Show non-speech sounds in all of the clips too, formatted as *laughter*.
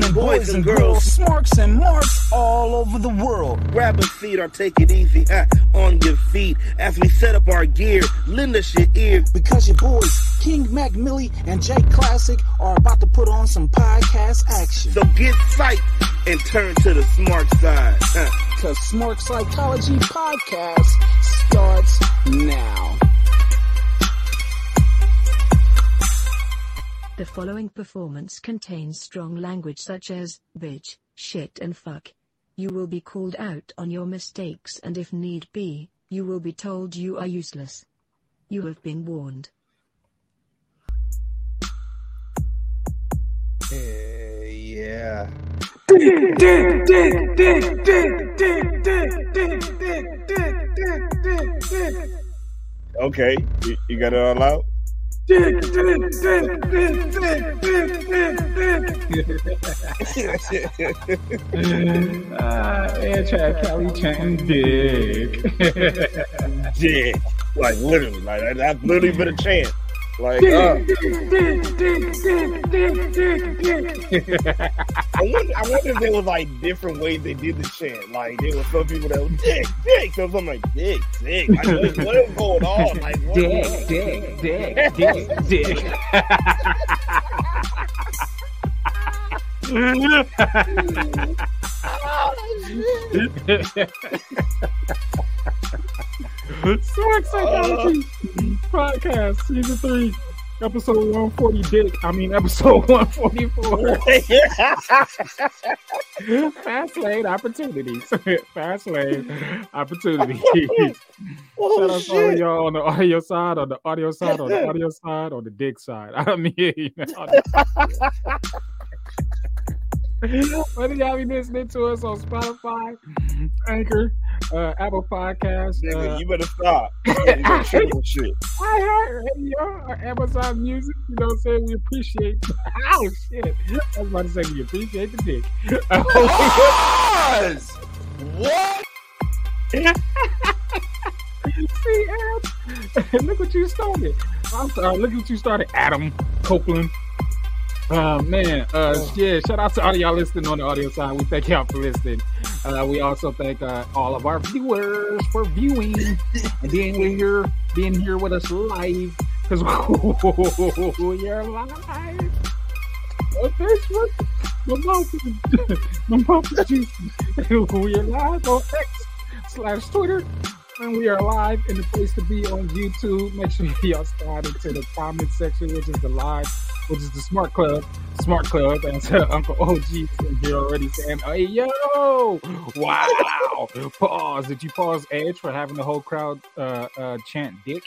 gentlemen, boys and girls, smarks and marks all over the world. Grab a seat or take it easy ha, on your feet as we set up our gear. Lend us your ear. Because your boys, King Mac Milli and Jake Classic, are about to put on some podcast action. So get psyched and turn to the smark side. ha. Cause Smark Psychology Podcast starts now. The following performance contains strong language such as bitch, shit, and fuck. You will be called out on your mistakes, and if need be, you will be told you are useless. You have been warned. yeah. Okay, you, you got it all out. Uh, Air Track Kelly chanting dick. Dick, like literally, like that- that's literally been a chant. Like, uh, I wonder, I wonder if there was like different ways they did the chant. Like there were some people that were dick, dick. Some some like dick, dick. Like, what, what is going on? Like what, dick, dick, dick, dick, *laughs* dick. *laughs* Smark uh, Psychology Podcast, Season 3, Episode 140 Dick. I mean, Episode *laughs* 144. *laughs* Fastlane opportunities. *laughs* Fastlane opportunities. Oh, Shout out to all y'all on the audio side, on the audio side, on the audio side, on the dick side. I mean, *laughs* whether y'all be listening to us on Spotify, *laughs* Anchor, uh, Apple Podcasts, Nigga, uh, you better stop. *laughs* You better shit. iHeartRadio, or Amazon Music. You know what I'm saying? We appreciate. Oh shit! I was about to say we appreciate the dick. What? See, Adam, look what you started. I'm sorry. Look what you started, Adam Copeland. Uh, man, uh, yeah, shout out to all y'all listening on the audio side. We thank y'all for listening. Uh, we also thank uh, all of our viewers for viewing and being here, being here with us live because *laughs* we're live on Facebook. Is, my mouth *laughs* *laughs* we are live on X slash Twitter. And we are live in the place to be on YouTube. Make sure y'all slide into the comment section, which is the live, which is the Smark Club. Smark Club. And uh, *laughs* Uncle OG here already saying, Hey, yo! Wow! *laughs* pause. Did you pause Edge for having the whole crowd uh, uh, chant dick?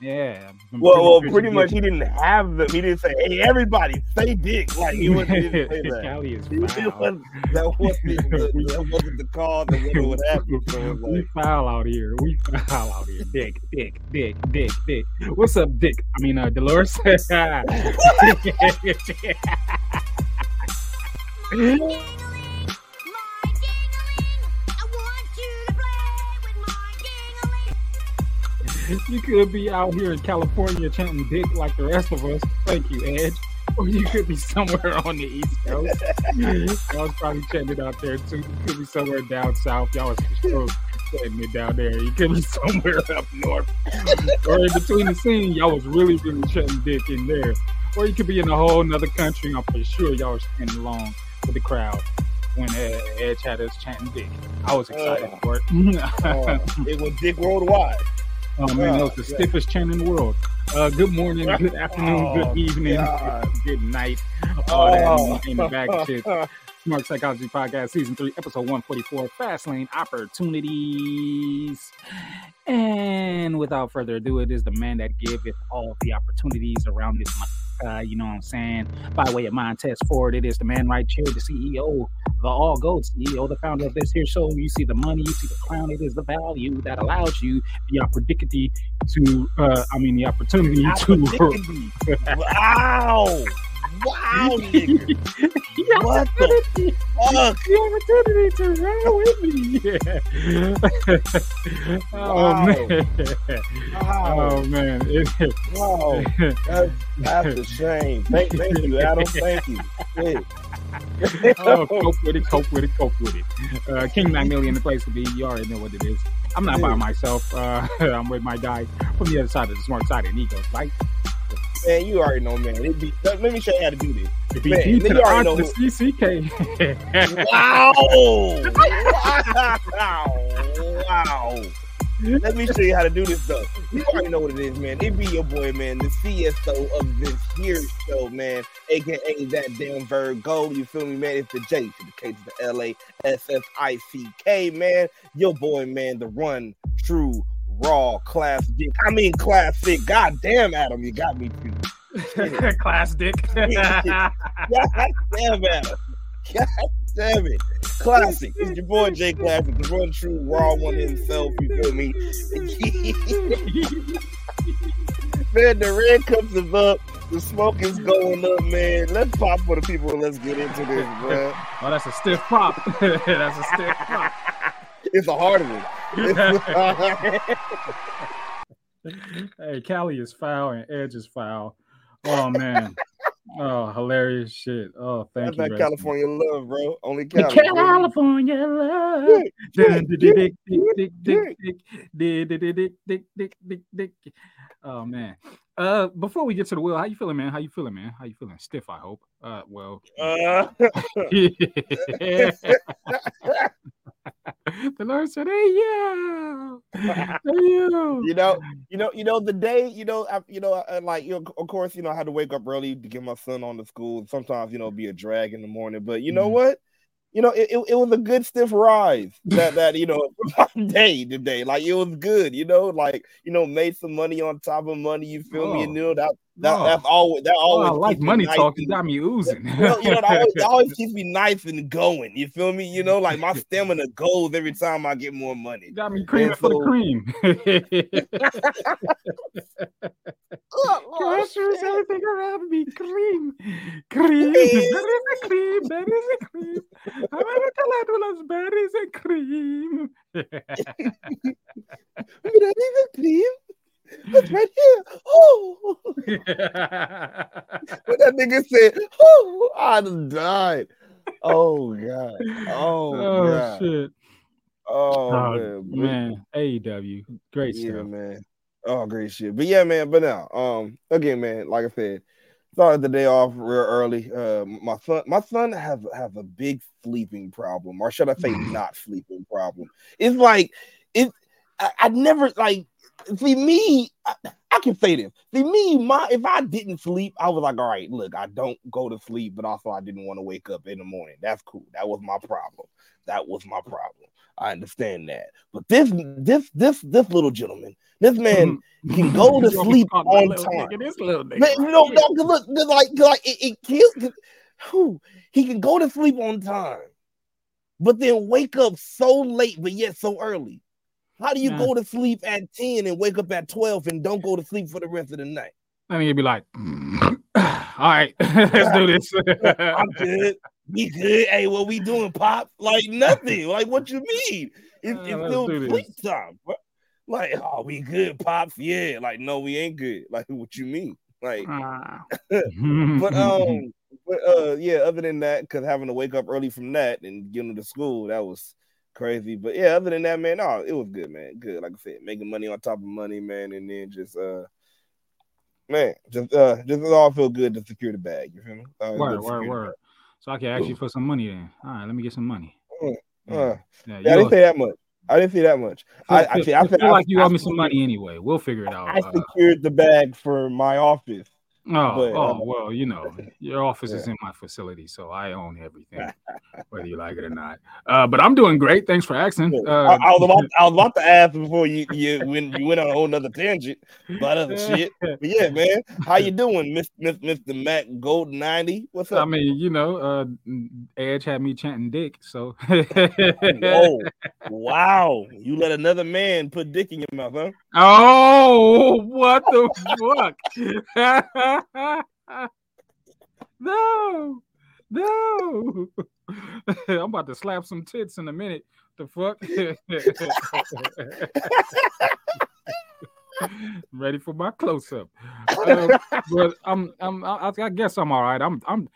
Yeah. Well, well, sure pretty much he didn't have them. He didn't say, "Hey, everybody, say dick." Like he wasn't say *laughs* that. Cali is He- he foul. wasn't- that wasn't the, call *laughs* that wasn't the of what would happen. So was we foul out here. We foul out here. Dick, dick, dick, dick, dick. What's up, Dick? I mean, uh, Dolores. *laughs* *laughs* you could be out here in California chanting dick like the rest of us. Thank you, Edge. *laughs* Or you could be somewhere on the East Coast. *laughs* Y'all was probably chanting it out there too. You could be somewhere down south. Y'all was for sure chanting it down there. You could be somewhere up north. or in between the scene, y'all was really, really chanting dick in there. Or you could be in a whole nother country. I'm for sure y'all was chanting along with the crowd when Ed, Edge had us chanting dick. I was excited Uh, for it. uh, it was dick worldwide. Oh man, that was the stiffest chant in the world. Uh, good morning, good *laughs* afternoon, Oh, good evening, God. good night. All Oh. that in the of shit. *laughs* Smark Psychology Podcast, Season 3, Episode 144, Fastlane Opportunities. And without further ado, it is the man that giveth all the opportunities around this month. Uh, you know what I'm saying? By way of mind test forward, it is the man right here, the CEO, the all gold CEO, the founder of this here show. You see the money, you see the crown. It is the value that allows you the opportunity to, uh, I mean, the opportunity to. wow! Wow, *laughs* nigga. What the fuck? the opportunity to run with me. Yeah. *laughs* oh man. Wow. Oh man. It- *laughs* Wow. That's, that's a shame. Thank, thank you, Adam. Thank you. Yeah. oh, cope with it, cope with it, cope with it. Uh, King Macmillian, the place to be. You already know what it is. I'm not by myself. Uh, I'm with my guy from the other side of the smark side, and he goes, right? Man, you already know, man. It be, let, let me show you how to do this. The Man, to you the already know the CCK. Wow! wow! Wow! Let me show you how to do this though. You already know what it is, man. It be your boy, man, the CSO of this here show, man, aka that damn Virgo. You feel me, man? It's the J to the K to the L A S F I C K, man. Your boy, man, the one true raw class dick. I mean classic. God damn, Adam, you got me too. *laughs* Class dick. *laughs* God damn, Adam. God damn it. Classic. It's your boy J Klassick, the one true raw one himself. You feel me? *laughs* man, the red cups is up. The smoke is going up, man. Let's pop for the people and let's get into this, bro. oh, that's a stiff pop. that's a stiff pop it's a hard one. hey, Cali is foul and Edge is foul. Oh man. Oh, hilarious shit! Oh, thank That's you. That California love, bro. Only Cali, California love. Oh man. Uh, before we get to the wheel, how you feeling, man? How you feeling, man? How you feeling? Stiff, I hope. Uh, well. Uh the Lord said, "Hey, yeah, hey, you." you know, you know, you know, the day, you know, I, you know, I, like, you know, of course, you know, I had to wake up early to get my son on to school. Sometimes, you know, be a drag in the morning, but you know Mhm. what? You know, it, it, it was a good stiff rise that that you know day today. Like it was good, you know, like you know, made some money on top of money. You feel me? Oh. And you know that that Oh. that's always that Oh, always I like keeps money nice talk. You got me oozing. you know, you know, that always, that *laughs* always keeps me nice and going. You feel me? You know, like my stamina goes every time I get more money. got me creaming And for the cream. Oh, Crushes everything around me. Cream. Cream. Berries and cream. Berries and cream. America Ladulas, berries and cream. That is a cream. *laughs* *laughs* That's *laughs* right here. Oh, *laughs* when that nigga said, "Oh," I done died. Oh god. Oh, *laughs* oh, god. shit. Oh, Oh, man. Man. AEW. Great yeah, stuff. man. Oh, great shit. But yeah, man. But now, um, again, man. Like I said, started the day off real early. Uh, my son, my son has has a big sleeping problem, or should I say, *sighs* not sleeping problem. It's like it. I, I never like see me. I, I can say this. See me, my if I didn't sleep, I was like, all right, look, I don't go to sleep, but also I didn't want to wake up in the morning. That's cool. That was my problem. That was my problem. I understand that. But this this this this little gentleman, this man *laughs* can go to You want me sleep on time. nigga, This little nigga. Man, no, here. no, 'cause look, 'cause like, 'cause like it, it kills. 'cause- whew, he can go to sleep on time, but then wake up so late, but yet so early. How do you Yeah. go to sleep at 10 and wake up at 12 and don't go to sleep for the rest of the night? I mean, you'd be like, *laughs* all right, *laughs* let's do this. *laughs* I'm good. We good. Hey, what we doing, Pop? Like nothing. Like what you mean? It, Uh, it's still do this. sleep time. bro. Like, oh, we good, Pops? Yeah. Like, no, we ain't good. Like, what you mean? Like, Ah. but um, but uh, yeah. Other than that, because having to wake up early from that and getting to school, that was crazy. But yeah, other than that, man, no, it was good, man. Good, like I said, making money on top of money, man, and then just uh, man, just uh, just it all feel good to secure the bag. You feel me? Uh, good word, word, word. So I can ask you for some money then. All right, let me get some money. bag. Yeah, Uh, yeah, yeah, I didn't say that much. I didn't say that much. I, I, feel, I, I, feel like you I owe me some money anyway. We'll figure it out. I Uh, secured the bag for my office. Oh, but, oh, uh, well, you know, your office is in my facility, so I own everything, *laughs* whether you like it or not. Uh, but I'm doing great. Thanks for asking. I, Uh, I was about, I was about to ask before you you when you went on a whole nother tangent about other *laughs* shit. But yeah, man, how you doing, Miss Miss Mr. Mac Gold ninety? What's up? I mean, you know, uh, Edge had me chanting dick, so Whoa, *laughs* wow! You let another man put dick in your mouth, huh? Oh, what the fuck? *laughs* no, no. *laughs* I'm about to slap some tits in a minute. The fuck? *laughs* Ready for my close up. Uh, but I'm, I'm, I, I guess I'm all right. I'm, I'm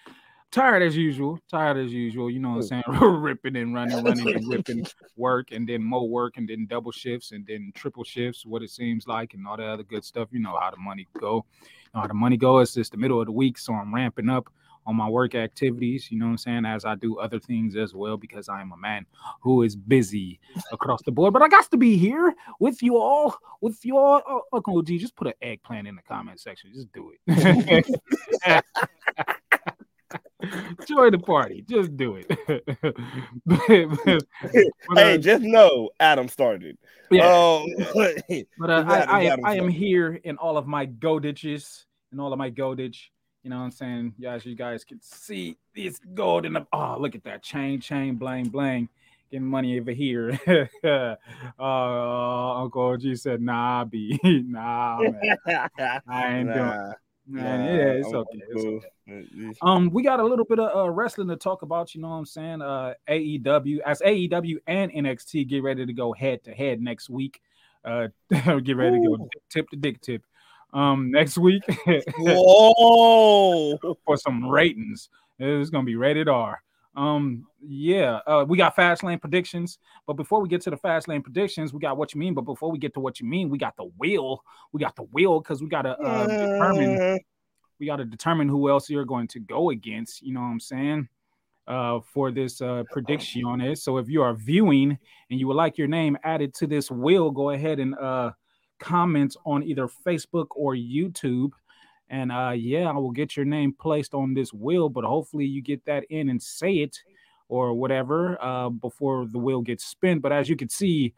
tired as usual. Tired as usual. You know what I'm saying? Ripping and running, running and ripping work, and then more work, and then double shifts, and then triple shifts. What it seems like, and all that other good stuff. You know how the money go. How the money go. It's just the middle of the week, so I'm ramping up on my work activities, you know what I'm saying, as I do other things as well, because I am a man who is busy across the board. But I got to be here with you all, with you all. Oh, Uncle G, just put an eggplant in the comment section. Just do it. *laughs* *laughs* *laughs* *laughs* Join the party. Just do it. *laughs* but, but, hey, uh, just know Adam started. yeah. Um, *laughs* But uh, I, I, am, I am here in all of my goldages, in all of my goldage. You know what I'm saying? Yeah, as you guys can see, this gold in the oh, look at that chain, chain, bling, bling, getting money over here. uh, Uncle G said, "Nah, B, nah, man, I ain't doing." Man, nah, yeah, it's okay. It's okay. Um, we got a little bit of uh, wrestling to talk about. You know what I'm saying? Uh, AEW as AEW and NXT get ready to go head to head next week. Uh, *laughs* get ready to go tip to dick tip. Um, next week *laughs* Whoa! for some ratings. It's gonna be rated R. Um, yeah, uh, we got fast lane predictions, but before we get to the fast lane predictions, we got what you mean. But before we get to what you mean, we got the wheel. We got the wheel because we gotta uh, determine we got to determine who else you're going to go against. You know what I'm saying? Uh, for this uh, prediction on it. So if you are viewing and you would like your name added to this wheel, go ahead and uh, comment on either Facebook or YouTube. And uh, yeah, I will get your name placed on this wheel, but hopefully you get that in and say it or whatever uh, before the wheel gets spent. But as you can see,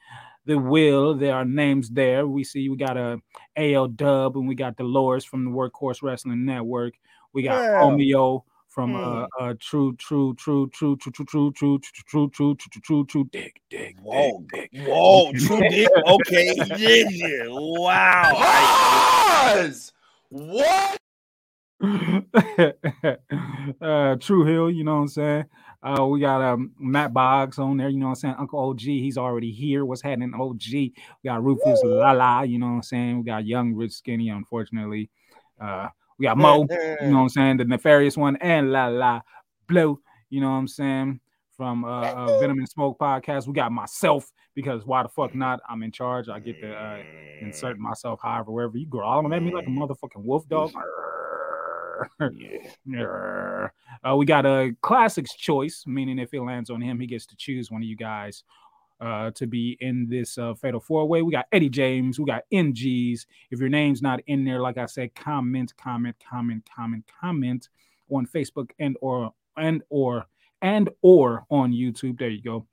the wheel, there are names there. We see we got a AL Dub and we got Dolores from the Workhorse Wrestling Network. We got Yeah. Romeo from uh, uh True True True True True True True True True True True True True True Dig Dig Whoa! Dig Dig. Whoa! True dick. Okay. Yeah, yeah. Wow. Pause. What? *laughs* uh True Hill, you know what I'm saying? Uh we got um Matt Boggs on there, you know what I'm saying? Uncle OG, he's already here. What's happening, OG? We got Ruthless LaLa, you know what I'm saying? We got Young Rich Skinny, unfortunately. Uh we got Mo, you know what I'm saying? The nefarious one, and La La Blue, you know what I'm saying? From uh, uh Venom and Smoke podcast. We got myself because why the fuck not? I'm in charge. I get to uh insert myself however wherever you growling at me like a motherfucking wolf dog. *laughs* Yeah. Uh, we got a classics choice, meaning if it lands on him, he gets to choose one of you guys uh, to be in this uh, fatal four way. We got Eddie James, we got NGs. If your name's not in there, like I said, comment, comment, comment, comment, comment on Facebook and or and or and or on YouTube. There you go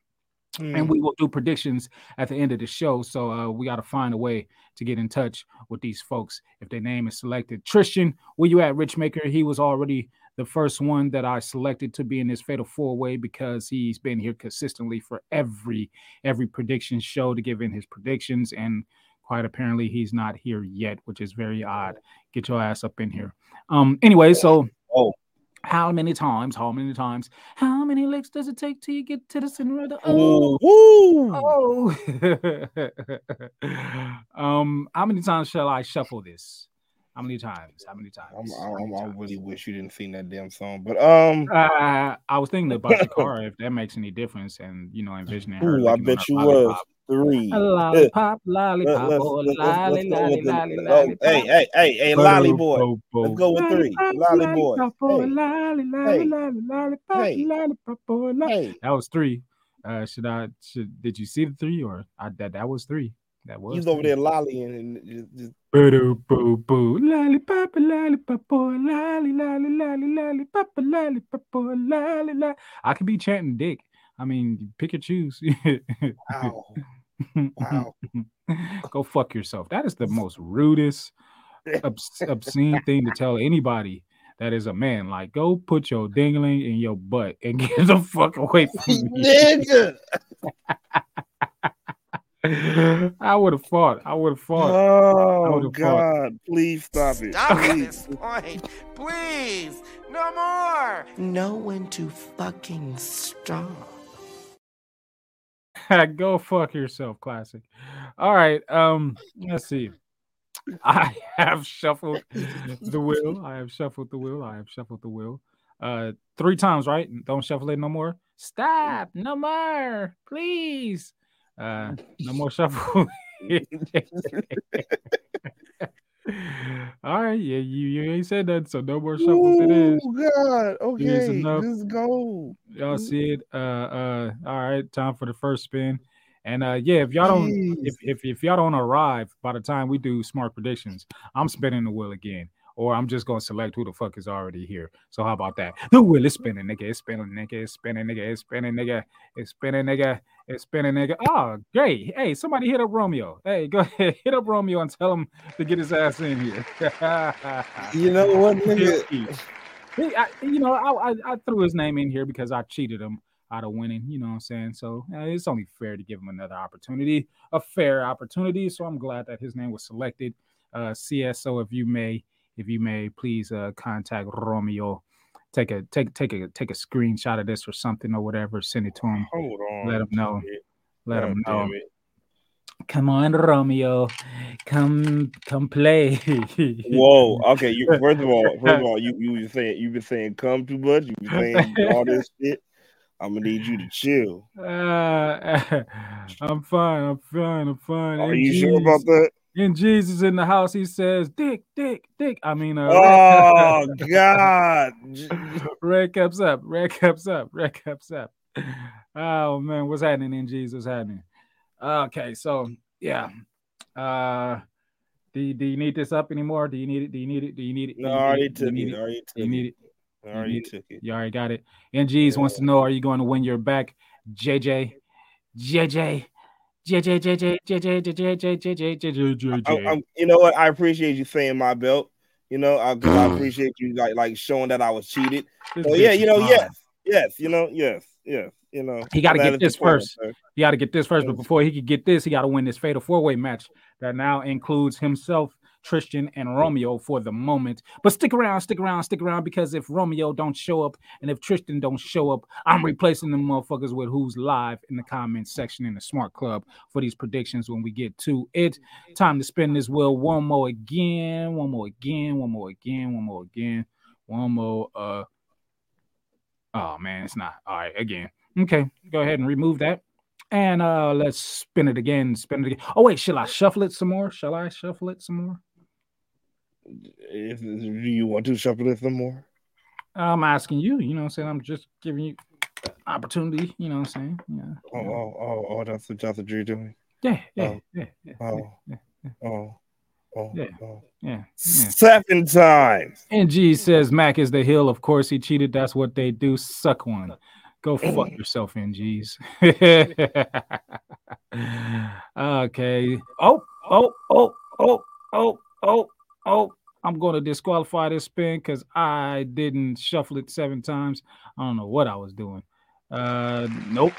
and we will do predictions at the end of the show. So uh, we got to find a way to get in touch with these folks if their name is selected. Tristan, where you at, Richmaker? He was already the first one that I selected to be in this fatal four way because he's been here consistently for every every prediction show to give in his predictions, and quite apparently he's not here yet, which is very odd. Get your ass up in here. Um. Anyway, so Oh. How many times? How many times? How many licks does it take till you get to the center of the? Ooh. Oh. *laughs* um, how many times shall I shuffle this? How many times? How many times? I'm, How many I'm, I times? really wish you didn't sing that damn song, but um, Uh, I was thinking about *laughs* the car if that makes any difference, and you know, envisioning her. ooh, I bet you was three. A lollipop, *laughs* Let- lollipop, let's- oh, let's- let's- lolly, let's go lolly, with the- lolly, oh, lollipop. Hey, hey, hey, hey, lolly boy. Let's go with three. Lollipop, Lolly boy. lollipop, oh, Hey, lolly, lolly, hey, lolly, lollipop, hey. lollipop, oh, lolly. hey, That was three. Uh, should I? Should did you see the three or I that that was three? That was. he's over three. there lollying and just, just Boo boo boo, lollipop, lollipop, oh, lolly, lolly, lolly, lollipop, lollipop, oh, lolly, lolly. I could be chanting dick. I mean, pick and choose. *laughs* wow, wow. *laughs* Go fuck yourself. That is the most rudest, *laughs* obs- obscene thing to tell anybody that is a man. Like, go put your dingling in your butt and *laughs* get the fuck away from me. Nigga. I would have fought. I would have fought. Oh would've fought. God! Please stop it. Stop at Please. this point. Please. No more. Know when to fucking stop. *laughs* Go fuck yourself, classic. All right. Um, let's see. I have shuffled the wheel. I have shuffled the wheel. I have shuffled the wheel. Uh three times, right? Don't shuffle it no more. Stop. No more. Please. Uh no more shuffle. *laughs* All right, yeah, you, you ain't said that, so no more shuffles it is. Oh God! Okay, let's go. Y'all see it? Uh uh all right, time for the first spin. And uh yeah, if y'all don't if, if if y'all don't arrive by the time we do smart predictions, I'm spinning the wheel again. Or I'm just gonna select who the fuck is already here. So how about that? The wheel is spinning, nigga. It's spinning, nigga. It's spinning, nigga. It's spinning, nigga. It's spinning, nigga. It's spinning, nigga. Oh, great. Hey, somebody hit up Romeo. Hey, go *laughs* ahead, hit up Romeo and tell him to get his ass in here. *laughs* You know what, nigga? He- I, you know, I, I I threw his name in here because I cheated him out of winning. You know what I'm saying? So uh, it's only fair to give him another opportunity, a fair opportunity. So I'm glad that his name was selected. Uh, CSO, if you may, if you may, please uh, contact Romeo. Take a take take a take a screenshot of this or something or whatever. Send it to him. Hold on. Let him know. Let him know. Come on, Romeo. Come come play. Whoa. Okay. You, *laughs* first of all, first of all, you you been saying you've been saying come too much. You've been saying all this shit. I'm gonna need you to chill. Uh, *laughs* I'm fine. I'm fine. I'm fine. Are In you sure about that? In Jesus in the house, he says, "Dick, Dick, Dick." I mean, uh, Oh *laughs* God. red cups up, red cups up, red cups up. Oh man, what's happening in Jesus? What's happening? Okay, so yeah. Uh, do you, do you need this up anymore? Do you need it? Do you need it? Do you need it? No, you I already you took it. it? Already took you need it? I already took it. You already got it. NG's wants to know, are you going to win your back? JJ, JJ, JJ, JJ, JJ, JJ, JJ, JJ, I, I'm, you know what? I appreciate you saying my belt. You know, I, I appreciate you like like showing that I was cheated. So yeah, you know, yes, yes, you know, yes, yes, you know. He gotta that get is this first. He got to get this first, but before he could get this, he got to win this fatal four way match that now includes himself, Tristan, and Romeo for the moment. But stick around, stick around, stick around because if Romeo don't show up and if Tristan don't show up, I'm replacing the motherfuckers with who's live in the comments section in the Smark Club for these predictions when we get to it. Time to spin this wheel one more again, one more again, one more again, one more again, one more. Uh, oh man, it's not all right again. Okay, go ahead and remove that. And uh let's spin it again. Spin it again. Oh wait, shall I shuffle it some more? Shall I shuffle it some more? If, do you want to shuffle it some more? I'm asking you, you know what I'm saying? I'm just giving you opportunity, you know what I'm saying? Yeah. Oh, oh, oh, oh, that's what what you're doing. Yeah, yeah, Oh. yeah, yeah, Oh, yeah, oh, oh, oh, Yeah. oh. yeah, yeah. Seven times. And G says Mac is the hill. Of course he cheated. That's what they do. Suck one. Go fuck yourself, NGs. *laughs* okay. Oh, oh, oh, oh, oh, oh, oh. I'm going to disqualify this spin because I didn't shuffle it seven times. I don't know what I was doing. Uh, nope.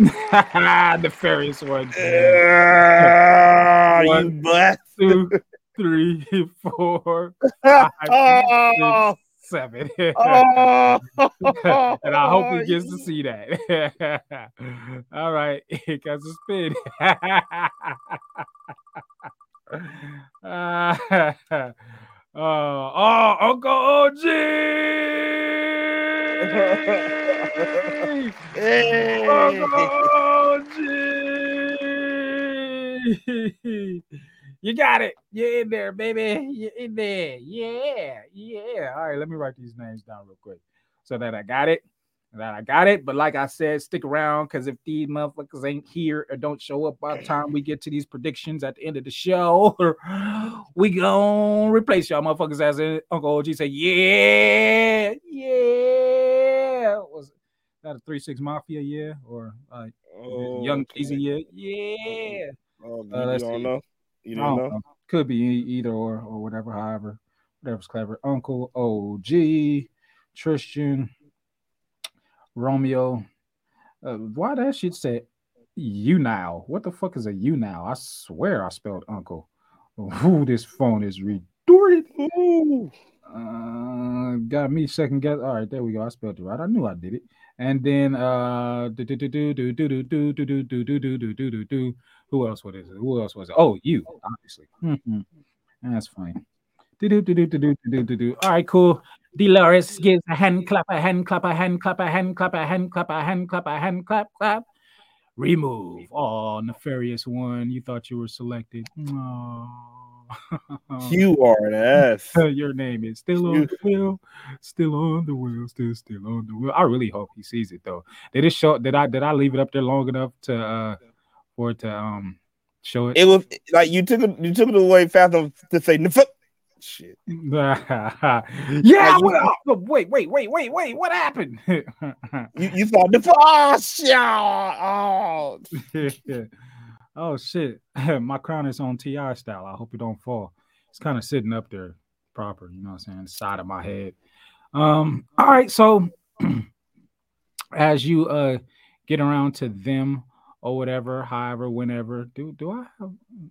Nefarious *laughs* one. You One. blast. Two, three, four, five, Oh, six, *laughs* seven. oh. *laughs* and I hope he gets to see that. All right, here comes the spin. *laughs* Uh, oh, oh, Uncle OG! Hey. Uncle OG! You got it. You're in there, baby. You're in there. Yeah, yeah. All right, let me write these names down real quick so that I got it. That I got it. But like I said, stick around because if these motherfuckers ain't here or don't show up by the time we get to these predictions at the end of the show, *gasps* we gonna replace y'all motherfuckers as Uncle OG say, yeah, yeah. Was that a three six mafia? Yeah, or uh, Oh, young okay. Easy? Yeah, yeah. Oh, Uh, you don't see. know? You don't don't know? know. Could be either or or whatever. However, whatever's clever. Uncle OG, Tristan, Romeo. Uh, why that shit say you now? What the fuck is a you now? I swear I spelled uncle. Ooh, this phone is retorted. Uh, got me second guess. All right, there we go. I spelled it right. I knew I did it. And then uh, who else was it? Who else was it? Oh, you obviously. That's funny. All right, cool. Dolores gives a hand clap, a hand clap, a hand clap, a hand clap, a hand clap, a hand clap, a hand clap, clap. Remove. Oh, nefarious one. You thought you were selected. Oh. You are an ass. *laughs* Your name is still on the wheel, still on the wheel, still still on the wheel. I really hope he sees it though. Did it show? Did I did I leave it up there long enough to uh for it to um show it? It was like you took it you took it away fast enough to say "Nf- shit. *laughs* yeah. Oh, wait, wait, wait, wait, wait. What happened? *laughs* You you thought the oh, shit. oh oh *laughs* shit. My crown is on TI style. I hope it don't fall. It's kind of sitting up there proper, you know what I'm saying? Side of my head. Um, all right, so *clears throat* as you uh get around to them or whatever, however, whenever, do do I have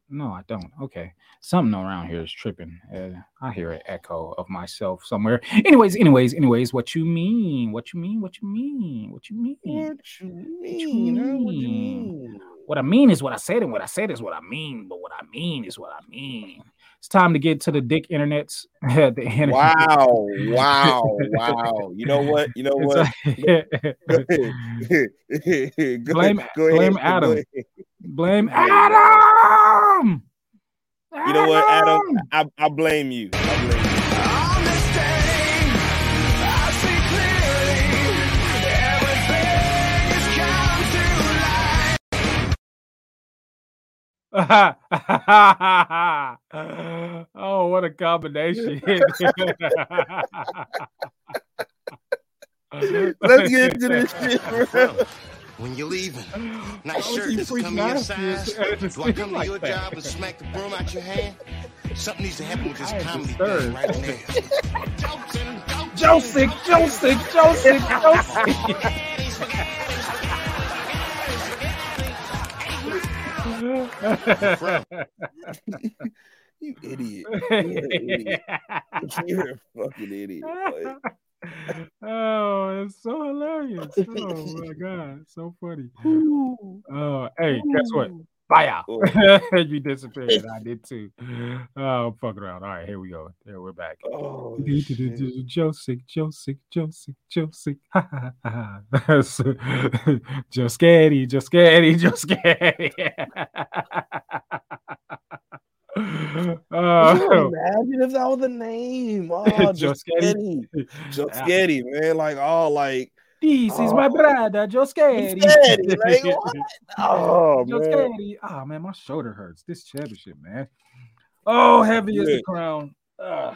no, I don't. Okay. Something around here is tripping. Uh, I hear an echo of myself somewhere. Anyways, anyways, anyways, what you mean? What you mean? What you mean? What you mean? What you you mean? What you mean? What I mean is what I said, and what I said is what I mean. But what I mean is what I mean. It's time to get to the dick internets. *laughs* the internet. Wow, wow, wow. You know what? You know what? *laughs* Blame- blame Adam. blame Adam. You know what, Adam? I, I blame you. I blame you. *laughs* oh, what a combination. *laughs* Let's get into this shit, bro. When you're leaving, nice Why shirt. you Does it come in your size? Do I seems come to your that. job and smack the broom out your hand? Something needs to happen with this I comedy thing right now. Jokes and jokes. Joseph, Joseph, Joseph, Joseph. *laughs* You idiot. You're an idiot. *laughs* You're a fucking idiot. boy. *laughs* oh, it's so hilarious. Oh my god, so funny. Oh, hey, guess what? Out. *laughs* you disappeared. I *laughs* did too. Oh, fuck around. All right, here we go. There, we're back. Oh. Joseph, Joseph, Joseph, Joseph. Scatty, Joe Scatty, Joe Scatty. Could you Oh, imagine if that was the name? *laughs* Oh, just Sketty. Joe Sketty, man. Like, oh, like, this is my Oh. brother, Joe. Sketty. Like? *laughs* Oh, Joe man. Scatty. Oh man, my shoulder hurts. This championship, man. Oh, heavy is the crown. Ugh.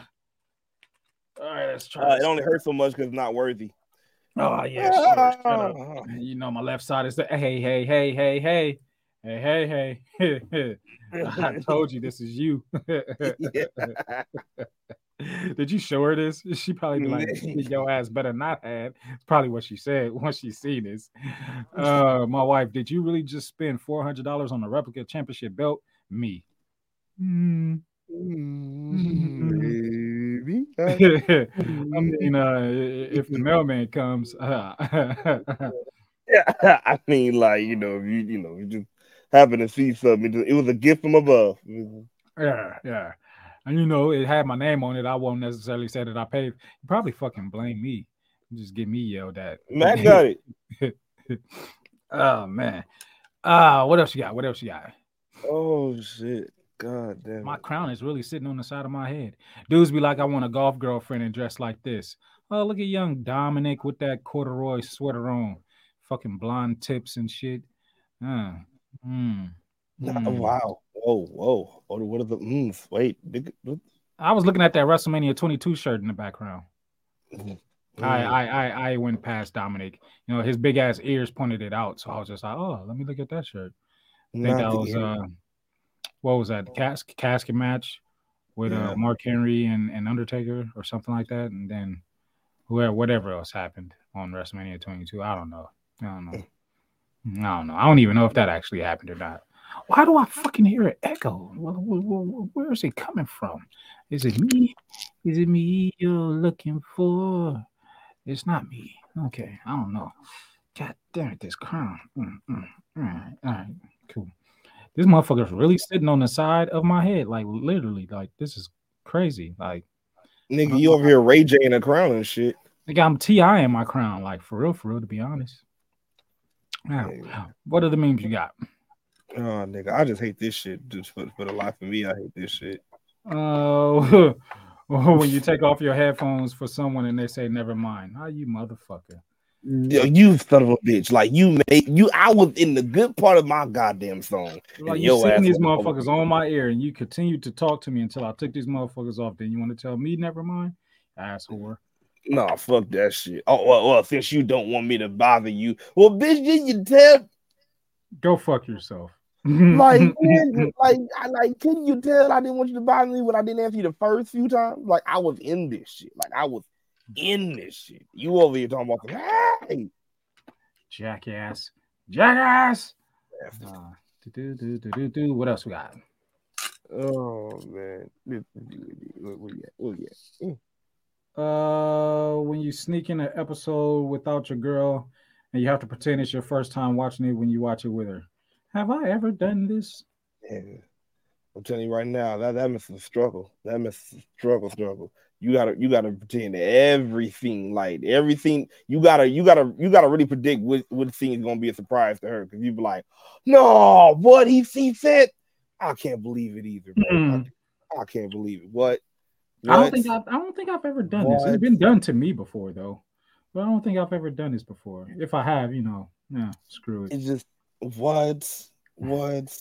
All right, let's try. Uh, it only hurts so much because it's not worthy. Oh yeah, sure. Ah. You know my left side is the hey, hey, hey, hey, hey, hey, hey, hey. *laughs* I told you this is you. *laughs* *laughs* Did you show her this? *laughs* She probably be like, *laughs* "Your ass better not have." It's probably what she said once she seen this. Uh, my wife, did you really just spend four hundred dollars on a replica championship belt? Me. Mm. Maybe. I mean, uh, if the mailman comes, uh, Yeah, I mean, like you know, if you you know, you just happen to see something. It was a gift from above. Yeah, yeah. And you know, it had my name on it. I won't necessarily say that I paid. You probably fucking blame me. Just get me yelled at. Matt got it. *laughs* oh man. Uh what else you got? What else you got? Oh shit! God damn. My it. crown is really sitting on the side of my head. Dudes be like, I want a golf girlfriend and dress like this. Oh, look at young Dominic with that corduroy sweater on. Fucking blonde tips and shit. Uh, mm, mm. Wow. Whoa, whoa. Oh, what are the mm, wait? big- what- I was looking at that WrestleMania 22 shirt in the background. I, mm. I I I went past Dominic. You know, his big ass ears pointed it out. So I was just like, oh, let me look at that shirt. I think Not that was uh what was that? The casket casket match with Yeah. uh Mark Henry and, and Undertaker or something like that. And then whoever whatever else happened on WrestleMania 22. I don't know. I don't know. I don't know. I don't even know if that actually happened or not. Why do I fucking hear an echo? Where is it coming from? Is it me? Is it me you're looking for? It's not me. Okay, I don't know. God damn it, this crown. Mm, mm. All right, all right, cool. This motherfucker's really sitting on the side of my head, like literally, like this is crazy. Like, nigga, you over here Ray J in a crown and shit. Nigga, I'm T.I. in my crown, like for real, for real, to be honest. Now, what are the memes you got? Oh, nigga, I just hate this shit. Just for, for the life of me, I hate this shit. Oh, *laughs* when you take off your headphones for someone and they say, "Never mind," how you motherfucker? You son of a bitch! Like you made you. I was in the good part of my goddamn song. Like you sitting these motherfuckers on my ear, and you continue to talk to me until I took these motherfuckers off. Then you want to tell me, "Never mind," asshole. No, nah, fuck that shit. Oh well, well, since you don't want me to bother you, well, bitch, did you tell? Go fuck yourself. *laughs* like, man, like, I, like, can you tell I didn't want you to bother me when I didn't answer you the first few times? Like, I was in this shit. Like, I was in this shit. You over here talking about, hey, jackass, jackass. Uh, do, do, do, do, do. What else we got? Oh man, what we got? What we got? Uh, when you sneak in an episode without your girl, and you have to pretend it's your first time watching it when you watch it with her. Have I ever done this? Yeah. I'm telling you right now, that that that is a struggle. That is a struggle, struggle. You gotta you gotta pretend everything, like everything. You gotta you gotta you gotta really predict what what scene is gonna be a surprise to her because you be like, no, what he he said. I can't believe it either, mm. I, I, can't believe it. What? what? I don't think I've, I don't think I've ever done what? this. It's been done to me before though, but I don't think I've ever done this before. If I have, you know, yeah, screw it. It's just what? What?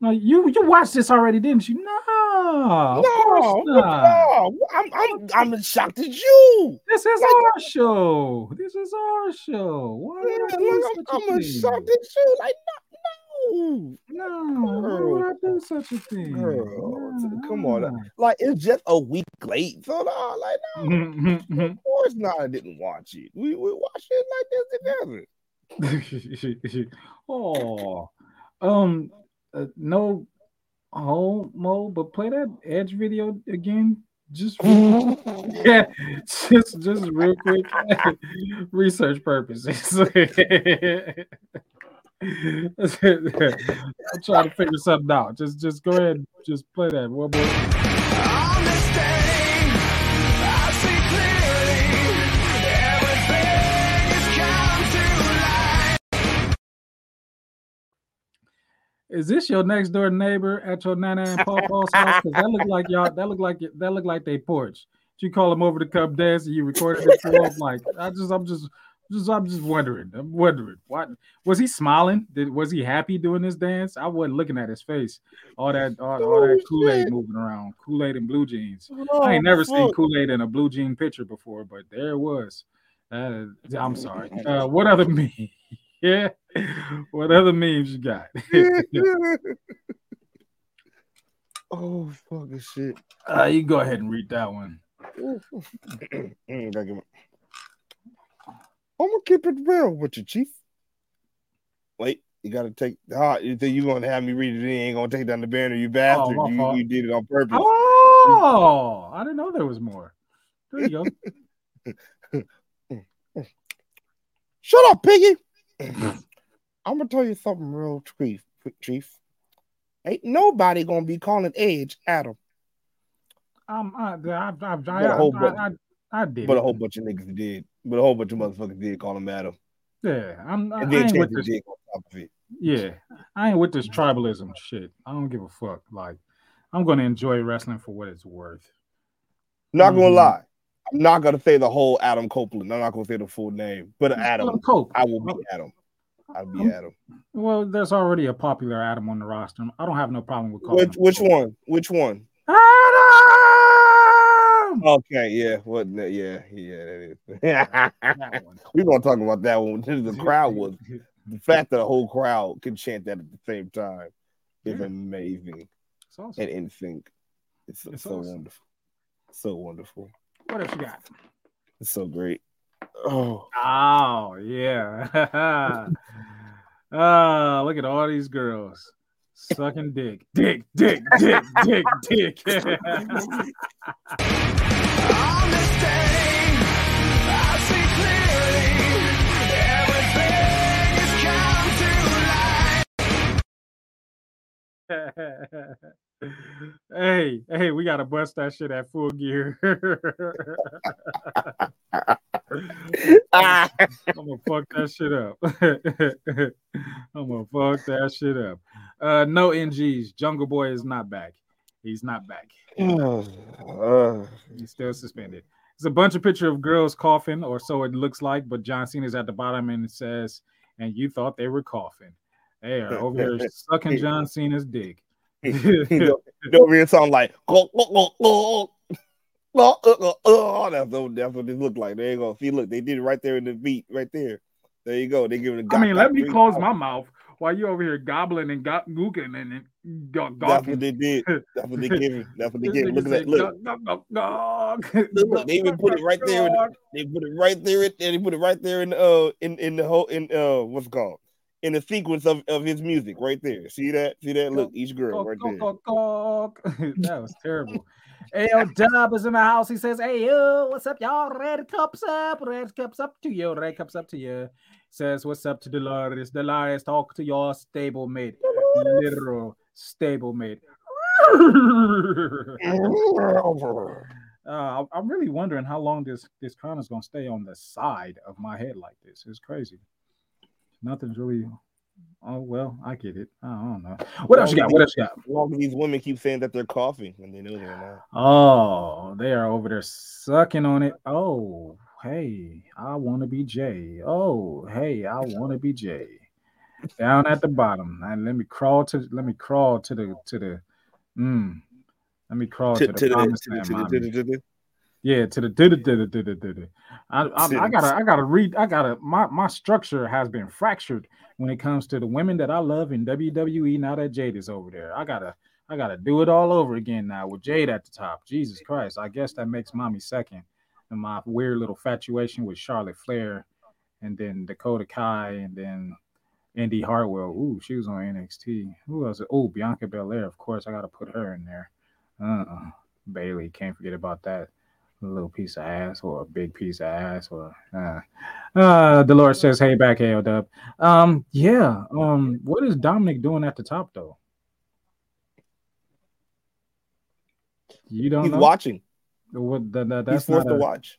No, you you watched this already, didn't you? No, no, no. I'm I'm I'm shocked at you. This is like, our show. This is our show. Why yeah, like, I'm, I'm shocked at you. Like no, no, why would I do such a thing? Girl, no, come on, like it's just a week late, so no, like no, *laughs* of course not. I didn't watch it. We we watched it like this together. *laughs* oh, um, uh, no homo, but play that Edge video again. Just *laughs* yeah, just just real quick, *laughs* research purposes. I'm trying to figure something out. Just just go ahead, just play that one more. Is this your next door neighbor at your nana and papa's house? Because that look like y'all. That look like that look like they porch. You call them over to come dance, and you recorded it for them. Like I just, I'm just, just, I'm just wondering. I'm wondering. What was he smiling? Did was he happy doing this dance? I wasn't looking at his face. All that, all, all that Kool Aid moving around. Kool Aid and blue jeans. Oh, I ain't never fuck. seen Kool Aid in a blue jean picture before, but there it was. Uh, I'm sorry. *laughs* Uh, what other *laughs* me? Yeah. *laughs* What other memes you got? *laughs* oh fucking shit. Uh, you go ahead and read that one. *clears throat* I'm gonna keep it real with you, Chief. Wait, you gotta take ah, you think you gonna have me read it? You ain't gonna take down the banner, you bastard. Oh, you, you, did it on purpose. Oh, I didn't know there was more. There you go. *laughs* Shut up, Piggy. *clears throat* I'm gonna tell you something real chief, chief. Ain't nobody gonna be calling Edge Adam. Um, I, I, I, I, a whole bunch, I, I, did, but a whole bunch of niggas did, but a whole bunch of motherfuckers did call him Adam. Yeah, I'm. I, and then I ain't with this, on top of it. Yeah, I ain't with this tribalism shit. I don't give a fuck. Like, I'm gonna enjoy wrestling for what it's worth. Not gonna mm-hmm. lie, I'm not gonna say the whole Adam Copeland. I'm not gonna say the full name, but Adam. Cope. I will be Adam. I'll be Adam. Well, there's already a popular Adam on the roster. I don't have no problem with calling. Which, which one? Which one? Adam. Okay, yeah, what? Yeah, yeah, that is. *laughs* We're gonna talk about that one. The crowd was the fact that the whole crowd can chant that at the same time is yeah. amazing awesome. and in sync. It's, it's so awesome. wonderful, so wonderful. What else you got? It's so great. Oh, oh yeah. *laughs* Ah, look at all these girls sucking dick, dick, dick, dick, dick, dick. *laughs* hey, hey, we gotta bust that shit at full gear. I'm gonna fuck that shit up. I'm gonna fuck that shit up. Uh, no NGs. Jungle Boy is not back. He's not back. He's still suspended. It's a bunch of picture of girls coughing, or so it looks like. But John Cena's at the bottom and it says, "And you thought they were coughing." They are over here sucking *laughs* John Cena's dick. You over here sound like oh, oh, oh, oh, oh, oh, that's what that's what it looked like. There you go. See, look, they did it right there in the beat, right there. There you go. They give it a. I mean, let me close my mouth while you over here gobbling and gooking and, and go- That's what they did. *laughs* That's what they give it. That's what they give. Look at that. Look. "Gawk, gawk, gawk." *laughs* Look, look, they even put it right there. In the, *laughs* they put it right there. in- They put it right there in uh in in the whole in uh what's it called in the sequence of, of his music right there. See that? See that? Look, each girl Gawk, right gawk, there. gawk, gawk. *laughs* that was terrible. Ayo Dub is in the house. He says, Hey yo, what's up, y'all? Red cups up, red cups up to you, red cups up to you. Says, What's up to Dolores? Dolores, talk to your stablemate. Literal stablemate. *laughs* Uh, I- I'm really wondering how long this this crown is gonna stay on the side of my head like this. It's crazy. Nothing's really. Oh well, I get it. I don't know. What else you got? What else you got? Long as these women keep saying that they're coughing and they know they're not. Oh, they are over there sucking on it. Oh, hey, I want to be Jay. Oh, hey, I want to be Jay. Down at the bottom, and let me crawl to let me crawl to the to the mm. Let me crawl to, To, the to the, promised to the, land, Yeah, to the did did did did. I, I, I gotta I gotta read I gotta my my structure has been fractured when it comes to the women that I love in WWE. Now that Jade is over there, I gotta I gotta do it all over again now with Jade at the top. Jesus Christ, I guess that makes mommy second, and my weird little fatuation with Charlotte Flair, and then Dakota Kai, and then Indi Hartwell. Ooh, she was on NXT. Who else? Oh, Bianca Belair. Of course, I gotta put her in there. Uh-uh. Bayley, can't forget about that a little piece of ass or a big piece of ass or uh uh Dolores says hey back hey dub um yeah um what is Dominic doing at the top though you don't he's know watching. what that, He's that's forced not to watch.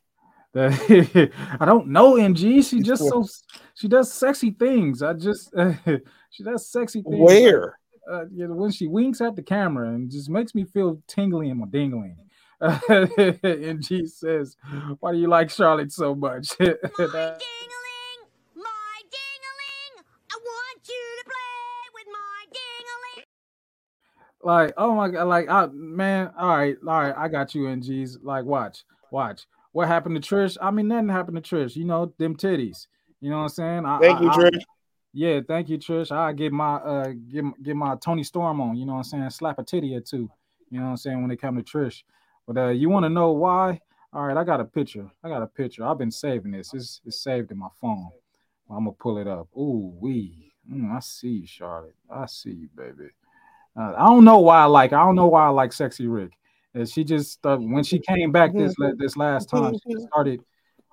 that- *laughs* I don't know NG she He's just so she does sexy things I just *laughs* she does sexy things Where? uh, yeah, when she winks at the camera and just makes me feel tingly in my dingling. *laughs* and she says, "Why do you like Charlotte so much?" *laughs* My That- ding-a-ling, my ding-a-ling. I want you to play with my ding-a-ling. like, oh my god, like, I, man, all right, all right, I got you, NGs. Like, watch, watch. What happened to Trish? I mean, nothing happened to Trish. You know, them titties. You know what I'm saying? I, Thank I- you, I- Trish. Yeah, thank you, Trish. I get my uh get get my Toni Storm on, you know what I'm saying? Slap a titty or two, you know what I'm saying, when it come to Trish. But uh you want to know why? All right, I got a picture. I got a picture. I've been saving this. It's, it's saved in my phone. I'm gonna pull it up. Ooh, wee. Mm, I see you, Charlotte. I see you, baby. Uh, I don't know why I like. I don't know why I like Sexy Rick. Uh, she just uh, when she came back this this last time, she started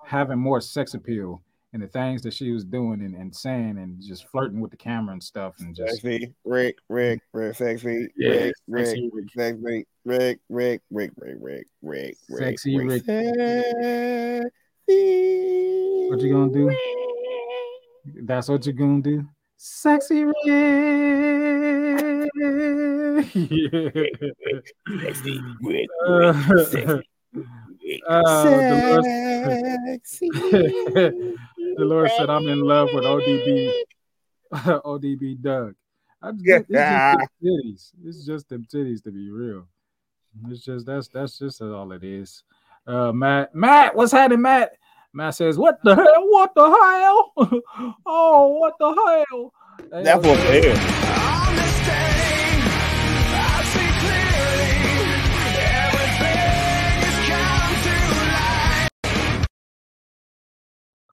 having more sex appeal and the things that she was doing and, and saying and just flirting with the camera and stuff and just Sexy, Rick, Rick, Rick, sexy, Yeah, Rick, Rick, sexy Rick. sexy, Rick, Rick, Rick, Rick, Rick, Rick, Rick, Sexy Rick. Sexy. What you gonna do? That's what you're gonna do. Sexy Rick. Sexy, Rick, *laughs* Uh, sexy, uh, Dolores, *laughs* sexy. Dolores said, "I'm in love with ODB, *laughs* ODB Doug." I just, it's just them *laughs* titties. It's just them titties to be real. It's just that's that's just all it is. Uh, Matt, Matt, what's happening, Matt? Matt says, "What the hell? What the hell? *laughs* oh, what the hell?" Hey, That's uh,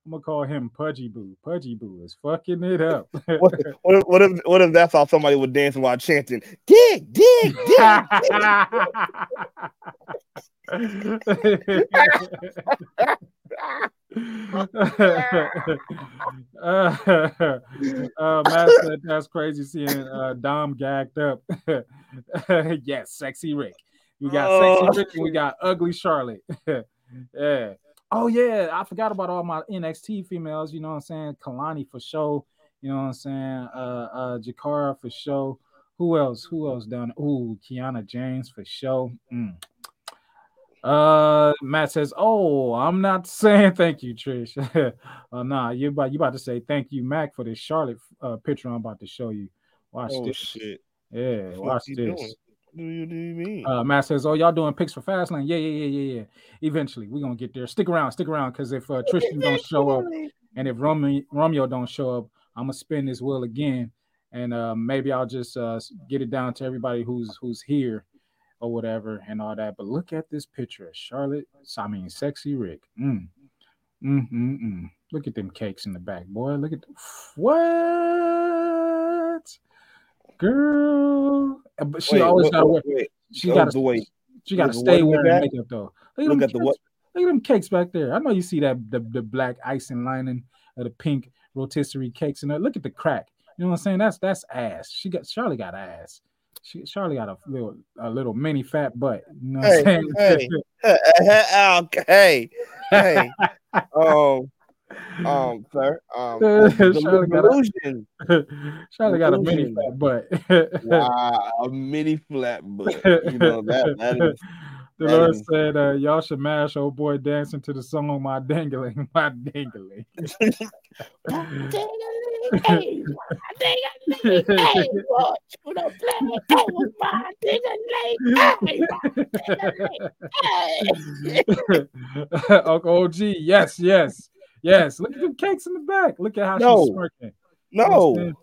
I'm gonna call him Pudgy Boo. Pudgy Boo is fucking it up. *laughs* What, what, if, what if what if that's how somebody was dancing while chanting, dig, dig, dig, uh, *laughs* uh, Matt said that's crazy seeing uh, Dom gagged up. *laughs* yes, sexy Rick. We got Oh. sexy Rick and we got ugly Charlotte. yeah. Oh yeah, I forgot about all my NXT females. You know what I'm saying? Kalani for show. You know what I'm saying? Uh, uh, Jakara for show. Who else? Who else down? Ooh, Kiana James for show. Mm. Uh, Matt says, "Oh, I'm not *laughs* saying thank you, Trish. *laughs* uh, nah, you about you about to say thank you, Mac, for this Charlotte uh, picture I'm about to show you. Watch Oh this. shit. Yeah, What watch this. doing? Do you, do you mean? Uh, Matt says, "Oh, y'all doing picks for Fastlane? Yeah, yeah, yeah, yeah, yeah. Eventually, we're gonna get there. Stick around, stick around, because if uh, Tristan don't show up and if Romeo, Romeo don't show up, I'm gonna spin this wheel again, and uh, maybe I'll just uh, get it down to everybody who's who's here or whatever and all that. But look at this picture of Charlotte. I mean, sexy Rick. Mm. Mm, mm, mm. Look at them cakes in the back, boy. Look at the, what, girl. Uh, But she Wait, always wait, wait. She Oh, gotta the wait. she gotta stay what wearing back? makeup though. Look Look at the what? Look at them cakes back there. I know you see that the, the black icing lining of the pink rotisserie cakes in there. Look at the crack. You know what I'm saying? That's that's ass. She got Charlie got ass. She Charlie got a little a little mini fat butt. You know what Hey, I'm saying? *laughs* hey, okay, hey, *laughs* um, um, sir, um, the Charlie got a- illusion. Charlie got a mini flat fat butt. Wow, a mini flat butt. You know that that is The That Lord is- said, uh, "Y'all should mash old boy dancing to the song "My Dangling, My Dangling." Hey, hey, hey, boy, you know, play over my nigga late. Uncle OG, yes, yes, yes. Look at the cakes in the back. Look at how No. she's smirking. You know what I'm no.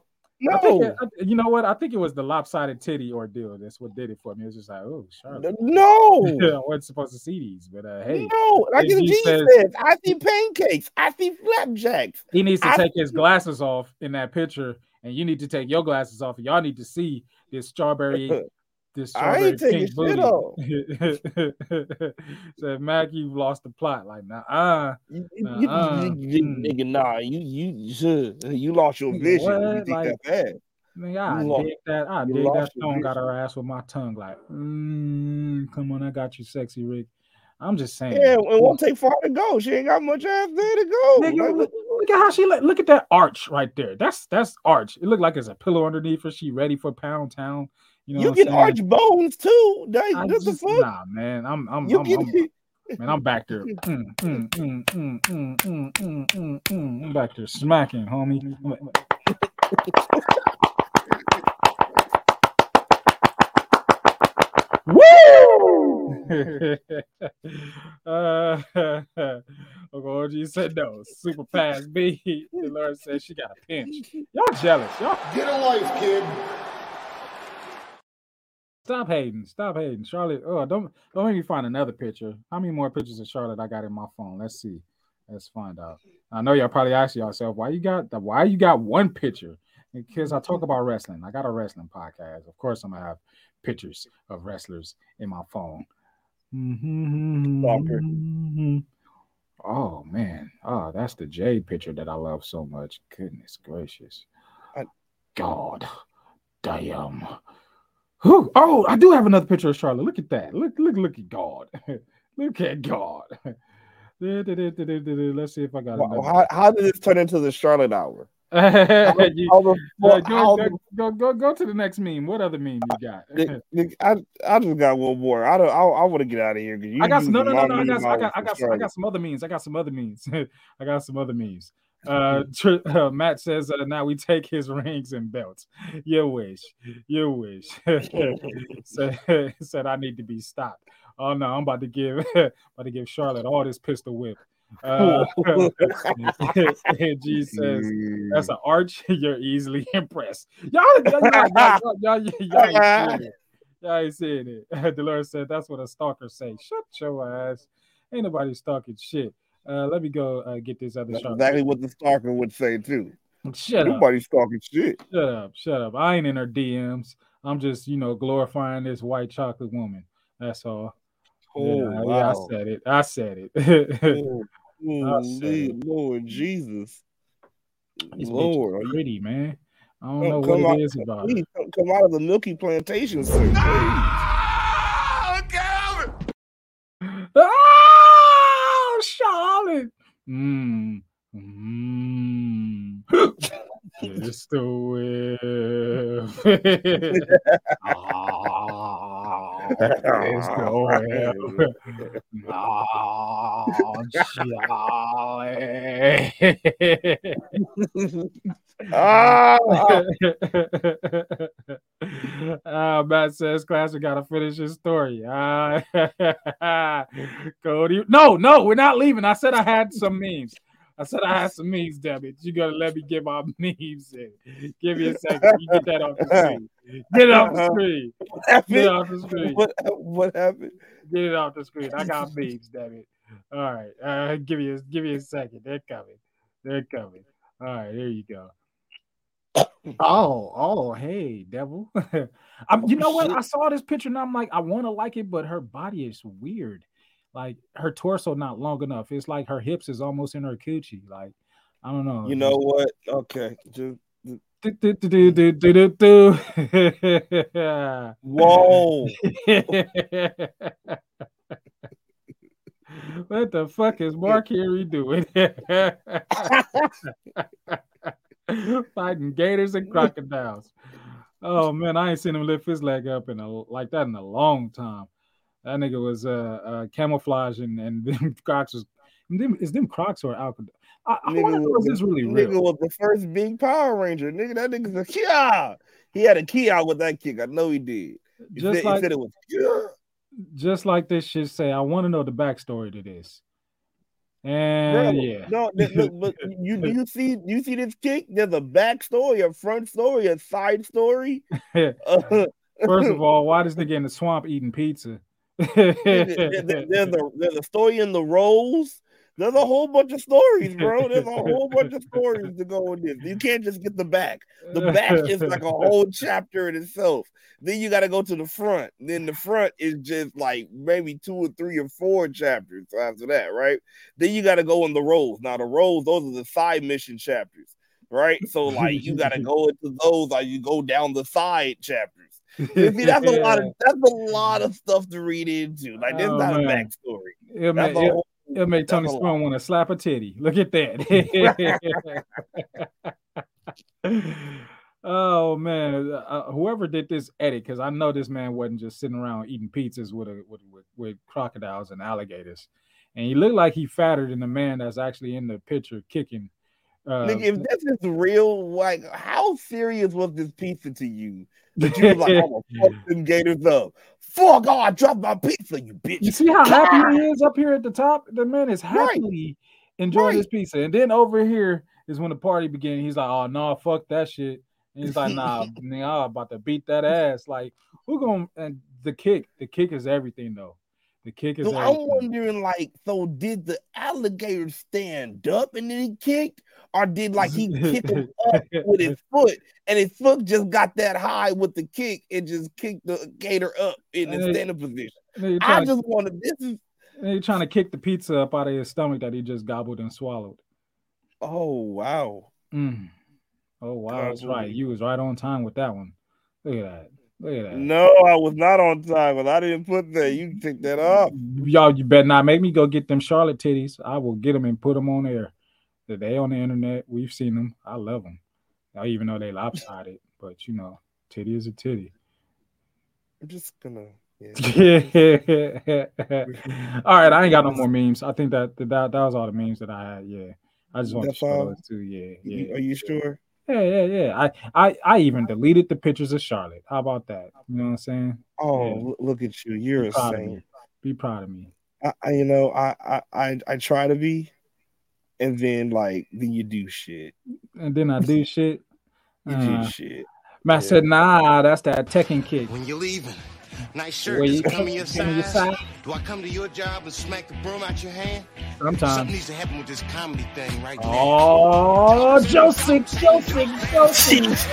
I think no, it- I- you know what? I think it was the lopsided titty ordeal. That's what did it for me. It was just like, oh, Charlotte. no, *laughs* I wasn't supposed to see these, but uh, hey, no. Like the G says- says, I see pancakes, I see flapjacks. he needs to I- take his glasses off in that picture, and you need to take your glasses off. Y'all need to see this strawberry, *laughs* this I ain't taking shit booty. off. *laughs* Said Mac, you've lost the plot. Like, nah, uh, You, you, Uh-uh. you, you, Mm. nigga, nah, you, you, you, you lost your vision. when You think Like- that bad. Man, I You dig that. I you dig that stone got her ass with my tongue. Like, mm, come on, I got you, sexy Rick. I'm just saying. Yeah, it won't take far to go. She ain't got much ass there to go. Nigga, Like, look, look at how she look. Look at that arch right there. That's that's arch. It looked like it's a pillow underneath her. She ready for Pound Town. You know, you what can saying? arch bones too. Like, I what the fuck? nah, man. I'm I'm you I'm, can. I'm- man. I'm back there. *laughs* Mm, mm, mm, mm, mm, mm, mm, mm, mm. I'm back there smacking, homie. Woo! *laughs* uh, *laughs* Uncle OG said no. Super pass B. The Lord said she got a pinch. Y'all jealous. Y'all Get a life, kid. Stop hating. Stop hating. Charlotte. Oh, don't don't make me find another picture. How many more pictures of Charlotte I got in my phone? Let's see. Let's find out. I know y'all probably ask yourself why you got the why you got one picture. Because I talk about wrestling. I got a wrestling podcast. Of course, I'm gonna have pictures of wrestlers in my phone. Stalker. Mm-hmm. Oh man. Oh, that's the Jade picture that I love so much. Goodness gracious. I- God damn. Whew. Oh, I do have another picture of Charlotte. Look at that. Look, look, look at God. *laughs* look at God. *laughs* Let's see if I got Wow. How, how did this turn into the Charlotte hour? You- *laughs* How the fuck- go, go, go, go, go to the next meme. What other meme you got? I, I just got one more. I don't. I, I want to get out of here you. I got some, no, no, no, no. I got, I got, I got, I got some other memes. I got some other memes. I got some other memes. Uh, tr- *laughs* uh, Matt says uh, now we take his rings and belts. You wish, you wish. *laughs* said, *laughs* said I need to be stopped. Oh no, I'm about to give, about to give Charlotte all this pistol whip. Uh, and G says that's an arch. You're easily impressed. Y'all, y'all, y'all, y'all, y'all, y'all, y'all. Y'all ain't seeing it. Dolores said that's what a stalker say. Shut your ass. Ain't nobody stalking shit. Uh, let me go uh, get this other That's shot. exactly what the stalker would say too. Shut up. Nobody's talking shit. Shut up. Shut up. I ain't in her DMs. I'm just, you know, glorifying this white chocolate woman. That's all. Oh yeah, yeah, I said it. I said it. Oh, *laughs* I said Lord, it. Lord Jesus. This bitch is Lord, are you- pretty, man. I don't Come- know come what out- it is about please come- come out of the milky plantation, sir. please. Oh, Calvin! Oh, Charlotte. Mmm. Mmm. *laughs* Just the whip. *laughs* Ah, it's *laughs* the whip. Charlie. Ah, *laughs* uh, Matt says Klassick got to finish his story. Uh, *laughs* Cody, no, no, we're not leaving. I said I had some memes. I said I had some memes, it. You gotta let me get my *laughs* memes in. Give me a second. You get that off the *laughs* screen. Get it off the screen. what Get it happened? off the screen. What, what happened? Get it off the screen. I got memes, it. All right. Uh, give me a give me a second. They're coming. They're coming. All right, there you go. *coughs* Oh, oh, hey, devil. *laughs* I'm, you know what? I saw this picture and I'm like, I want to like it, but her body is weird. Like her torso not long enough. It's like her hips is almost in her coochie. Like, I don't know. You know what? Okay. Do, do, do, do, do, do, do. whoa. *laughs* what the fuck is Mark Henry doing? *laughs* Fighting gators and crocodiles. Oh man, I ain't seen him lift his leg up in a like that in a long time. That nigga was uh, uh camouflage and, and *laughs* them Crocs was them, is them Crocs or alcohol? I, I Nigga wonder if was this the- really Nigga real. was the first big Power Ranger. Nigga, that nigga's a Kia. He had a key out with that kick. I know he did. He, Just said, like he said it was Kia. just like this shit say, I want to know the backstory to this. Bro, And yeah. no, look, but you do you *laughs* see you see this kick? There's a backstory, a front story, a side story. *laughs* Uh, First of all, why this nigga in the swamp eating pizza? There- there- there's a there's *laughs* a story in the rolls. There's a whole bunch of stories, bro. There's a whole bunch of stories to go in this. You can't just get the back. The back is like a whole chapter in itself. Then you got to go to the front. Then the front is just like maybe two or three or four chapters after that, right? Then you got to go in the roles. Now the roles, those are the side mission chapters, right? So like you got to go into those, or you go down the side chapters. You see, that's a lot of *laughs* that's a lot of stuff to read into. Like there's Oh, not a man. backstory. It'll That's make, a whole- it'll make Tony a. Spoon want to slap a titty. Look at that. *laughs* oh man, uh, whoever did this edit, because I know this man wasn't just sitting around eating pizzas with a with, with, with crocodiles and alligators, and he looked like he fatter than the man that's actually in the picture kicking. Uh, if this is real, like how serious was this pizza to you? That you was like, *laughs* I'm gonna fuck them gators up. Fuck, oh, I dropped my pizza, you bitch. You see how happy he is up here at the top? The man is happily enjoying Right. his pizza. And then over here is when the party began. He's like, oh no, fuck that shit. And he's like, nah, *laughs* nigga, I'm about to beat that ass. Like, we're gonna and the kick, the kick is everything though. The kick is So I'm wondering, like, so did the alligator stand up and then he kicked, or did like he kick him *laughs* up with his foot, and his foot just got that high with the kick and just kicked the gator up in the standing position? I just wanted this is nigga trying to kick the pizza up out of his stomach that he just gobbled and swallowed. oh wow. Mm. Oh wow, that's right. You was right on time with that one. Look at that. Look at that. No, I was not on time, but I didn't put that. You can take that up. Y'all, you better not make me go get them Charlotte titties. I will get them and put them on air. They on the internet. We've seen them. I love them. I even though they lopsided, but you know, titty is a titty. I'm just gonna. Yeah. *laughs* all right, I ain't got no more memes. I think that that that was all the memes that I had. Yeah, I just want to show all? two. Yeah, yeah. Are you sure? Yeah, yeah, yeah. I, I, I even deleted the pictures of Charlotte. How about that? You know what I'm saying? Oh, Yeah. look at you. You're Be a proud of saint. Be proud of me. I, I, you know, I, I, I, I try to be, and then like, then you do shit. And then I do shit. *laughs* You Uh, do shit. Matt Yeah. said, "Nah, that's that Tekken kick." When you're leaving, Nice shirt. Where Does it come in your come in your size? size? Do I come to your job and smack the broom out your hand? Sometimes. Something needs to happen with this comedy thing right now. Oh, Joseph, Joseph, Joseph,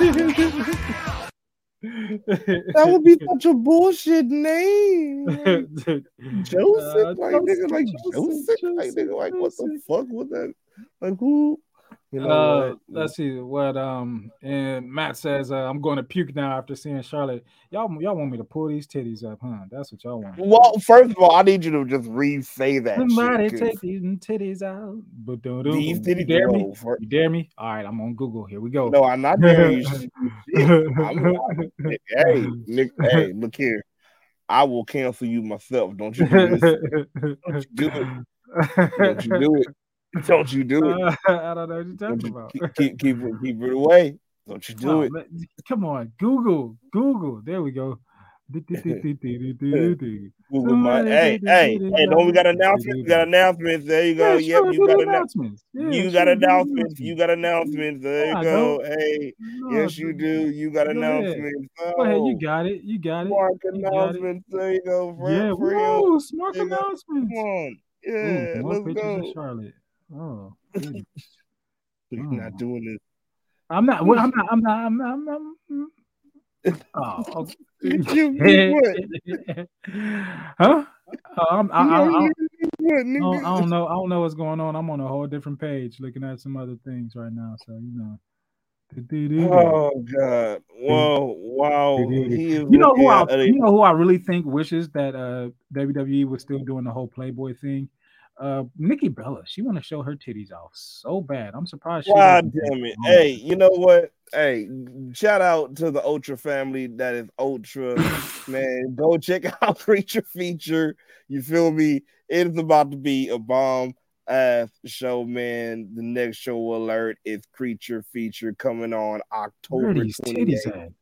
*laughs* That would be such a bullshit name. *laughs* Joseph, Uh, like nigga, like Joseph, Joseph, like nigga, like what the fuck was that? Like who? You know, Uh, what? let's see what um and Matt says uh, I'm going to puke now after seeing Charlotte. Y'all y'all want me to pull these titties up, huh? That's what y'all want. Well, first of all, I need you to just re-say that. shit, Somebody 'cause take these titties out. Ba-dum-dum. these You titties. dare me? no, for- You dare me? All right, I'm on Google. Here we go. no, I'm not daring you. *laughs* I'm not- hey, Nick, hey, look here. I will cancel you myself. Don't you do this? *laughs* Don't you do it? Don't you do it? *laughs* Don't you do it? *laughs* I don't know what you're talking about. keep, keep, keep it keep it away. Don't you do Oh, it? man, Come on, Google, Google. There we go. *laughs* Google my hey, hey, hey, don't we got announcements? We got announcements. There you go. Yeah, yep, you got announcements. Yeah, you got announcements. You got announcements. There you go. Hey, yes, you do. You got announcements. Go ahead, you Oh, got it. You got it. Mark You got it. announcements. There you go. For, Yeah, whoa, smart There you go. announcements. Come on. Yeah, let's go. Charlotte. Oh, *laughs* goodness. You're Oh. not doing this. I'm not. Well, I'm not. I'm not. I'm not. I'm not *laughs* mm. oh, okay. You, *laughs* you what? huh? Oh, I'm, I, I, I, You I, don't, I don't know. I don't know what's going on. I'm on a whole different page looking at some other things right now. So you know. Oh God! Whoa! Wow! You know who I you know who I really think wishes that uh WWE was still doing the whole Playboy thing. Uh Nikki Bella, she want to show her titties off so bad. I'm surprised. she God damn it. Hey, you know what? Hey, shout out to the Ultra family that is Ultra. Man, go check *laughs* out Creature Feature. You feel me? It is about to be a bomb ass show, man. The next show alert is Creature Feature coming on Where October are these 28th. titties at?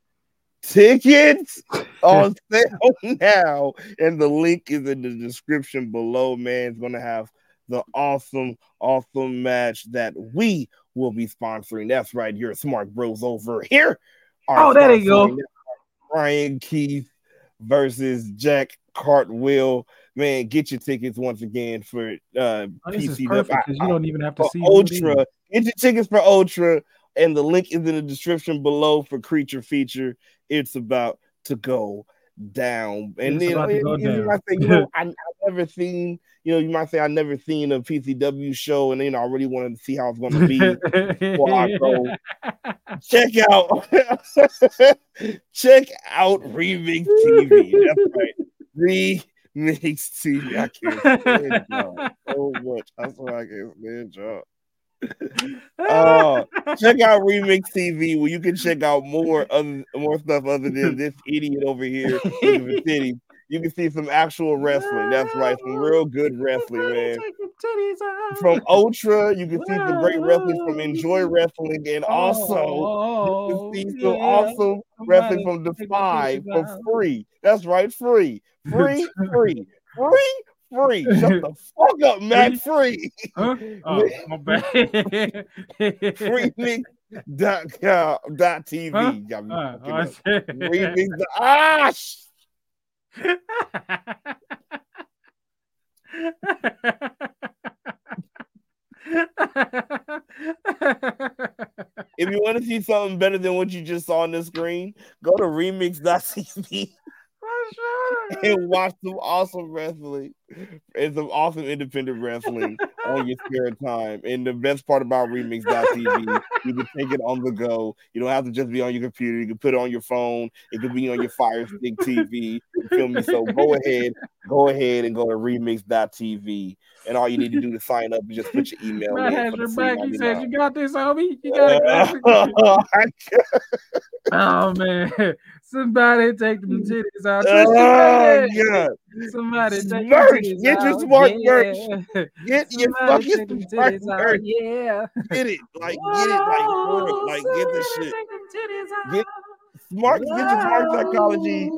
Tickets on *laughs* sale now, and the link is in the description below. Man, it's gonna have the awesome, awesome match that we will be sponsoring. That's right, your smark bros over here. Oh, there you go. Bryan Keith versus Jack Cartwheel. Man, get your tickets once again for uh Oh, this is PCW. perfect because you don't even have to see is. Ultra. Get your tickets for Ultra, and the link is in the description below for Creature Feature. It's about to go down, and It's then you- you down. might say, you know, *laughs* I, I never seen, you know, you might say I never seen a PCW show, and then I really wanted to see how it's going to be. before I go. *laughs* check out, *laughs* check out Wremix TV. That's right, Wremix TV. I can't stand y'all so much. I swear I can't stand y'all. Oh, *laughs* check out Wremix TV where you can check out more other more stuff other than this *laughs* idiot over here looking for titties. You can see some actual wrestling. That's right, some real good wrestling, man. From Ultra, you can see some great wrestling from Enjoy Wrestling, and also you can see some awesome wrestling from Defy for free. That's right, free, free, *laughs* free, free, free. Shut the fuck up, Matt. Free. Huh? *laughs* Oh, my bad. Wremix dot com dot TV. Huh? Got me Uh, up. said- Remix. dot- Ah, if you want to see something better than what you just saw on the screen, go to wremix.tv and watch some awesome wrestling and some awesome independent wrestling on your spare time. And the best part about wremix.tv, you can take it on the go. You don't have to just be on your computer. You can put it on your phone. It could be on your Fire Stick TV. You feel me? So go ahead, go ahead and go to wremix.tv. And all you need to do to sign up is just put your email Matt in. has your back. He said, "You got this, homie. You got it." *laughs* Oh, oh man, somebody take them mm. titties out. Oh, Tristan, God. Somebody take them Merch. titties Get your smark yeah. merch. Get your fucking smark titties out. merch. Yeah. Get it. Like, get it. Like, for real. Like, get the shit. Get smart. Get your Smark Psychology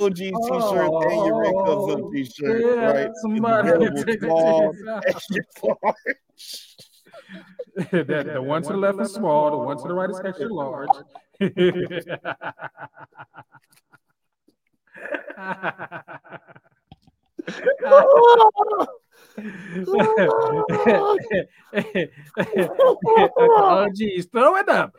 OG t-shirts and your Red Cups Up oh. t-shirt. Yeah, right? Somebody take the small, titties out. extra large. *laughs* the, the one to the left is small, the one to the right is extra large. Oh geez, throw it up.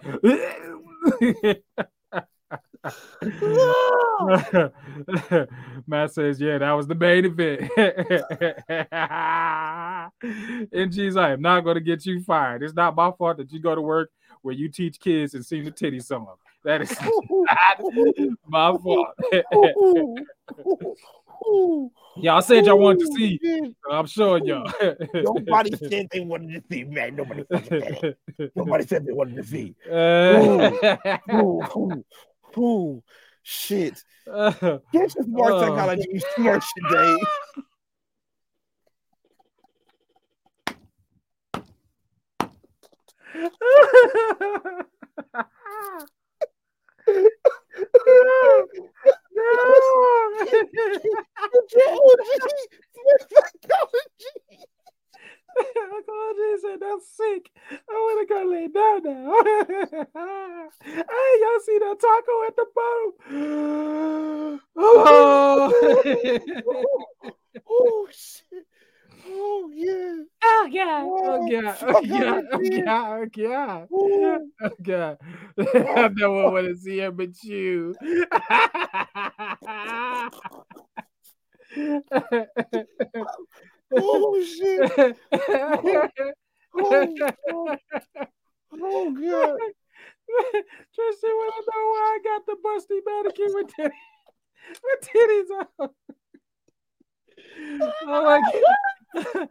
Matt says, "Yeah, that was the main event." *laughs* and she's "I'm not going to get you fired. It's not my fault that you go to work where you teach kids and sing the titty song. That is *laughs* my fault." *laughs* y'all said y'all wanted to see. I'm showing y'all. *laughs* Nobody said they wanted to see, man. Nobody said it. Nobody said they wanted to see. Uh, Ooh, ooh, ooh, shit. Get your smark Oh. psychology merch today. Uncle OJ said that's *laughs* sick. I want to go lay down now. hey, y'all see that taco at the bottom? oh, oh shit. Oh yeah. oh God! Oh Oh, Oh God! I Oh. God! Oh God! Ooh. Oh God! *laughs* I one want to see him but you. Oh shit. Oh, *laughs* oh, oh god. Tristan want to know why I got the busty mannequin with titties, with titties on. *laughs* Oh my god. My,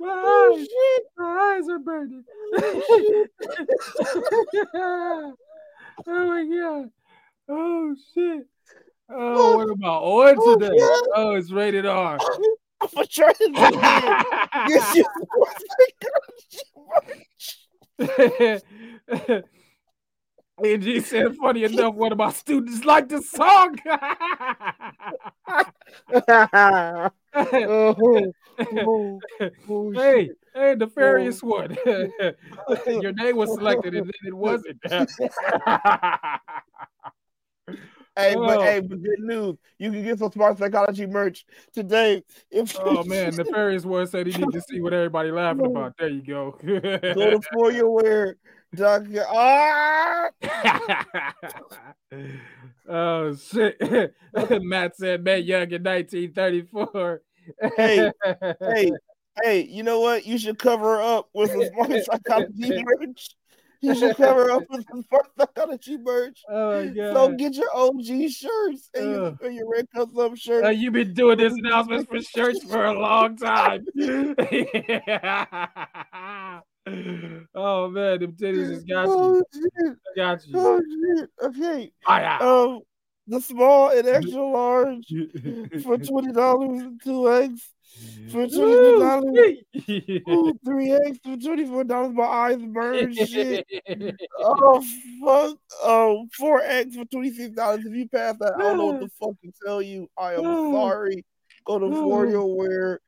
Oh eyes, shit. *laughs* my eyes are burning. *laughs* oh my god. Oh shit. Oh, what about on Oh, today? God. Oh, it's rated R. For sure this is it. *laughs* Yes, AG *laughs* said, funny enough, one of my students liked the song. *laughs* oh, oh, oh, hey, hey, nefarious one. *laughs* Your name was selected and then it wasn't. Hey, but Oh. hey, but good news. You can get some Smark Psychology merch today. If oh man, nefarious one said he need to see what everybody laughing about. There you go. go to for your wear. Doc, ah! *laughs* oh shit. *laughs* Matt said Matt Young in 1934. Hey, hey, *laughs* hey, you know what? You should cover up with some Smark Psychology merch. You should cover up with some Smark Psychology merch. Oh my god. So get your OG shirts and your, Ugh. and your red cup up shirts. Uh, you've been doing this announcement for shirts for a long time. *laughs* oh man, them titties just got oh you. shit! Got you. Oh shit! Okay. Ah, yeah. Um, the small and *laughs* extra large for twenty dollars and two eggs for twenty dollars. Three eggs for twenty four dollars. My eyes burn. *laughs* Shit. Oh fuck. Oh, four eggs for twenty six dollars. If you pass that, I don't know what the *sighs* fuck to tell you. I am *sighs* sorry. Go to *sighs* ForUrWear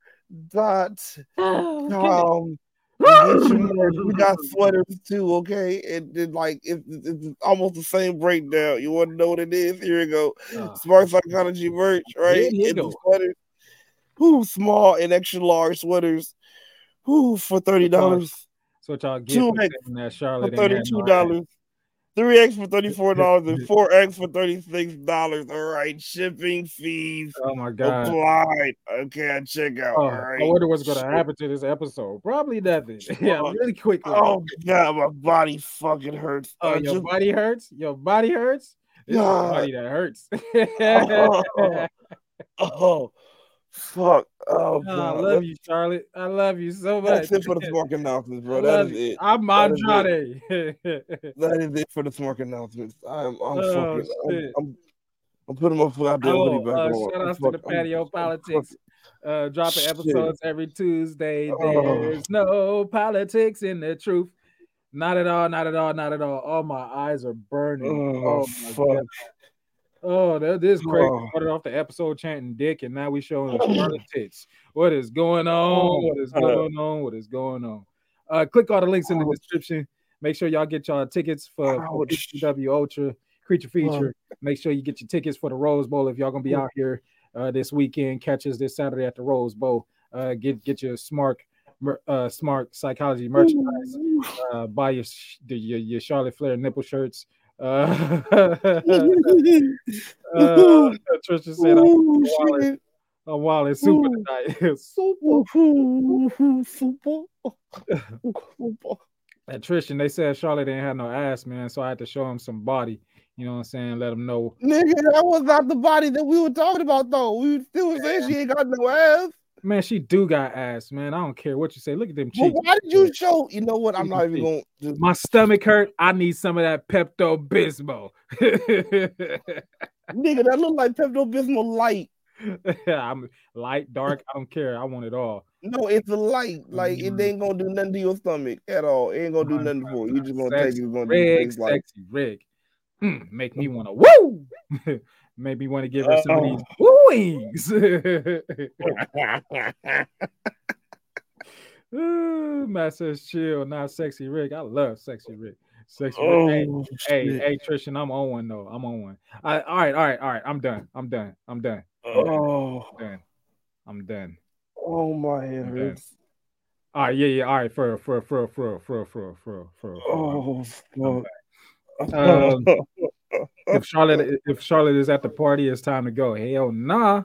dot com. And Get your merch. We got sweaters too, okay? And then like it's, it's almost the same breakdown. You want to know what it is? Here we go. Ah. Smark Psychology merch, right? You sweaters. Who small and extra large sweaters. Who for thirty dollars. So y'all get for that Charlotte had thirty-two dollars. Three X for thirty-four dollars and *laughs* four X for thirty-six dollars. All right, shipping fees. Oh my god. applied. Okay, I check out. Oh, All I wonder what's gonna happen to this episode. Probably nothing. *laughs* yeah, oh, really quickly. Oh god, my body fucking hurts. Oh, I your just- body hurts? Your body hurts? Your body that hurts. *laughs* oh, oh, fuck. Oh, Oh, I love you, Charlotte. I love you so much. That's it for the *laughs* smoke announcements, bro. That is you. it. I'm That is it. *laughs* That is it for the smoke announcements. I'm, I'm Oh, fucking. I'm. I'm, I'm putting my foot out there. oh, back uh, on. shout I'm outs to the patio politics. Uh, dropping Shit. episodes every Tuesday. Oh. There's no politics in the truth. Not at all. Not at all. Not at all. Oh, my eyes are burning. Oh, Oh, my fuck. God. Oh, that is crazy. Oh. Started off the episode chanting dick, and now we showing Charlotte tits. What is going on? Oh, What is going on? What is going on? Uh, click all the links in the description. Make sure y'all get y'all tickets for, for. PCW Ultra Creature Feature. Make sure you get your tickets for the Rose Bowl if y'all gonna be out here uh, this weekend. Catches this Saturday at the Rose Bowl. Uh, get get your smark uh, Smark Psychology merchandise. Uh, buy your, your your Charlotte Flair nipple shirts. Uh, *laughs* uh, *laughs* Trisha said, "I'm wallet, I'm wallet super tonight." *laughs* super. super. At Tristan, they said Charlotte didn't have no ass, man, so I had to show him some body. You know what I'm saying? Let him know. Nigga, that was not the body that we were talking about, though. We still were saying she ain't got no ass. Man, she do got ass, man. I don't care what you say. Look at them Well, cheeks. why did you show? You know what? I'm not even going. to My stomach hurt. I need some of that Pepto Bismol. *laughs* Nigga, that look like Pepto Bismol light. *laughs* I'm light, dark. I don't care. I want it all. No, it's a light. Like Mm-hmm. it ain't gonna do nothing to your stomach at all. It ain't gonna do nothing for you. You just gonna take it. Gonna do rig, things like. sexy rig. Mm, make me want to woo. *laughs* make me want to give her some of these wooings. *laughs* Ooh, Matt says chill, not sexy Rick. I love sexy Rick. Sexy Rick. Oh, Hey, hey, hey, Tristan, I'm on one though. I'm on one. I, all right, all right, all right. I'm done. I'm done. I'm done. Oh, I'm done. I'm done. oh my head hurts. All right, yeah, yeah. All right, for for for for for for for for. Oh, fuck. *laughs* Um, if Charlotte if Charlotte is at the party, it's time to go. Hell nah.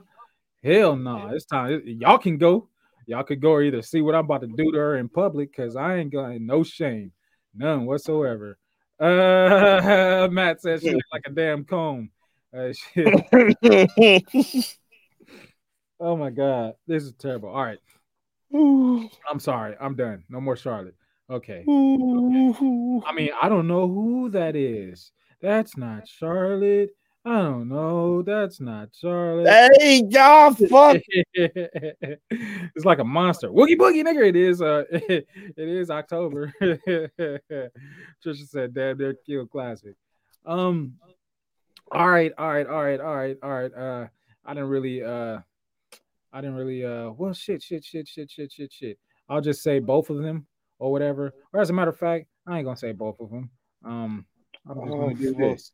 Hell nah. It's time. Y'all can go. Y'all could go either see what I'm about to do to her in public because I ain't got no shame. None whatsoever. Uh *laughs* Matt says she like a damn comb. Uh, *laughs* shit. *laughs* oh my god. This is terrible. All right. *sighs* I'm sorry. I'm done. No more Charlotte. Okay. *sighs* I mean, I don't know who that is. That's not Charlotte. I don't know. That's not Charlotte. hey, y'all, fuck. *laughs* it's like a monster. Woogie boogie, nigga. It is. Uh, *laughs* it is October. *laughs* Trisha said, "Damn, they're kill Klassick." Um. All right. All right. All right. All right. All right. Uh, I didn't really. Uh, I didn't really. Uh, well, shit, shit, shit, shit, shit, shit, shit. I'll just say both of them or whatever. Or as a matter of fact, I ain't gonna say both of them. Um, I'm just Oh, gonna do this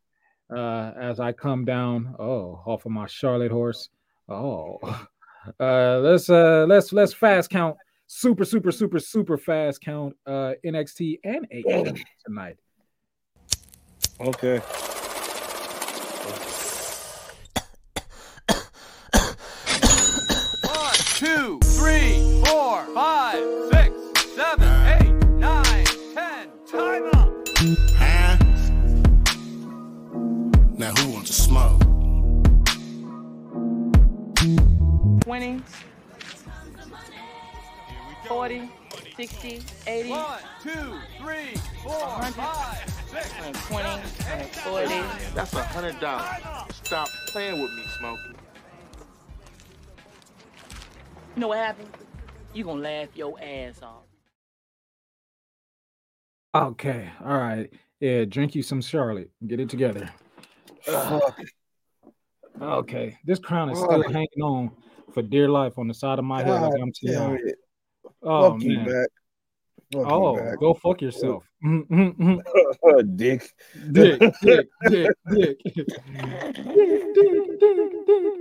uh, as I come down. Oh, off of my Charlotte horse. Oh, *laughs* uh, let's uh, let's let's fast count. Super, super, super, super fast count. Uh, NXT and AEW *clears throat* tonight. Okay. One, two, three, four, five, six, smoke? 20, 40, 60, 80, One, two, three, four, five, six, 20, 40. That's a hundred dollars. Stop playing with me, Smokey. You know what happened? You gonna laugh your ass off. Okay, all right. Yeah, drink you some Charlotte. Get it together. Fuck. Okay, this crown is still hanging on for dear life on the side of my head. Like I'm it. Oh Fuck you man. back. Fuck Oh, you go fuck yourself. Mm, mm, mm, *laughs* dick. dick, dick, dick, *laughs* dick. dick, dick,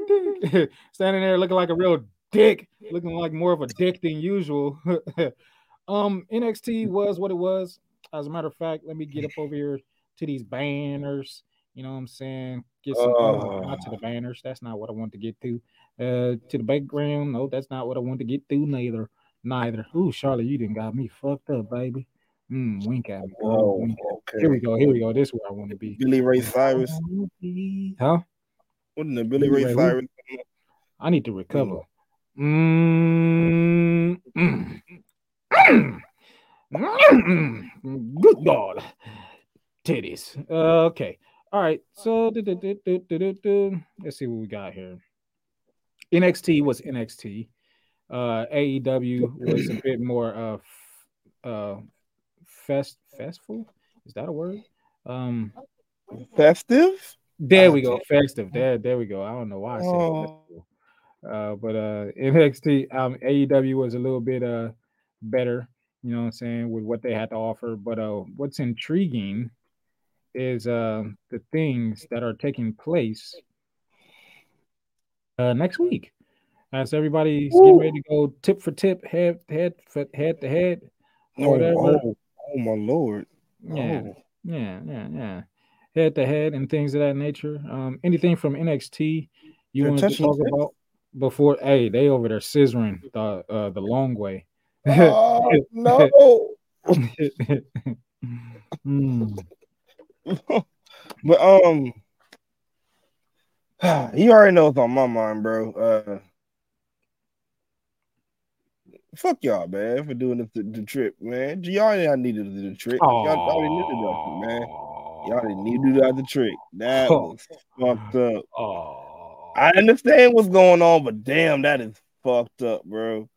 dick, dick. Standing there looking like a real dick, looking like more of a dick than usual. *laughs* um, NXT was what it was. As a matter of fact, let me get up over here to these banners. You know what I'm saying? Get some Oh. not to the banners. That's not what I want to get to. Uh, to the background. No, that's not what I want to get to. Neither. Neither. Ooh, Charlotte, you didn't got me fucked up, baby. Mm, wink at me. Whoa, Wink. okay. Here we go. Here we go. This is where I want to be. Billy Ray Cyrus. Huh? Wasn't it Billy Billy Ray Ray? Cyrus? I need to recover. Mm, mm, mm, mm, Good God. Titties. Uh, okay. All right. So du- du- du. let's see what we got here. NXT was NXT. Uh, AEW was a bit more uh, f- uh, fest festful. Is that a word? Um, Festive? There we go, festive. There, there we go. I don't know why I said Oh. Uh, but uh, NXT, um, AEW was a little bit uh better, you know what I'm saying, with what they had to offer. But uh, what's intriguing is uh the things that are taking place uh next week. As everybody's getting ready to go tip for tip, head head for head to head, or Oh, whatever. oh, oh my lord. Yeah, Oh. yeah, yeah, yeah. Head to head and things of that nature. Um, anything from NXT you They're wanted to talk about before? Hey, they over there scissoring the uh the long way. Oh, *laughs* no. *laughs* Mm. But um, *sighs* you already know what's on my mind, bro. Uh, fuck y'all, man, for doing the, the, the trip, man. Y'all already needed to do the trick. Y'all already knew to do that, man. Y'all didn't need to do that the trick. That was fucked up. I understand what's going on, but damn, that is fucked up, bro.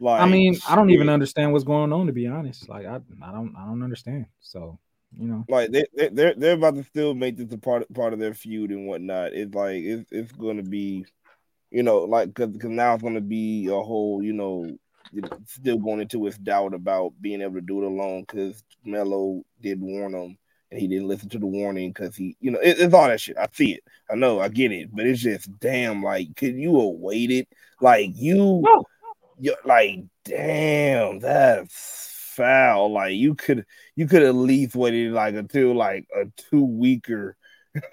Like, I mean, I don't even understand what's going on to be honest. Like I, I don't, I don't understand. So you know, like they they they're, they're about to still make this a part part of their feud and whatnot. It's like it's it's going to be, you know, like because now it's going to be a whole, you know, still going into its doubt about being able to do it alone because Melo did warn him and he didn't listen to the warning because he, you know, it, it's all that shit. I see it, I know, I get it, but it's just damn, like, could you have waited? Like you, you like, damn, that's foul. Like you could you could at least waited like until like a two weaker, *laughs*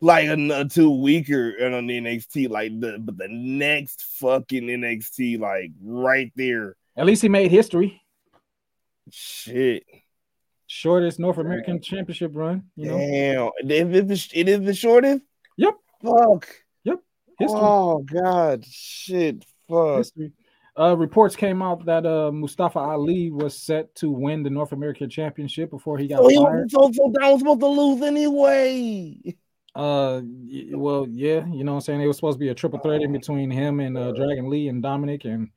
like a, a two weaker and on the NXT, like the but the next fucking NXT, like right there. at least he made history. Shit. Shortest North American Championship run. You know, Damn. It is the, it is the shortest? Yep. Fuck. Yep. History. Oh god. Shit. Fuck. history. Uh, reports came out that uh, Mustafa Ali was set to win the North American Championship before he got So, he fired. was, so, so that was supposed to lose anyway. Uh, well, yeah, you know what I'm saying. It was supposed to be a triple threat in between him and uh, Dragon Lee and Dominic, and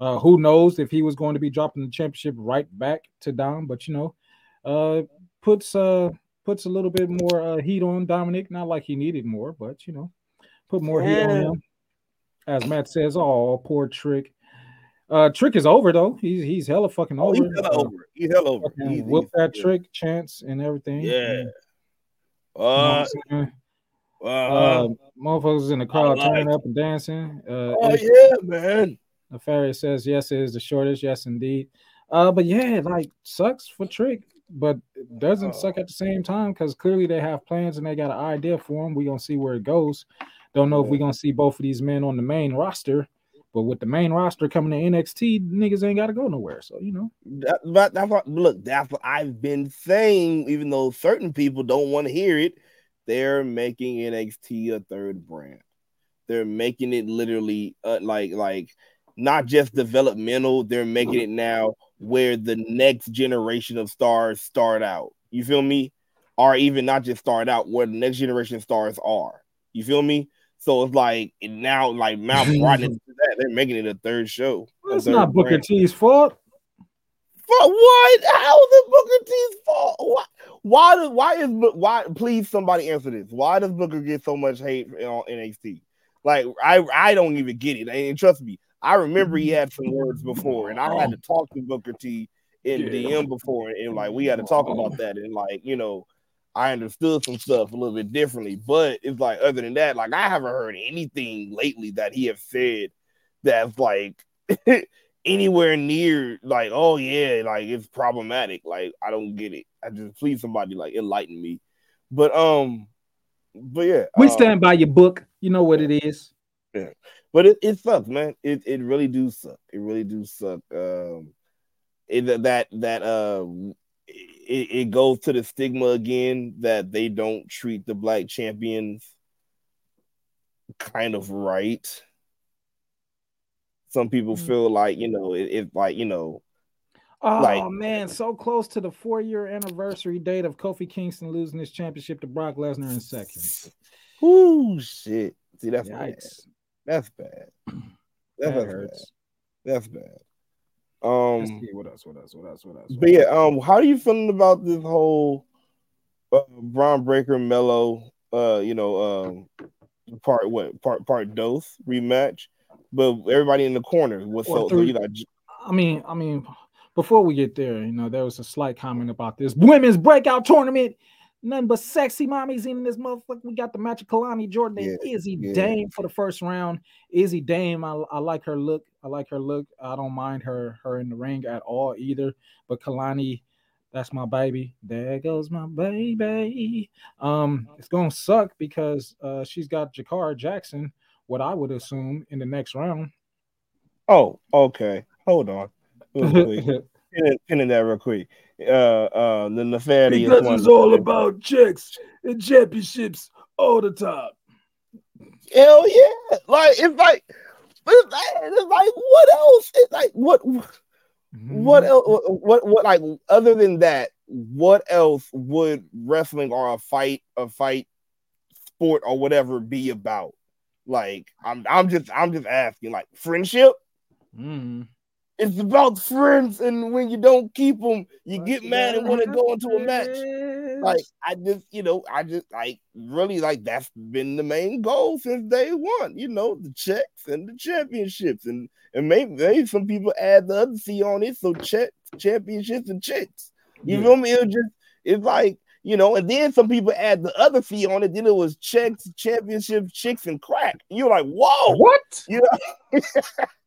uh, who knows if he was going to be dropping the championship right back to Dom, but you know, uh, puts uh puts a little bit more uh, heat on Dominic. Not like he needed more, but you know, put more heat on him. As Matt says, oh, poor Trick. Uh, Trick is over though. He's he's hella fucking Oh, over. he's hella Uh, over. He's hella over. fucking He's, whoop that Trick chance and everything. Yeah. And, you know Uh. Uh, motherfuckers in the crowd turning up and dancing. Uh, oh yeah, man. Nefarious says yes, it is the shortest. Yes, indeed. Uh, but yeah, like sucks for Trick, but it doesn't suck at the same time because clearly they have plans and they got an idea for him. We gonna see where it goes. Don't know if we gonna see both of these men on the main roster, but with the main roster coming to NXT, niggas ain't gotta go nowhere. So you know, That, but that's what look, that's what I've been saying, even though certain people don't want to hear it. They're making NXT a third brand. They're making it literally uh, like like not just developmental, they're making it now where the next generation of stars start out. You feel me? Or even not just start out where the next generation of stars are. You feel me? So it's like it now, like Mount brought into that, they're making it a third show. a it's third not Booker brand. T's fault. But what? How is it Booker T's fault? Why? Why? Does, why is why? Please, somebody answer this. Why does Booker get so much hate on NXT? Like, I I don't even get it. And trust me, I remember he had some words before, and I had to talk to Booker T in DM before, and like we had to talk about that, and like you know, I understood some stuff a little bit differently. But it's like other than that, like I haven't heard anything lately that he have said that's like *laughs* anywhere near like, oh yeah, like it's problematic. Like I don't get it. I just please somebody like enlighten me. But um, but yeah, We um, stand by your book. You know what it is. yeah. But it, it sucks, man. It it really do suck. It really do suck. Um, it that that uh, it, it goes to the stigma again that they don't treat the black champions kind of right. Some people mm. feel like you know it, it like you know Oh Like- man, so close to the four-year anniversary date of Kofi Kingston losing his championship to Brock Lesnar in seconds. Ooh, shit. See, that's bad. That's bad. That's, That hurts. bad. That's bad. Let's Um, see what else? What else? What else? What else? but yeah, um, how are you feeling about this whole uh, Bron Breakker Melo uh, you know, um, part what part part dose rematch, but everybody in the corner was Or so, so you got I mean, I mean, before we get there, you know, there was a slight comment about this women's breakout tournament. Nothing but sexy mommies in this motherfucker. We got the match of Kelani Jordan and Izzy yeah. Dame for the first round. Izzy Dame, I, I like her look. I like her look. I don't mind her her in the ring at all either. But Kelani, that's my baby. There goes my baby. Um, it's gonna suck because uh she's got Jakar Jackson, what I would assume in the next round. Oh, okay. Hold on. *laughs* Real quick. pin, it- pin it that real quick. Uh uh the nefarious Because one. it's all about checks and championships all the time. Hell yeah. Like it's like it's like, it's like what else? It's like what what else what, what what like other than that, what else would wrestling or a fight a fight sport or whatever be about? Like I'm I'm just I'm just asking like friendship Mm. It's about friends, and when you don't keep them, you get mad and want to go into a match. Like I just, you know, I just like really like that's been the main goal since day one. You know, the checks and the championships, and and maybe, maybe some people add the other C on it, so check championships and checks. You Yeah. feel me? It just it's like you know, and then some people add the other fee on it. Then it was checks, championships, chicks, and crack. You're like, whoa, what? You know, *laughs*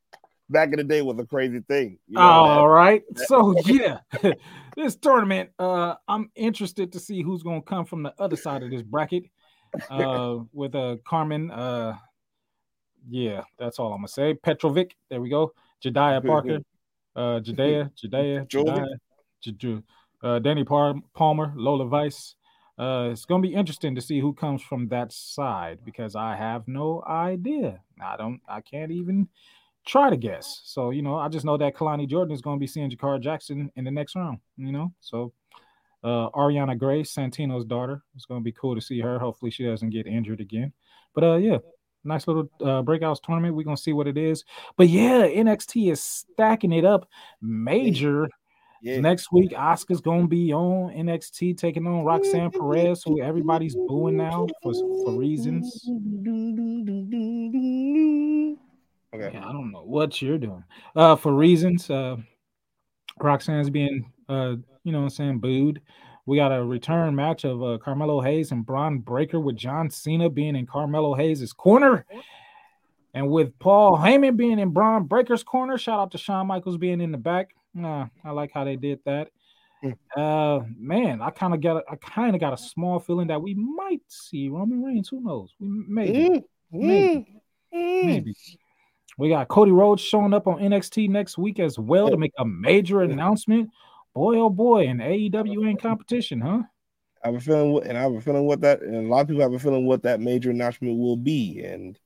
back in the day was a crazy thing. You know, All that- right. that- So yeah, *laughs* this tournament, uh, I'm interested to see who's gonna come from the other side of this bracket. *laughs* Uh, with uh Carmen. Uh, yeah, that's all I'm gonna say. Petrovic. There we go. Jediah *laughs* Parker. Uh, Jediah. Jediah. Jovic. Jediah. J- J- Uh, Dani Par- Palmer. Lola Vice. Uh, it's gonna be interesting to see who comes from that side because I have no idea. I don't. I can't even try to guess. So, you know, I just know that Kelani Jordan is going to be seeing Jakar Jackson in the next round, you know? So, uh, Arianna Gray, Santino's daughter, it's going to be cool to see her. Hopefully, she doesn't get injured again. But, uh, yeah, nice little uh, breakouts tournament. We're going to see what it is. But, yeah, NXT is stacking it up major. Next week, Asuka's going to be on NXT taking on Roxanne Perez, who everybody's booing now for, for reasons. *laughs* Okay. Yeah, I don't know what you're doing. Uh for reasons. Uh Roxanne's being uh, you know what I'm saying, booed. We got a return match of uh, Carmelo Hayes and Bron Breakker with John Cena being in Carmelo Hayes' corner. And with Paul Heyman being in Bron Breakker's corner, shout out to Shawn Michaels being in the back. Nah, I like how they did that. Uh man, I kind of got a- I kind of got a small feeling that we might see Roman Reigns. Who knows? We maybe, maybe, maybe. We got Cody Rhodes showing up on NXT next week as well to make a major announcement. Boy, oh boy, an AEW ain't competition, huh? I have a feeling, what, and I have a feeling what that, and a lot of people have a feeling what that major announcement will be, and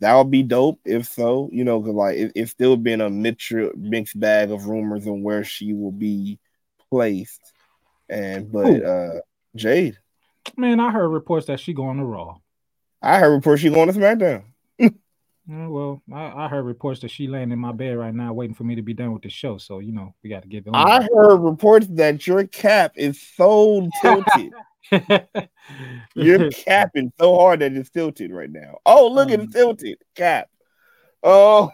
that would be dope if so. You know, because like it, it's still been a mixture, mixed bag of rumors on where she will be placed, and but Who? uh Jade, Man, I heard reports that she going to Raw. I heard reports she going to SmackDown. Yeah, well, I, I heard reports that she laying in my bed right now, waiting for me to be done with the show. So you know, we got to get. I heard reports that your cap is so tilted. *laughs* You're capping so hard that it's tilted right now. Oh, look at it tilted cap. Oh,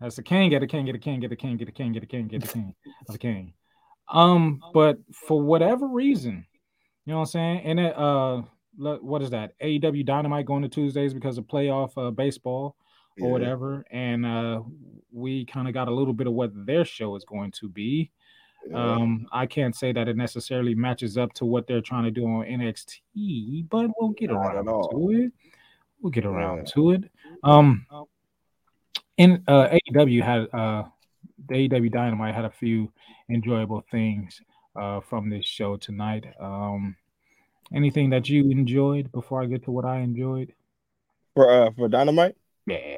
That's a king, get a king, get a king, get a king, get a king, get a king, get a king, of a king. Um, but for whatever reason, you know what I'm saying? And it, uh, what is that? AEW Dynamite going to Tuesdays because of playoff uh, baseball or Yeah. whatever, and uh, we kind of got a little bit of what their show is going to be. Um, I can't say that it necessarily matches up to what they're trying to do on NXT, but we'll get Not around to it. We'll get around Yeah. to it. Um, in uh, AEW had uh, the AEW Dynamite had a few enjoyable things uh, from this show tonight. Um, anything that you enjoyed before I get to what I enjoyed? for uh for Dynamite. Yeah.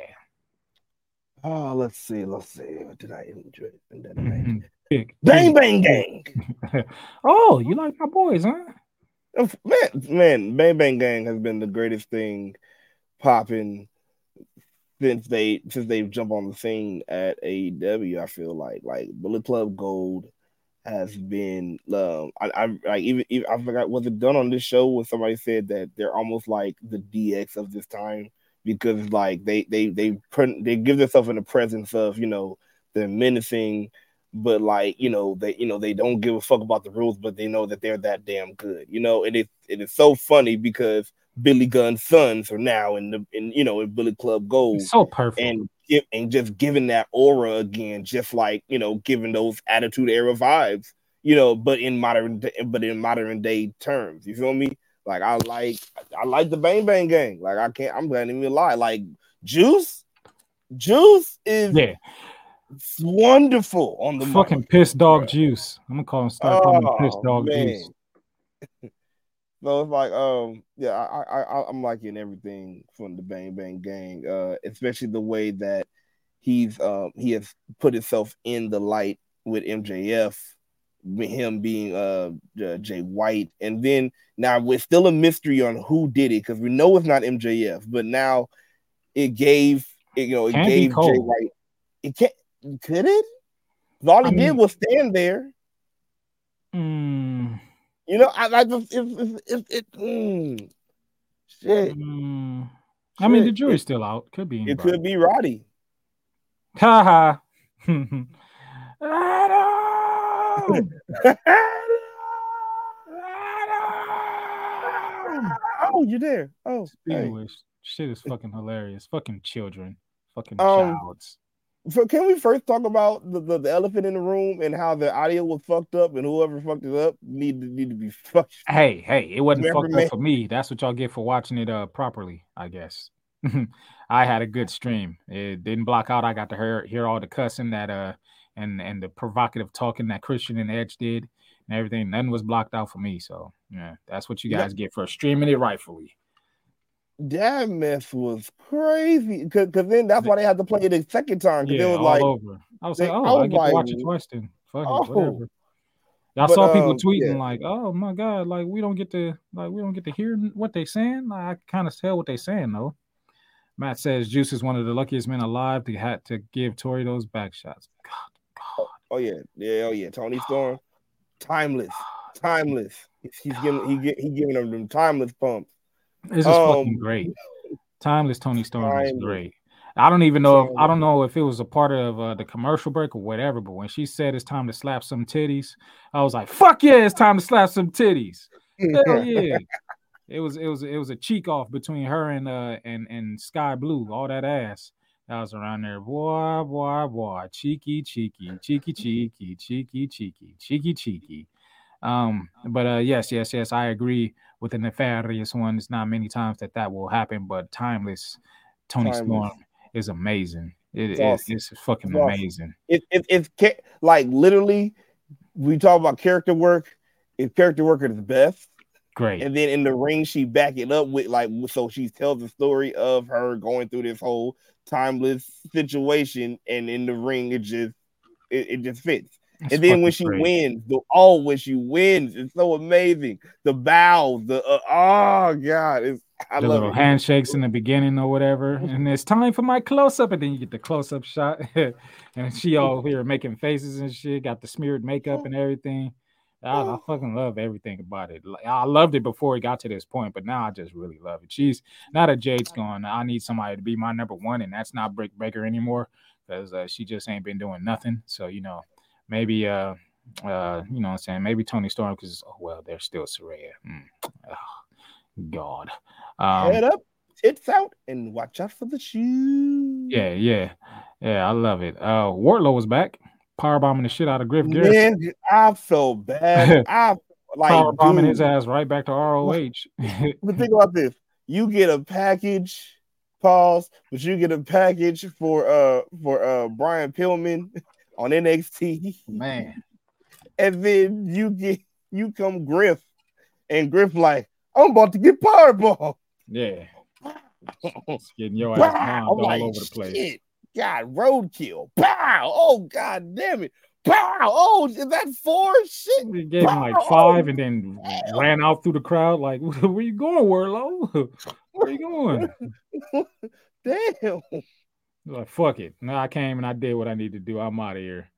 Oh, let's see, let's see. What did I enjoy? Mhm. Big. Bang bang gang. *laughs* oh, you like my boys, huh? Man, man, Bang Bang Gang has been the greatest thing popping since they since they've jumped on the scene at AEW. I feel like like Bullet Club Gold has been um I, I like even, even I forgot was it done on this show when somebody said that they're almost like the DX of this time? Because like they they they put they give themselves in the presence of you know they're menacing but like you know they you know they don't give a fuck about the rules but they know that they're that damn good you know? And it it is so funny because Billy Gunn's sons are now in the in you know in Bullet Club Gold so perfect and and just giving that aura again just like you know giving those attitude era vibes you know but in modern but in modern day terms you feel me like I like I like the Bang Bang Gang like I can't I'm gonna even lie like Juice Juice is yeah wonderful on the fucking mic. piss dog juice. I'm gonna call him start calling him piss Oh, dog man. juice. So it's like, um, yeah, I, I, I'm liking everything from the Bang Bang Gang, uh, especially the way that he's, um, he has put himself in the light with MJF, with him being uh uh, Jay White, and then now we're still a mystery on who did it because we know it's not MJF, but now it gave, it, you know, it Can be gave Jay White. It can't, could it? All he I did mean- was stand there. Mm, You know, I like if if if, if it. Mm, shit, mm. I mean, the jury's still out. Could be. it could be Roddy. Ha ha. *laughs* Adam! *laughs* oh, you're there. Oh, Speaking hey. shit is fucking hilarious. Fucking children. Fucking Um, childs. So can we first talk about the, the, the elephant in the room and how the audio was fucked up and whoever fucked it up need to need to be *laughs* fucked. Hey, hey, it wasn't Remember fucked me? up for me. That's what y'all get for watching it uh properly, I guess. *laughs* I had a good stream. It didn't block out. I got to hear hear all the cussing that uh and and the provocative talking that Christian and Edge did and everything. Nothing was blocked out for me. So yeah, that's what you Yeah. guys get for streaming it rightfully. That mess was crazy. because then that's why they had to play it a second time. Cause Yeah, it was all like over. I was they- like, I oh, I, was get to watch like, it twice then. Fuck oh. it, whatever. Y'all But, saw people um, tweeting yeah. like, "Oh my god, like we don't get to like we don't get to hear what they saying." Like, I kind of tell what they saying though. Matt says Juice is one of the luckiest men alive to had to give Tori those back shots. God, Oh yeah, yeah, oh yeah. Toni Storm, timeless, timeless. He's, he's giving he get he giving them them timeless pumps. This is Um, fucking great. Timeless Toni Storm is great. I don't even know. If, I don't know if it was a part of uh, the commercial break or whatever. But when she said it's time to slap some titties, I was like, "Fuck yeah, it's time to slap some titties." Hell *laughs* yeah. It was it was it was a cheek off between her and uh and and Skye Blue, all that ass that was around there. Boy, boy, boy, cheeky, cheeky, cheeky, cheeky, cheeky, cheeky, cheeky, cheeky. Um, but uh, yes, yes, yes, I agree with the nefarious one. It's not many times that that will happen, but timeless Toni Timeless. Storm is amazing. It, It's it- awesome. it's fucking It's awesome. amazing. it, it it's like literally we talk about character work. If character work at its best, Great. and then in the ring she back it up with like so she tells the story of her going through this whole timeless situation, and in the ring it just it, it just fits. It's and then when she great. wins, the oh when she wins, it's so amazing. The bows, the uh, oh god, it's I the love little it. handshakes in the beginning or whatever, and it's time for my close up, and then you get the close up shot, *laughs* and she all here making faces and shit, got the smeared makeup and everything. I, I fucking love everything about it. I loved it before it got to this point, but now I just really love it. She's now that Jade's gone, I need somebody to be my number one, and that's not Britt Baker anymore because uh, she just ain't been doing nothing. So you know, maybe uh, uh, you know, what I'm saying maybe Toni Storm because oh well, they're still Saraya. Mm. Oh, God. Um, Head up, tits out, and watch out for the shoes. Yeah, yeah, yeah. I love it. Uh, Wardlow was back, power bombing the shit out of Griff Garrison, Man, I felt bad. *laughs* I like power bombing his ass right back to ROH. *laughs* But think about this: you get a package, pause, but you get a package for uh for uh Brian Pillman *laughs* on NXT, Man, and then you get you come Griff, and Griff like I'm about to get powerball. yeah, *laughs* It's getting your ass bombed all like, over the place. shit. God, roadkill. Pow! Oh god damn it. Pow! Oh, is that four? Shit. He gave him like Pow! Oh, five, and then ran out through the crowd. Like, *laughs* where you going, Wardlow? *laughs* Where you going? Damn. Like, fuck it. No, I came and I did what I need to do. I'm out of here.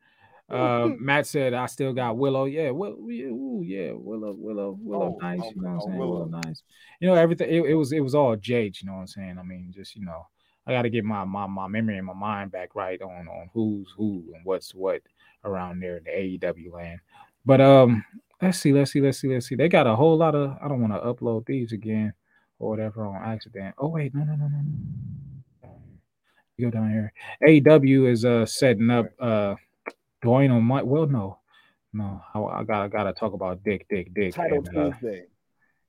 Uh, *laughs* Matt said I still got Willow. Yeah, Will, ooh, yeah, Willow, Willow, Willow, Oh, nice. oh, you know what I'm oh, saying? Willow. Willow, nice. You know everything. It, it was it was all Jade. You know what I'm saying? I mean, just you know, I got to get my my my memory and my mind back right on on who's who and what's what around there in the AEW land. But um, let's see, let's see, let's see, let's see. They got a whole lot of. I don't want to upload these again or whatever on accident. Oh wait, no, no, no, no, no. Go down here. AEW is uh setting up uh Dwayne on my well no. No, I, I gotta gotta talk about Dick, Dick, Dick. Title and, uh, Tuesday.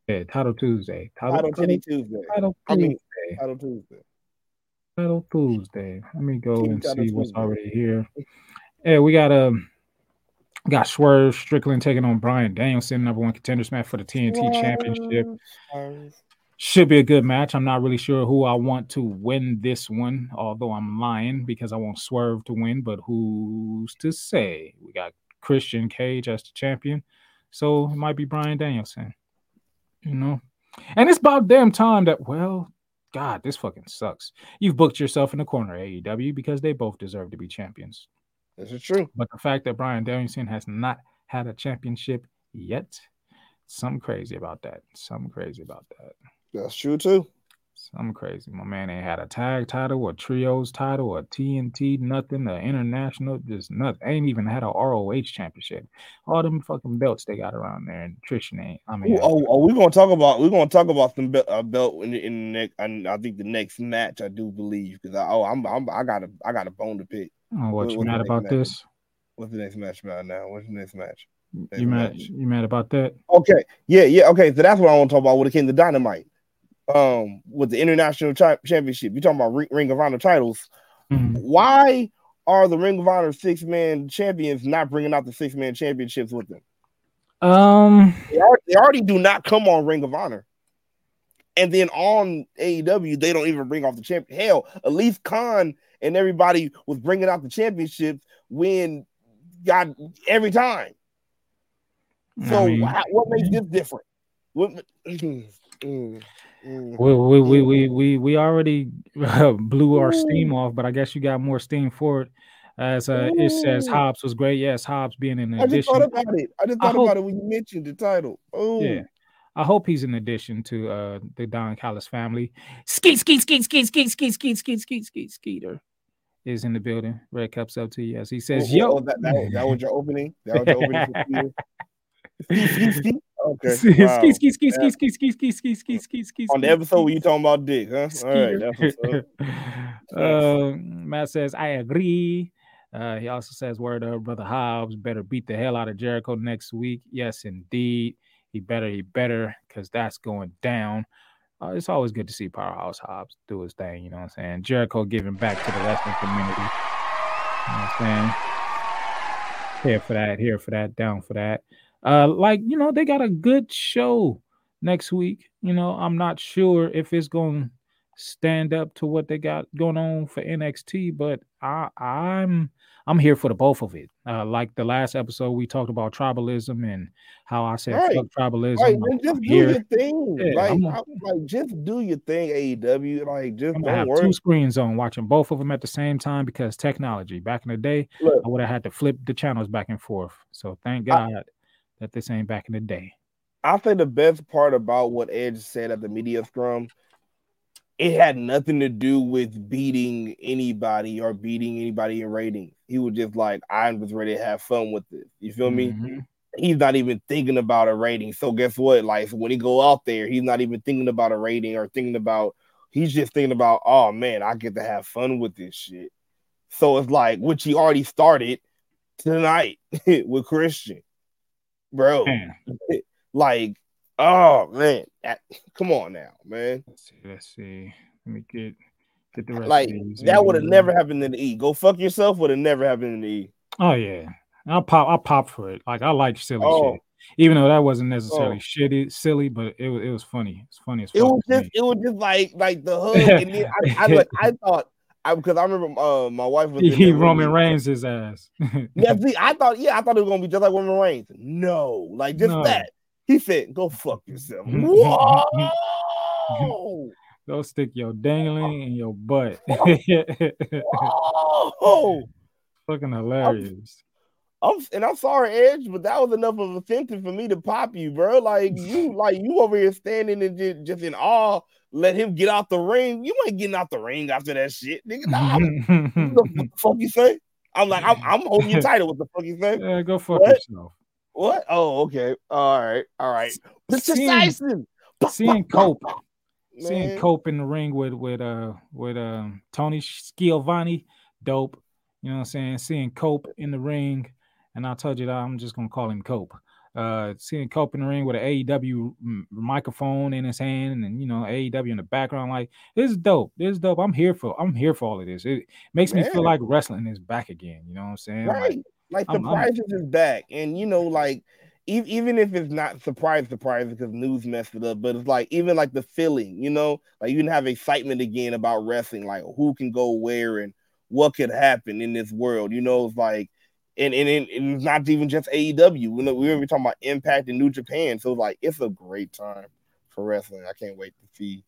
yeah, Title Tuesday. Title Titty Tuesday. Title I mean, Tuesday. Title Tuesday. Title Tuesday. Let me go and see what's Tuesday. already here. Yeah, we got um got Swerve Strickland taking on Bryan Danielson, number one contenders match for the TNT Championship. Should be a good match. I'm not really sure who I want to win this one, although I'm lying because I want Swerve to win, but who's to say? We got Christian Cage as the champion, so it might be Bryan Danielson. You know, and it's about damn time that, well, God, this fucking sucks. You've booked yourself in the corner, AEW, because they both deserve to be champions. This is true. But the fact that Bryan Danielson has not had a championship yet, something crazy about that. Something crazy about that. That's true too. Something crazy. My man ain't had a tag title, a trios title, a TNT, nothing, a international, just nothing. Ain't even had a ROH championship. All them fucking belts they got around there, and Trish ain't. I mean, Ooh, oh, oh, we're gonna talk about we're gonna talk about some belt, uh, belt in the, in the next. I, I think the next match I do believe because I, oh I'm, I'm I got a I got a bone to pick. oh, what what- you mad about match? this? What's the next match about now? What's the next match? Next You mad? You mad about that? Okay, yeah, yeah, okay. So that's what I want to talk about when it came to Dynamite. Um, with the international championship, You're talking about Ring, of Honor titles. Mhm. Why are the Ring of Honor six man champions not bringing out the six man championships with them? Um, They already, they already do not come on Ring of Honor. And then on AEW, they don't even bring off the champion. Hell, Elise Khan and everybody was bringing out the championships when God every time. So I mean- wha- what makes this different? What, *clears throat* mm, mm. We we we we we, we already *laughs* blew our steam off, but I guess you got more steam for it. As uh, it says, Hobbs was great. Yes, Hobbs being an addition. I just thought about it. I just I thought hope- about it when you mentioned the title. Oh, Yeah. I hope he's an addition to uh the Don Callis family. Skeet, skeet, skeet, skeet, skeet, skeet, skeet, skeet, skeet, skeet, skeeter is in the building. Red cups up to you as he says, Oh, "Yo." oh, that, that, that was your opening. That was your opening. *laughs* Okay. Ski, ski, ski, ski, ski, ski, ski, ski, ski, ski, ski, On the episode where you talking about dick, huh? All right. *laughs* Um, Matt says, I agree. Uh, he also says, word up, brother Hobbs, better beat the hell out of Jericho next week. Yes, indeed. He better, he better, because that's going down. Uh, it's always good to see Powerhouse Hobbs do his thing, you know what I'm saying? Jericho giving back to the wrestling community. You know what I'm saying? Here for that, here for that, down for that. Uh, like, you know, they got a good show next week. You know, I'm not sure if it's going to stand up to what they got going on for NXT, but I I'm I'm here for the both of it. Uh, like the last episode we talked about tribalism and how I said Right. fuck tribalism. Right, I'm- just I'm do here. your thing. Yeah, like, I'm- I- like, just do your thing, AEW. Like, just I'm don't have worry. two screens on, watching both of them at the same time because technology. Back in the day, Look. I would have had to flip the channels back and forth. So thank I- God that this ain't back in the day. I think the best part about what Edge said at the media scrum, it had nothing to do with beating anybody or beating anybody in ratings. He was just like, I was ready to have fun with this. You feel me? Mhm. He's not even thinking about a rating. So guess what? Like when he go out there, he's not even thinking about a rating or thinking about. He's just thinking about, oh man, I get to have fun with this shit. So it's like, which he already started tonight *laughs* with Christian, bro. Like, oh man, that- come on now, man. let's see. Let's see. Let me get get the rest. Like that would have never happened in the E. Go fuck yourself would have never happened in the E. Oh yeah, I'll pop. I'll pop for it. Like I like silly Oh. shit, even though that wasn't necessarily Oh. shitty, silly, but it was it was funny. It's funny as It was just me. it was just like like the *laughs* hug, and then I, I *laughs* like I thought I because I remember uh my wife was *laughs* he Roman. Reigns his ass. *laughs* Yeah, see, I thought yeah, I thought it was gonna be just like Roman Reigns. No, like just No. that. He said, "Go fuck yourself." *laughs* Whoa! Go stick your dangling in your butt. Whoa! Fucking hilarious. I'm and I'm sorry, Edge, but that was enough of a offensive for me to pop you, bro. Like you, *laughs* like you over here standing and just, just in awe. Let him get out the ring. You ain't getting out the ring after that shit, nigga. Nah, *laughs* what the fuck you say? I'm like, I'm, I'm holding your title. What the fuck you say? Yeah, go fuck What? yourself. What? Oh, okay. All right. All right. Mr. Tyson. Seeing Cope, seeing Cope in the ring with with uh with um Tony Schiavone, dope. You know what I'm saying? Seeing Cope in the ring, and I told you that I'm just gonna call him Cope. Uh, seeing Cope in the ring with an AEW microphone in his hand, and you know AEW in the background, like this is dope. This is dope. I'm here for. I'm here for all of this. It makes me feel like wrestling is back again. You know what I'm saying? Like, Right. Like the I'm- I'm- prizes is back. And you know, like e- even if it's not surprise, surprise because news messed it up, but it's like even like the feeling, you know, like you can have excitement again about wrestling, like who can go where and what could happen in this world. You know, it's like and and, and, not even just AEW. We know we were talking about Impact and New Japan. So it's like it's a great time for wrestling. I can't wait to see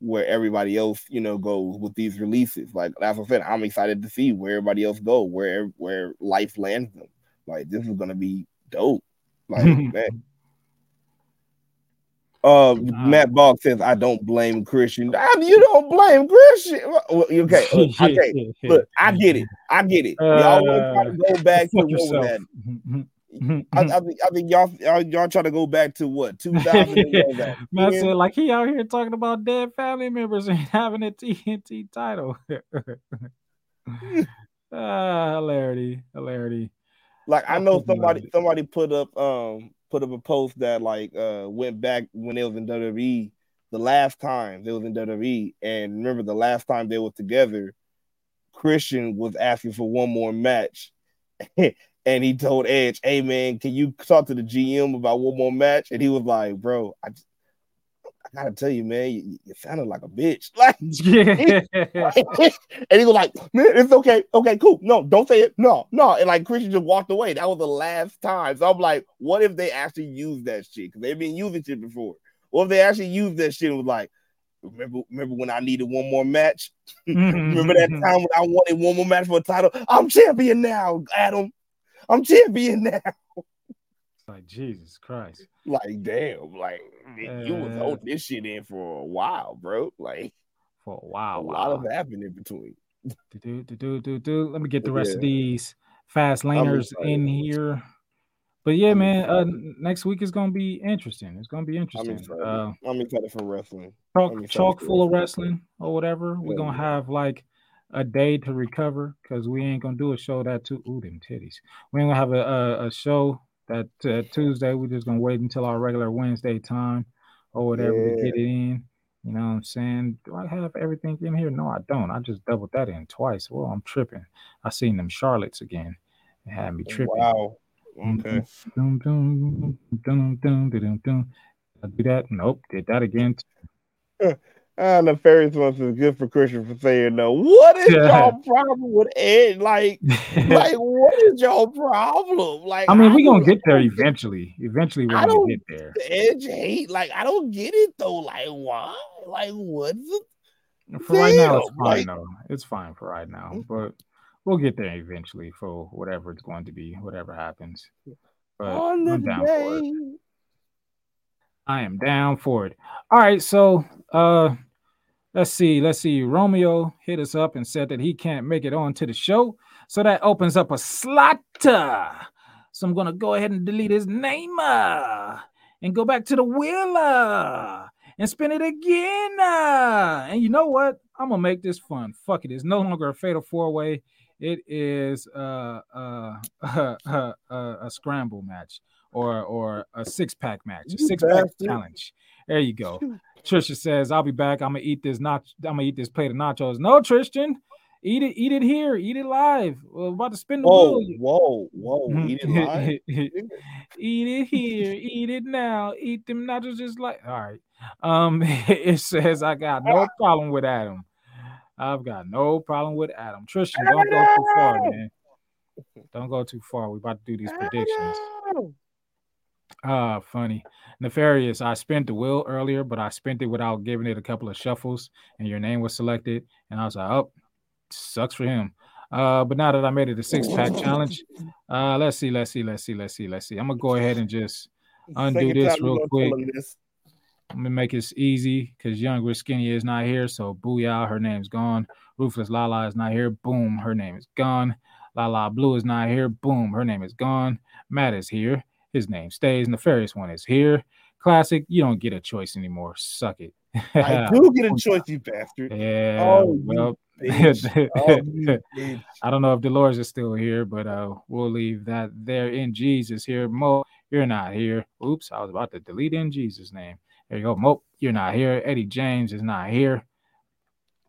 where everybody else, you know, goes with these releases. Like that's what I said, I'm excited to see where everybody else go, where where life lands them. Like this is gonna be dope. Like *laughs* man. Uh, Matt Bogg says, "I don't blame Christian. Ah, you don't blame Christian. Well, okay, uh, okay. *laughs* Look, I get it. I get it. Y'all to try to go back to what that? *laughs* I, I, think, I think y'all, y'all y'all try to go back to what *laughs* 2000 and what was? Man said like he out here talking about dead family members and having a TNT title. ah, hilarity, hilarity. Like I know somebody somebody put up um put up a post that like uh went back when they was in WWE the last time they was in WWE and remember the last time they were together Christian was asking for one more match *laughs* and he told Edge hey man can you talk to the GM about one more match? And he was like bro I just, I gotta tell you man you, you sounded like a bitch *laughs* like *laughs* Yeah. *laughs* and he was like, man, it's okay. Okay, cool. No, don't say it. No, no. And like Christian just walked away. That was the last time. So I'm like, what if they actually used that shit? Because they've been using shit before. What if they actually used that shit and was like, remember, remember when I needed one more match? remember that mm-hmm. time when I wanted one more match for a title? I'm champion now, Adam. I'm champion now. like Jesus Christ. Like, damn, like you was Uh, holding this shit in for a while, bro. Like for a while. a lot of happened in between. Do, do, do, do, do. Let me get the rest of these fast laners in here. But yeah, man, uh, next week is gonna be interesting. It's gonna be I'm interesting. excited. Uh, I'm excited for wrestling. chock, I'm chock full of wrestling or whatever. We're Yeah, gonna yeah. have like a day to recover because we ain't gonna do a show that too. Ooh, them titties. We ain't gonna have a a, a show that uh, Tuesday. We're just gonna wait until our regular Wednesday time or whatever to get it in. You know what I'm saying? Do I have everything in here? No, I don't. I just doubled that in twice. Well, I'm tripping. I seen them Charlottes again. It had me tripping. Wow. Okay. I do that? Nope. Did that again. *laughs* Ah, nefarious ones is good for Christian for saying no. What is y'all problem with Ed? Like, *laughs* like what is y'all problem? Like, I mean, we don't- gonna get there eventually. Eventually, we're gonna get there. Edge hate. Like, I don't get it though. Like, why? Like, what's it? For right now, it's fine like- though. It's fine for right now, but we'll get there eventually for whatever it's going to be, whatever happens. But On the I'm down for it. I am down for it. All right, so uh let's see, let's see. Romeo hit us up and said that he can't make it on to the show. So that opens up a slot. So I'm gonna go ahead and delete his name uh, and go back to the wheel uh, and spin it again. uh. And you know what? I'm gonna make this fun. Fuck it. It's no longer a fatal four-way. It is uh, uh, uh, a scramble match or or a six pack match, a six pack challenge. There you go. Trisha says, "I'll be back. I'm gonna eat this nach. I'm gonna eat this plate of nachos." No, Tristan, eat it. Eat it here. Eat it live. We're about to spin the Whoa, wheel. whoa, whoa! Eat it live. *laughs* eat it here. Eat it now. Eat them nachos just like. All right. Um, *laughs* it says I got no problem with Adam. I've got no problem with Adam. Tristan, don't go too far, man. Don't go too far. We're about to do these predictions. Ah, funny. Nefarious. I spent the will earlier, but I spent it without giving it a couple of shuffles, and your name was selected. And I was like, oh, sucks for him. Uh, but now that I made it a six pack challenge, uh, let's see, let's see, let's see, let's see, let's see. I'm gonna go ahead and just undo Second this real quick. this. I'm gonna make this easy because Young younger skinny is not here. So booyah, her name's gone. Ruthless LaLa is not here. Boom, her name is gone. Lala Blue is not here. Boom, her name is gone. Matt is here. His name stays. Nefarious one is here. Klassick, you don't get a choice anymore. Suck it. I *laughs* do get a choice, you bastard. Yeah. Oh, well. *laughs* Oh. I don't know if Dolores is still here, but uh, we'll leave that there. In Jesus here, Mo, you're not here. Oops, I was about to delete in Jesus' name. There you go, Mo, you're not here. Eddie James is not here.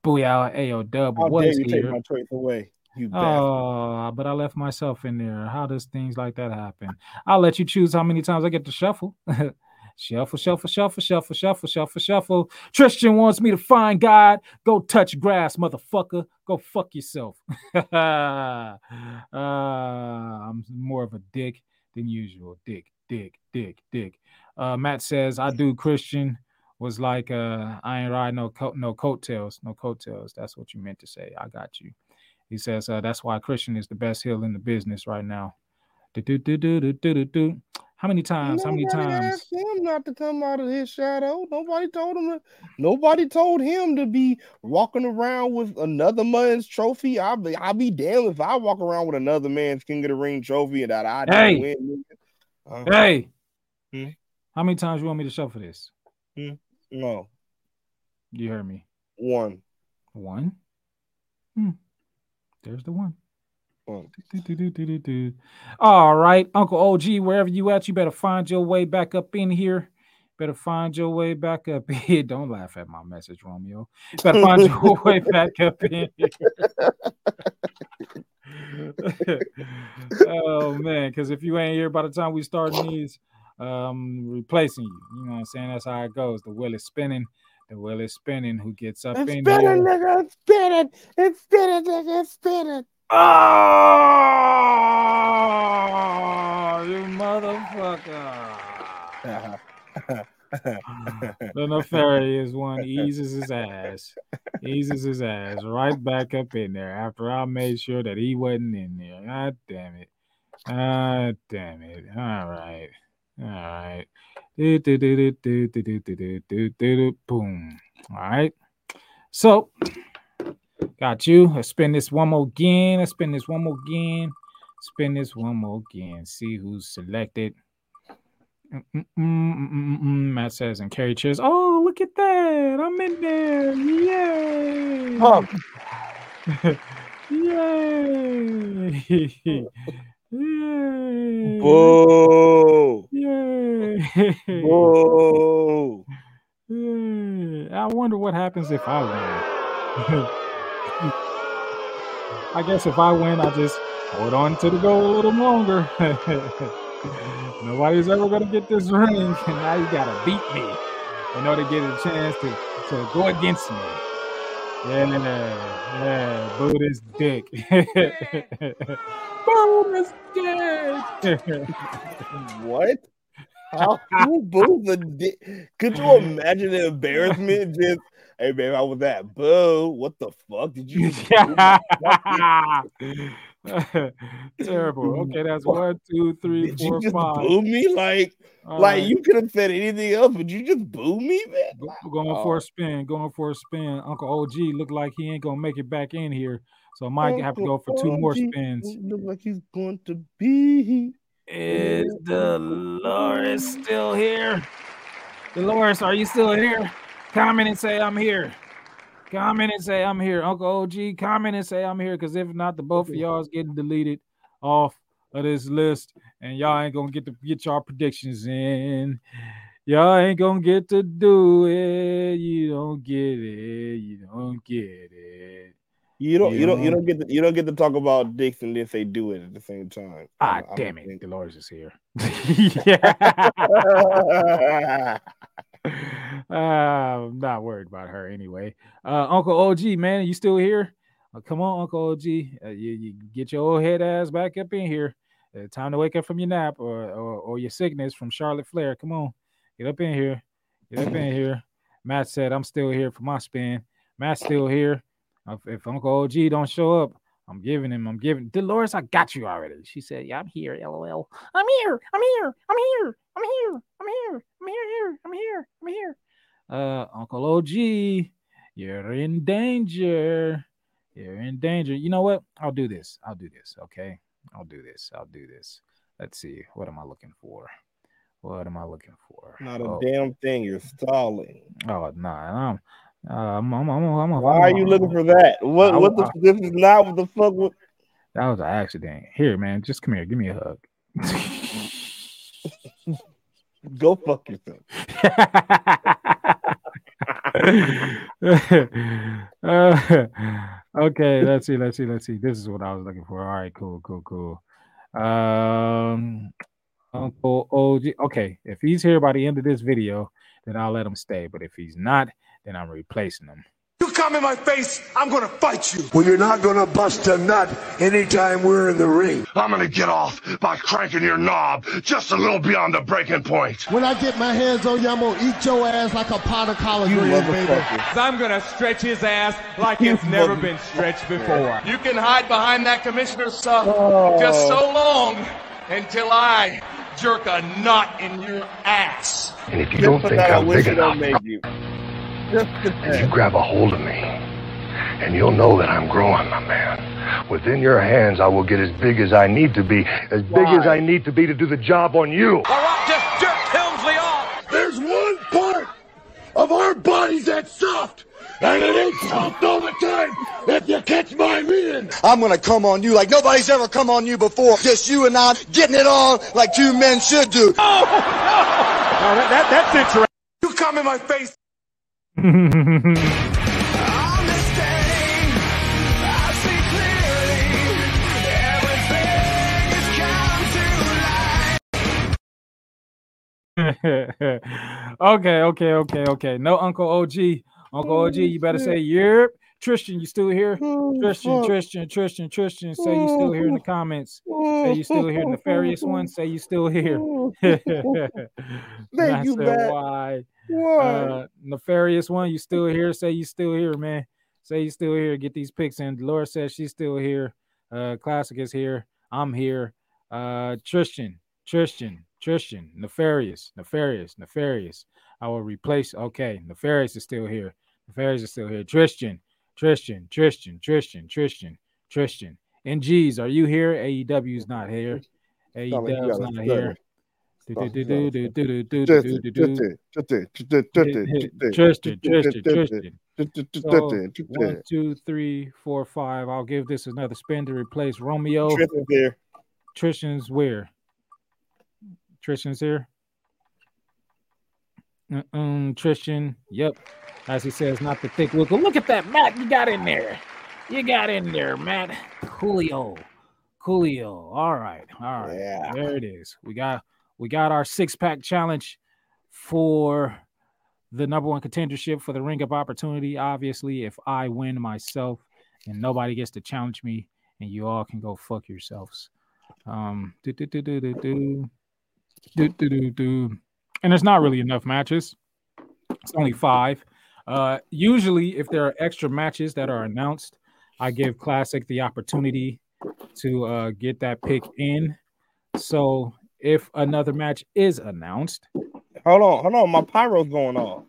Booyah, Ao Dub How was dare you take here. my choice away, you bastard. Oh, but I left myself in there. How does things like that happen? I'll let you choose how many times I get to shuffle. *laughs* shuffle, shuffle, shuffle, shuffle, shuffle, shuffle, shuffle. Tristan wants me to find God. Go touch grass, motherfucker. Go fuck yourself. *laughs* uh, I'm more of a dick than usual. Dick, dick, dick, dick. Uh, Matt says I do Christian was like uh I ain't ride no coat no coattails, no coattails. That's what you meant to say. I got you. He says uh, that's why Christian is the best heel in the business right now. How many times? How many Nobody times? asked him not to come out of his shadow. Nobody told him. To, nobody told him to be walking around with another man's trophy. I'll be, I'll be damned if I walk around with another man's King of the Ring trophy and that I didn't Hey. win. Uh, Hey, Hmm? how many times you want me to shuffle this? no, You heard me. one. One. Hmm. There's the one. All right, Uncle OG, wherever you at, you better find your way back up in here. Better find your way back up *laughs* here. Don't laugh at my message, Romeo. Better find your *laughs* way back up in here. *laughs* oh man, because if you ain't here by the time we start these, um, replacing you. You know what I'm saying? That's how it goes. The wheel is spinning. The wheel is spinning. Who gets up in here? It's in spinning, here? nigga. It's spinning. It's spinning, nigga. It's spinning. Oh, you motherfucker. *laughs* The nefarious one eases his ass. Eases his ass right back up in there after I made sure that he wasn't in there. God damn it. God damn it. All right. All right. Do, do, do, do, do, do, do, do, do, do, do. Boom. All right. So got you. Let's spin this one more again. Let's spin this one more again. Spin this one more again. See who's selected. Mm, mm, mm. Matt says and carry cheers. Oh, look at that. I'm in there. Yay. *laughs* Oh. *laughs* Yay. Yay. Whoa. Yay. Whoa. Yay. I wonder what happens if I win. *laughs* I guess if I win, I just hold on to the goal a little longer. Nobody's ever gonna get this *laughs* ring, and now you gotta beat me in order to get a chance to, to go against me. Yeah, yeah, boo this dick. *laughs* this dick. *laughs* What? How who boo the dick? Could you imagine the embarrassment? Just hey babe, how was that? Boo! What the fuck did you? Just boo my fucking- Terrible. *laughs* Okay, that's one, two, three, Did you just five. boo me? Like, All like right. you could have said anything else, but you just boo me, man. Go- Going for a oh. spin, going for a spin. Uncle OG look like he ain't gonna make it back in here, so I might have to go for two more spins. Look like he's going to be. Is Dolores still here? Dolores, are you still here? Comment and say I'm here. Comment and say I'm here. Uncle OG, comment and say I'm here. Because if not, the both of y'all is getting deleted off of this list. And y'all ain't gonna get to get y'all predictions in. Y'all ain't gonna get to do it. You don't get it. You don't get it. You don't, you don't, you don't get to, you don't get to talk about dicks and then say do it at the same time. Ah, I damn it. think- Dolores is here. *laughs* yeah. *laughs* Uh, *laughs* I'm not worried about her anyway. Uh, Uncle OG, man, you still here? Uh, come on, Uncle OG. Uh, you, you get your old head ass back up in here. Uh, time to wake up from your nap or, or or your sickness from Charlotte Flair. Come on, get up in here. Get up in here. Matt said, "I'm still here for my spin." Matt's still here. If, if Uncle OG don't show up, I'm giving him. I'm giving Dolores. I got you already. She said, "Yeah, I'm here." LOL. I'm here. I'm here. I'm here. I'm here. I'm here. I'm here. I'm here. I'm here. Uh, Uncle OG, you're in danger. You're in danger. You know what? I'll do this. I'll do this. Okay. I'll do this. I'll do this. Let's see. What am I looking for? What am I looking for? Not a Oh, damn thing. You're stalling. oh nah. I'm, uh, I'm, I'm, I'm, I'm, I'm, Why are you looking for that? What? I- What? The, I- this is not what the fuck. What, That was an accident. Here, man. Just come here. Give me a hug. go fuck yourself. *laughs* Uh, okay, let's see, let's see, let's see. This is what I was looking for. All right, cool, cool, cool. Um, Uncle OG. Okay, if he's here by the end of this video, then I'll let him stay. But if he's not, then I'm replacing him. You come in my face, I'm gonna fight you. Well, you're not gonna bust a nut anytime we're in the ring. I'm gonna get off by cranking your knob just a little beyond the breaking point. When I get my hands on you, I'm gonna eat your ass like a pot of collard greens, baby. I'm gonna stretch his ass like it's never been stretched before. You can hide behind that commissioner's stuff Oh. just so oh. long until I jerk a knot in your ass. And if you don't think that, I I'm wish big it don't enough, make you. Just for you grab a hold of me. And you'll know that I'm growing, my man. Within your hands, I will get as big as I need to be, as big as I need to be to do the job on you. All right, just jerk Helmsley off. There's one part of our bodies that's soft, and it ain't soft all the time. If you catch my meaning. I'm gonna come on you like nobody's ever come on you before. Just you and I getting it on like two men should do. Oh, that, that, that's interesting. You come in my face. *laughs* okay, okay, okay, okay. No Uncle OG. Uncle OG, you better say yep. Tristan, you still here? Tristan. Tristan, Tristan, Tristan, say you still here in the comments. Say you still here. Nefarious *laughs* one, say you still here. Thank *laughs* you, why? Why? Uh, nefarious one, you still here? Say you still here, man. Say you still here. Get these pics in. Laura says she's still here. Uh, Klassick is here. I'm here. Uh, Tristan, Tristan, Tristan, nefarious, nefarious, nefarious. I will replace. Okay, nefarious is still here. Nefarious is still here. Tristan, Tristan, Tristan, Tristan, Tristan, Tristan. NGs, are you here? AEW's not here. Sound like you AEW's not here. Tristan. I'll give this another spin to replace Romeo. Tristan's here. Tristan's where? Tristan's here. Um, Tristan. Yep. As he says, not the thick look. Look at that, Matt. You got in there. You got in there, Matt. Coolio. Coolio. All right. All right. Yeah. There it is. We got we got our six pack challenge for the number one contendership for the ring of opportunity. Obviously, if I win myself and nobody gets to challenge me, and you all can go fuck yourselves. Um, do, do, do, do, do, do. Do, do. And there's not really enough matches. It's only five. Uh, usually, if there are extra matches that are announced, I give Klassick the opportunity to uh, get that pick in. So if another match is announced, Hold on, hold on. My pyro's going off.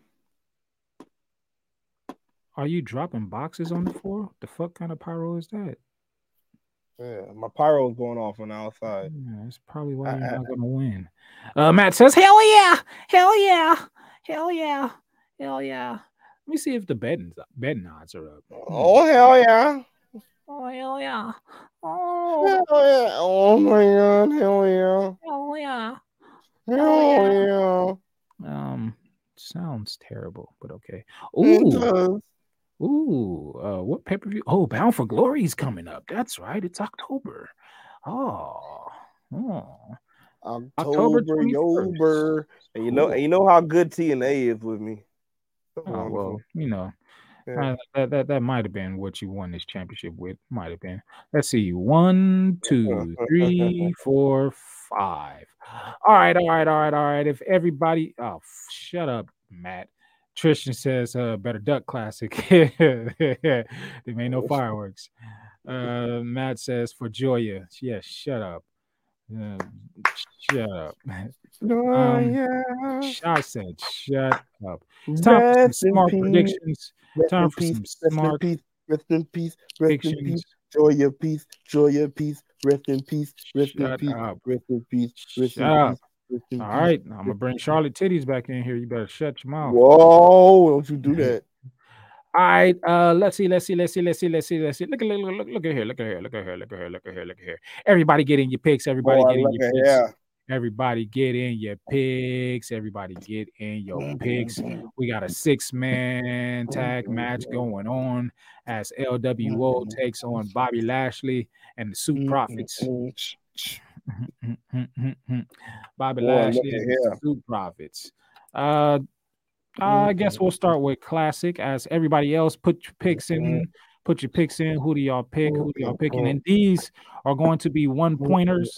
are you dropping boxes on the floor? The fuck kind of pyro is that? Yeah, my pyro's going off on the outside. Yeah, that's probably why you're I- not gonna win. Uh, Matt says, "Hell yeah, hell yeah, hell yeah, hell yeah." Let me see if the bed bed nods are up. Oh hell yeah! Oh hell yeah! Oh hell yeah! Oh my god! Hell yeah! Hell yeah! Hell yeah! Um, sounds terrible, but okay. It Ooh, does. ooh. Uh, what pay per view? Oh, Bound for Glory is coming up. That's right. It's October. Oh, oh. October, 21st. Yober. And you know, and you know how good TNA is with me. Oh, well, you know, Yeah. uh, that that that might have been what you won this championship with. Might have been. Let's see. One, two, three, *laughs* four, five. All right, all right, all right, all right. If everybody, oh, f- shut up, Matt. Tristan says, uh, better duck Klassick. *laughs* they made no fireworks. Uh, Matt says for Joya. Yeah, shut up. Uh, shut up. Um, I said shut up. It's time for some smark peace. predictions. Rest Time in for peace. some Rest in smark peace. Rest in peace. Rest in peace. Joy your peace. Joy your peace. Rest in peace. Rest in peace. Rest in peace. Rest Shut in up. peace. All right, I'm gonna bring Charlotte Titties back in here. You better shut your mouth. Whoa! Don't you do that. All right, uh, let's see, let's see, let's see, let's see, let's see, let's see. Look at look, look, look, at here, look at here, look at here, look at here, look at here, look at here. Everybody get in your picks. Everybody Boy, get in your picks. here. Everybody get in your picks. Everybody get in your mm, mm, picks. Mm. We got a six man tag match going on as LWO takes on Bobby Lashley and the Suit Profits. *laughs* Bobby Boy, Lashley and the. Suit Profits. Uh, I mm-hmm. guess we'll start with Klassick as everybody else put your picks in. Mm-hmm. Put your picks in. Who do y'all pick? Who do y'all picking? And mm-hmm. these are going to be one pointers,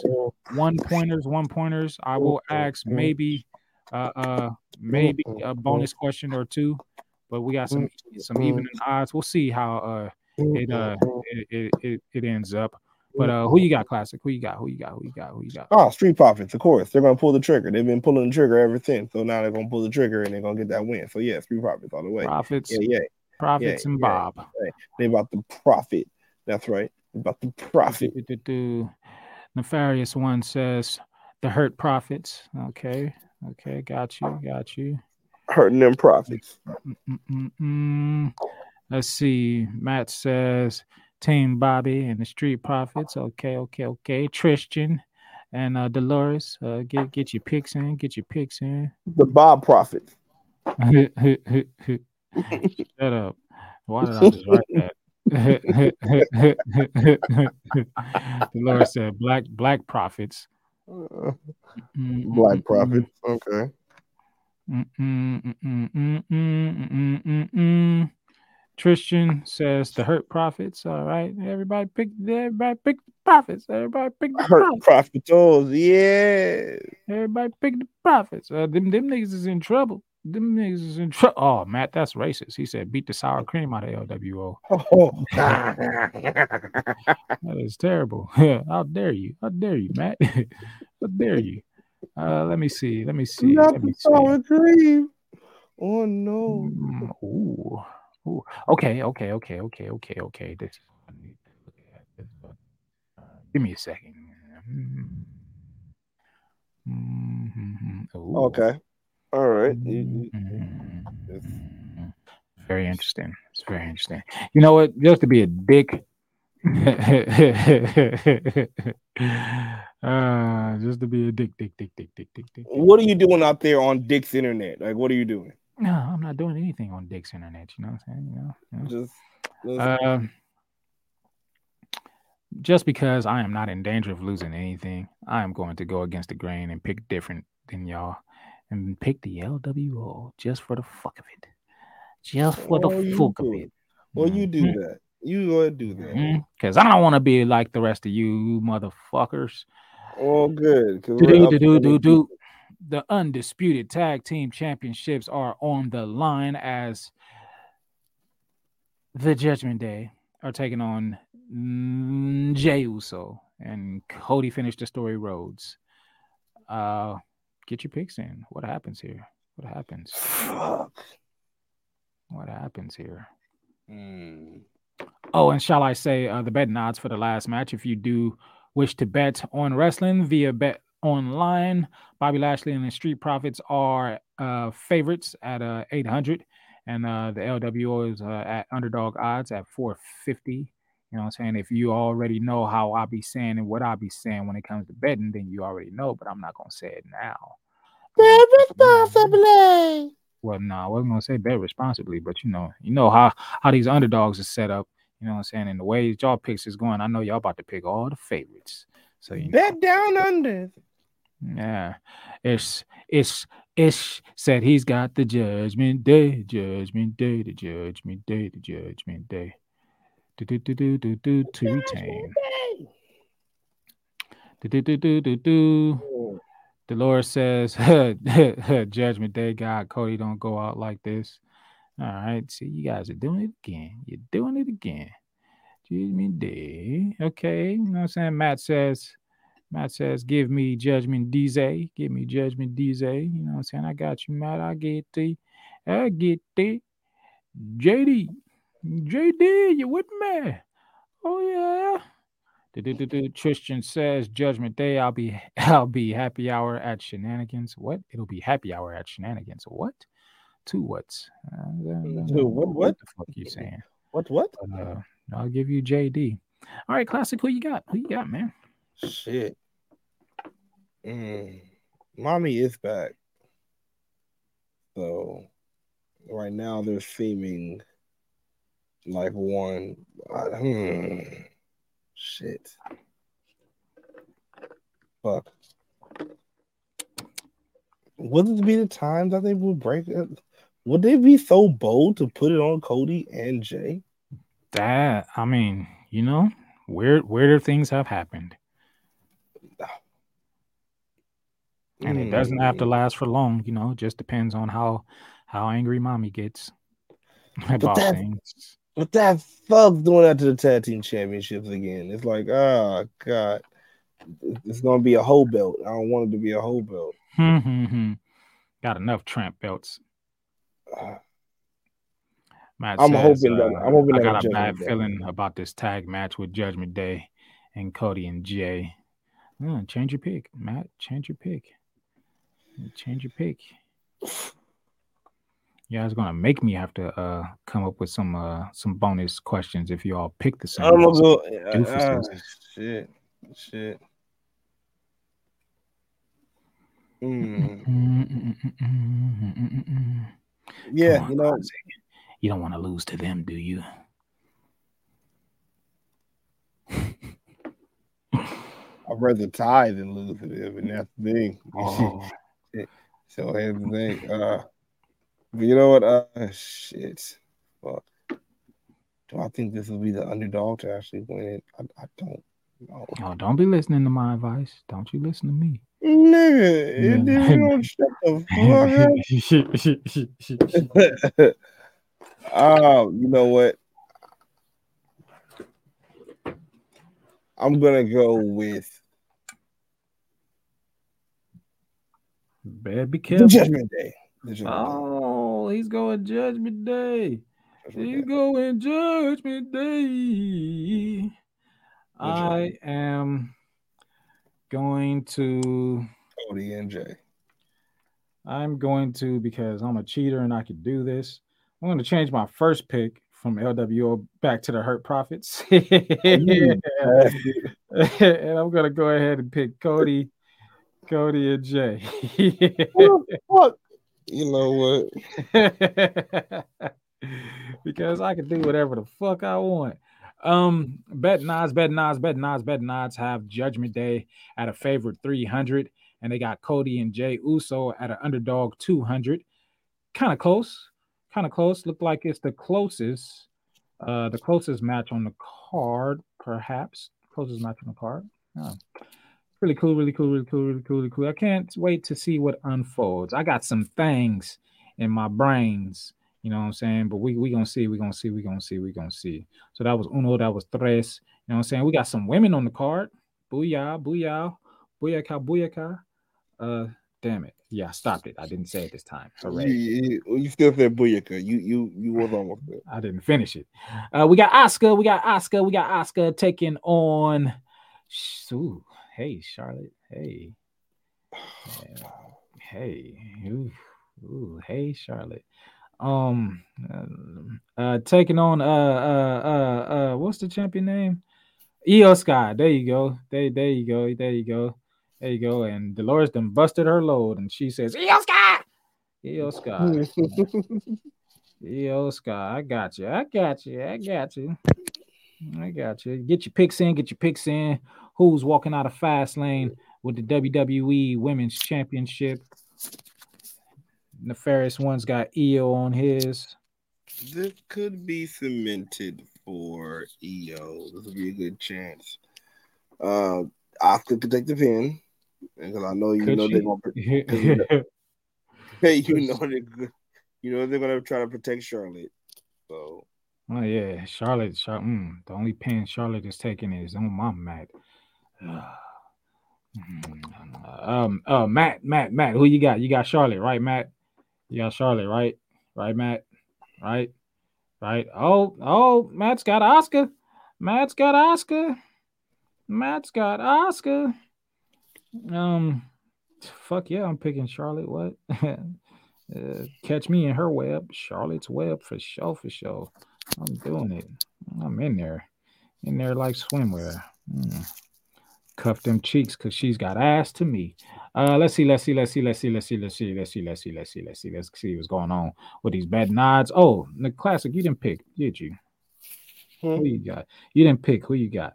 one pointers, one pointers. I will ask maybe, uh, uh, maybe a bonus question or two, but we got some some even odds. We'll see how uh it uh it it, it, it ends up. But uh, who you got, Klassick? Who you got? Who you got? Who you got? Who you got? Oh, Street Profits, of course. They're gonna pull the trigger. They've been pulling the trigger ever since. So now they're gonna pull the trigger and they're gonna get that win. So yeah, Street Profits all the way. Profits, Yeah, yeah. Profits, yeah, and yeah. Bob. They about the profit. That's right. They about the profit. Nefarious one says the hurt profits. Okay, okay, got you, got you. Hurting them profits. Mm-mm-mm. Let's see. Matt says Team Bobby and the Street Profits. Okay, okay, okay. Tristan and uh, Dolores, uh, get get your picks in. Get your picks in. The Bob Profits. *laughs* Shut up. Why did I just write that? *laughs* Dolores said black black profits. *laughs* Black Profits. Okay. Mm-mm-mm-mm-mm-mm-mm-mm. Tristan says the hurt profits. All right, everybody pick. Everybody pick the profits. Everybody pick the Hurt profits. Profitos. Yeah. Everybody pick the profits. Uh, them them niggas is in trouble. Them niggas is in trouble. Oh, Matt, that's racist. He said beat the sour cream out of LWO. *laughs* Oh. That is terrible. *laughs* How dare you? How dare you, Matt? *laughs* How dare you? Uh, let me see. Let me see. Not Let me the see. sour cream. Oh no. Mm, Ooh. Ooh. Okay, okay, okay, okay, okay, okay. This give me a second. Mhm. Okay. All right. You- Very interesting. It's very interesting. You know what? *laughs* Just to be a dick. uh, just to be a dick, dick, dick, dick, dick, dick, dick. What are you doing out there on Dick's internet? Like, what are you doing? No, I'm not doing anything on Dick's internet. You know what I'm saying? You know, you know? Just, just Um, just because I am not in danger of losing anything, I am going to go against the grain and pick different than y'all and pick the LWO just for the fuck of it. Just for Oh, the fuck of it. well, you do that. You go ahead and do that. Because I don't want to be like the rest of you motherfuckers. Oh, good. Do, do, do, do, do, the- undisputed tag team championships are on the line as the Judgment Day are taking on mm, Jey Uso and Cody finished the story Rhodes. Uh, get your picks in. What happens here? What happens? What happens here? Oh, and shall I say uh, the betting odds for the last match? If you do wish to bet on wrestling via bet online, Bobby Lashley and the Street Profits are uh, favorites at uh, 800, and uh, the LWO is uh, at underdog odds at 450. You know what I'm saying? If you already know how I be saying and what I be saying when it comes to betting, then you already know, but I'm not going to say it now. Bet responsibly. Well, no, I wasn't gonna say bet responsibly, but you know, you know how how these underdogs are set up. You know what I'm saying? And the way y'all picks is going, I know y'all about to pick all the favorites. So you know, Bet down under. Yeah, it's it's it's said he's got the judgment day, judgment day, the judgment day, the judgment day. Do do do do do do to retain. Do do do do do do. Dolores says, *laughs* Judgment Day, God, Cody, don't go out like this. All right. See, you guys are doing it again. You're doing it again. Judgment Day. Okay, you know what I'm saying? Matt says, Matt says, give me Judgment DZ. Give me Judgment DZ. You know what I'm saying? I got you, Matt. I get the, I get the JD. JD, you with me? Oh yeah. Tristan says Judgment Day. I'll be *laughs* I'll be happy hour at shenanigans. What? It'll be happy hour at shenanigans. What? Two what's? Uh, Two what- what? the fuck you saying? What? What? Uh, I'll give you JD. All right, Klassick. Who you got? Who you got, man? Shit. Mm. Mommy is back. So right now they're seeming like one. uh, hmm. Shit. Fuck. Would it be the time that they would break it? Would they be so bold to put it on Cody and Jey? That I mean, you know, weird weirder things have happened. And it doesn't have to last for long, you know, just depends on how how angry mommy gets *laughs* about that- things. But that fuck doing that to the tag team championships again. It's like, oh god, it's gonna be a whole belt. I don't want it to be a whole belt. Hmm, hmm, hmm. Got enough tramp belts. *sighs* Matt I'm says, hoping that- uh, I'm hoping I that got a bad Day. feeling about this tag match with Judgment Day and Cody and Jey. Uh, change your pick, Matt. Change your pick. Change your pick. You guys gonna make me have to uh come up with some uh some bonus questions if you all pick the same. I'm gonna go. Doofuses. ah, shit, shit. Mm. Yeah, on, you know. You don't want to lose to them, do you? I'd rather tie than lose to them, and that's the thing. Oh. *laughs* so here's the thing. Uh, but you know what? Uh, shit. Fuck. Do I think this will be the underdog to actually win it? I, I don't know. Oh, don't be listening to my advice. Don't you listen to me. Nigga, Yeah. you don't shut the fuck up. Oh, *laughs* you know what? I'm gonna go with Better be careful. Judgment Day. Judgment Oh, he's going Judgment Day. He's going Judgment Day. I am going to. Cody and Jey. I'm going to because I'm a cheater and I can do this. I'm going to change my first pick from LWO back to the Hurt Profits. *laughs* *laughs* and I'm going to go ahead and pick Cody, Cody and Jey. Fuck. You know what? *laughs* because I can do whatever the fuck I want. Um, bet nods, bet nods, bet nods, bet nods have Judgment Day at a favorite 300, and they got Cody and Jey Uso at an underdog 200. Kind of close, kind of close. Look like it's the closest, uh, the closest match on the card, perhaps closest match on the card. Oh. Really cool, really cool, really cool, really cool, really cool. I can't wait to see what unfolds. I got some things in my brains, you know what I'm saying? But we we gonna see, we gonna see, we gonna see, we gonna see. So that was uno, that was tres. You know what I'm saying? We got some women on the card. Booyah, booyah, booyaka, booyaka. Uh, damn it. Yeah, I stopped it. I didn't say it this time. You, Hooray. you, you still said Booyaka. You you you was almost there. I didn't finish it. Uh, we got Asuka. We got Asuka. We got Asuka taking on. Ooh, hey Charlotte. Hey, hey, ooh, ooh, hey Charlotte. Um, uh, uh, taking on uh uh uh uh what's the champion name? Iyo Sky. There you go. There there you go. There you go. There you go. And Dolores done busted her load, and she says, "Iyo Sky, Iyo Sky." *laughs* Yo, Sky, I got you. I got you. I got you. I got you. Get your picks in. Get your picks in. Who's walking out of Fastlane with the WWE Women's Championship? Nefarious one's got Iyo on his. This could be cemented for Iyo. This would be a good chance. Uh, Asuka could take the pin because I know you Could know they're gonna. *laughs* you know, *laughs* hey, you know they you know they're gonna try to protect Charlotte. So Oh yeah, Charlotte. Char- mm, the only pin Charlotte is taking is on my mat. Um, uh, Matt, Matt, Matt. Who you got? You got Charlotte, right, Matt? You got Charlotte, right? Right, Matt? Right? Right? Oh, oh, Matt's got Asuka. Matt's got Asuka. Matt's got Asuka. Um, fuck yeah, I'm picking Charlotte. What? *laughs* uh, catch me in her web, Charlotte's web for sure, for sure. I'm doing it. I'm in there, in there like swimwear. Mm. Cuff them cheeks because she's got ass to me. Uh, let's see, let's see, let's see, let's see, let's see, let's see, let's see, let's see, let's see, let's see, let's see what's going on with these bad nods. Oh, the Klassick, you didn't pick, did you? Who you got? You didn't pick. Who you got?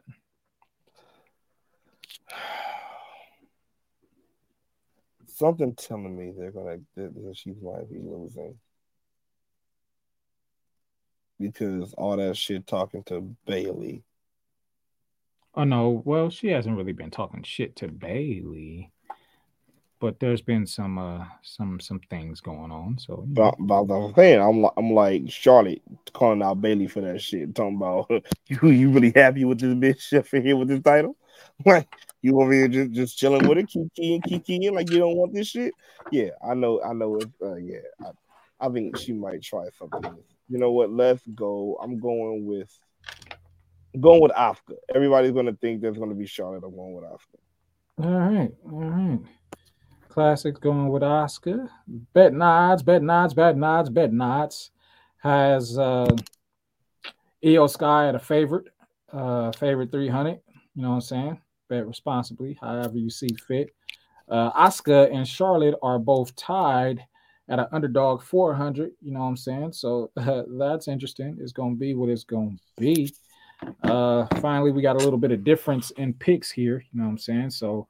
Something telling me they're gonna that she might be losing because all that shit talking to Bayley. Oh no, well, she hasn't really been talking shit to Bayley, but there's been some uh some some things going on. So know. But, but I'm saying, I'm like, I'm like Charlotte calling out Bayley for that shit, talking about *laughs* you. You really happy with this bitch in here with this title? *laughs* Like you over here just, just chilling with it, kiki and kiki and like you don't want this shit. Yeah, I know, I know. It, uh, yeah, I, I think she might try something. You know what? Let's go. I'm going with going with Asuka. Everybody's gonna think there's gonna be Charlotte. I'm going with Asuka. All right, all right. Classics going with Asuka. Bet nods, bet nods, bet nods, bet nods. Has uh Iyo Sky at a favorite, uh favorite 300. You know what I'm saying? Bet responsibly, however you see fit. Uh Asuka and Charlotte are both tied at an underdog 400. You know what I'm saying? So uh, *laughs* that's interesting. It's going to be what it's going to be. Uh, finally, we got a little bit of difference in picks here. You know what I'm saying? So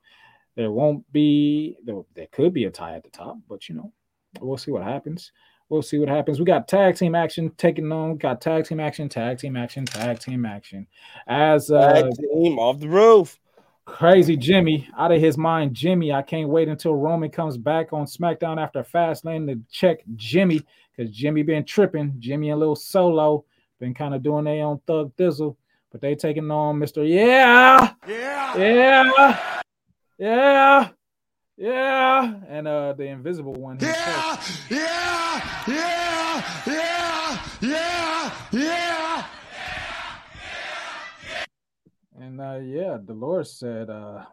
there won't be there, there could be a tie at the top, but you know, we'll see what happens. We'll see what happens. We got tag team action taking on. Got tag team action, tag team action, tag team action. As uh, Tag team off the roof. Crazy Jimmy out of his mind. Jimmy, I can't wait until Roman comes back on SmackDown after Fastlane to check Jimmy because Jimmy been tripping. Jimmy and Little Solo been kind of doing their own thug thizzle, but they taking on Mr. Yeah, Yeah. yeah, yeah, yeah, and uh the Invisible One. Yeah, yeah, yeah, yeah, yeah, yeah. And uh yeah, Dolores said, uh,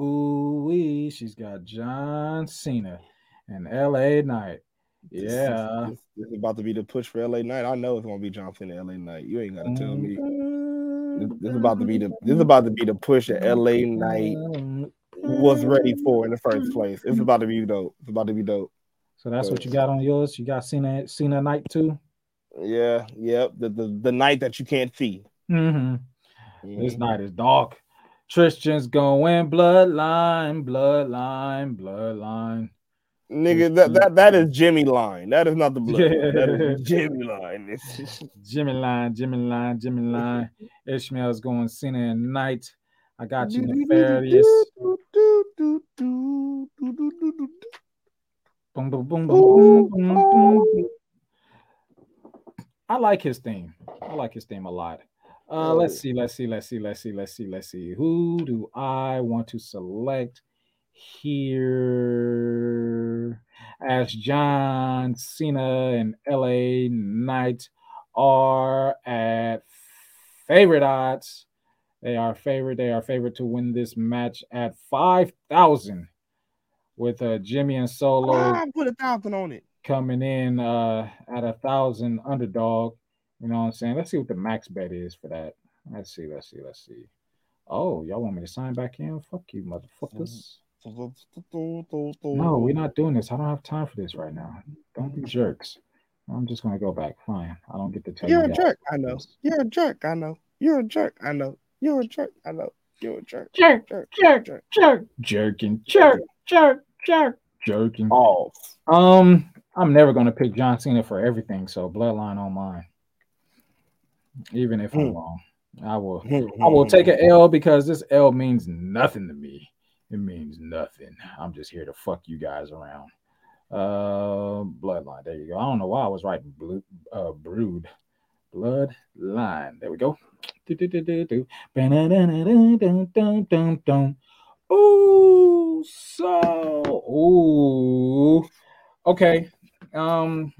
ooh wee, she's got John Cena and LA Knight. This is- Yeah. this, this is about to be the push for LA Knight. I know it's gonna be John Cena LA Knight. You ain't gotta tell me. This, is about to be the this is about to be the push that LA Knight was ready for in the first place. It's about to be dope. It's about to be dope. So that's what you got on yours. You got Cena Cena Knight too. Yeah, yep. The the, the night that you can't see. Mm-hmm. This night is dark. Tristan's going bloodline, bloodline, bloodline. Nigga, that, that that is Jimmy line. That is not the blood. That is Jimmy line. *laughs* Jimmy line, Jimmy line, Jimmy line. Ishmael's going Cena and Knight. I got you, Nefarious. Boom, boom, boom, boom, boom, boom, boom. I like his theme. I like his theme a lot. Uh, let's see, let's see, let's see, let's see, let's see, let's see. Who do I want to select here as John Cena and LA Knight are at favorite odds? They are favorite. They are favorite to win this match at five thousand, with uh, Jimmy and Solo Ah, put a thousand on it. coming in uh at a thousand underdog. You know what I'm saying? Let's see what the max bet is for that. Let's see, let's see, let's see. Oh, y'all want me to sign back in? Fuck you, motherfuckers. No, we're not doing this. I don't have time for this right now. Don't be mm-hmm. jerks. I'm just gonna go back. Fine. I don't get to tell You're you a guys. jerk. I know. You're a jerk. I know. You're a jerk. I know. You're a jerk. I know. You're a jerk. Jerk, jerk, jerk, jerk, jerking, jerk, jerk, jerk, jerking. Off. Um, I'm never gonna pick John Cena for everything, so bloodline on mine. Even if I'm Hmm. wrong, I will. Hmm, hmm, I will hmm, take an L because this L means nothing to me. It means nothing. I'm just here to fuck you guys around. Uh, bloodline. There you go. I don't know why I was writing blue, uh, brood. Bloodline. There we go. Ooh, so ooh. Okay. Um,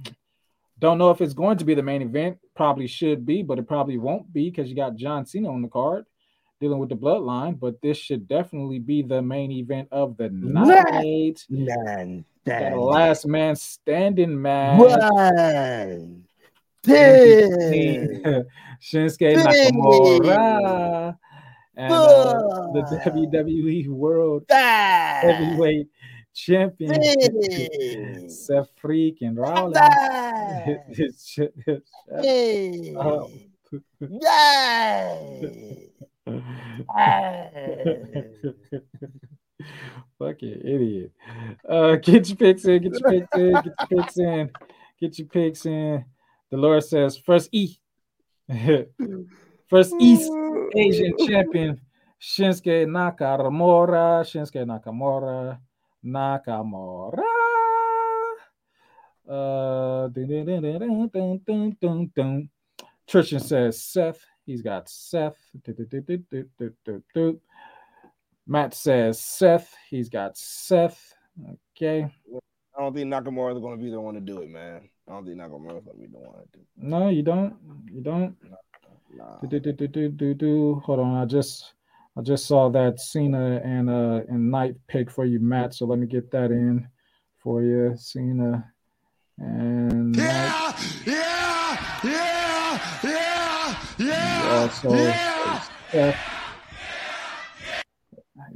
don't know if it's going to be the main event. Probably should be, but it probably won't be because you got John Cena on the card dealing with the bloodline. But this should definitely be the main event of the night. Man, That last man standing match. One, Shinsuke. *laughs* Nakamura. And uh, the WWE World five, Heavyweight Champion Seth freaking Rollins. eight, *laughs* Oh. *laughs* Fucking idiot. Uh, get your picks in. Get your picks in. Get your picks in. Get your picks in. The Lord says, first E. *laughs* first East Asian champion, Shinsuke Nakamura. Shinsuke Nakamura. Nakamura. Uh. Tristan says, Seth He's got Seth. Matt says Seth. He's got Seth. Okay. I don't think Nakamura is going to be the one to do it, man. I don't think Nakamura is going to be the one to do it. No, you don't. You don't. Do, do, do, do, do, do, do. Hold on. I just I just saw that Cena and uh and Knight pick for you, Matt. So let me get that in for you. Cena and Knight. Yeah, yeah, yeah, yeah, also Seth.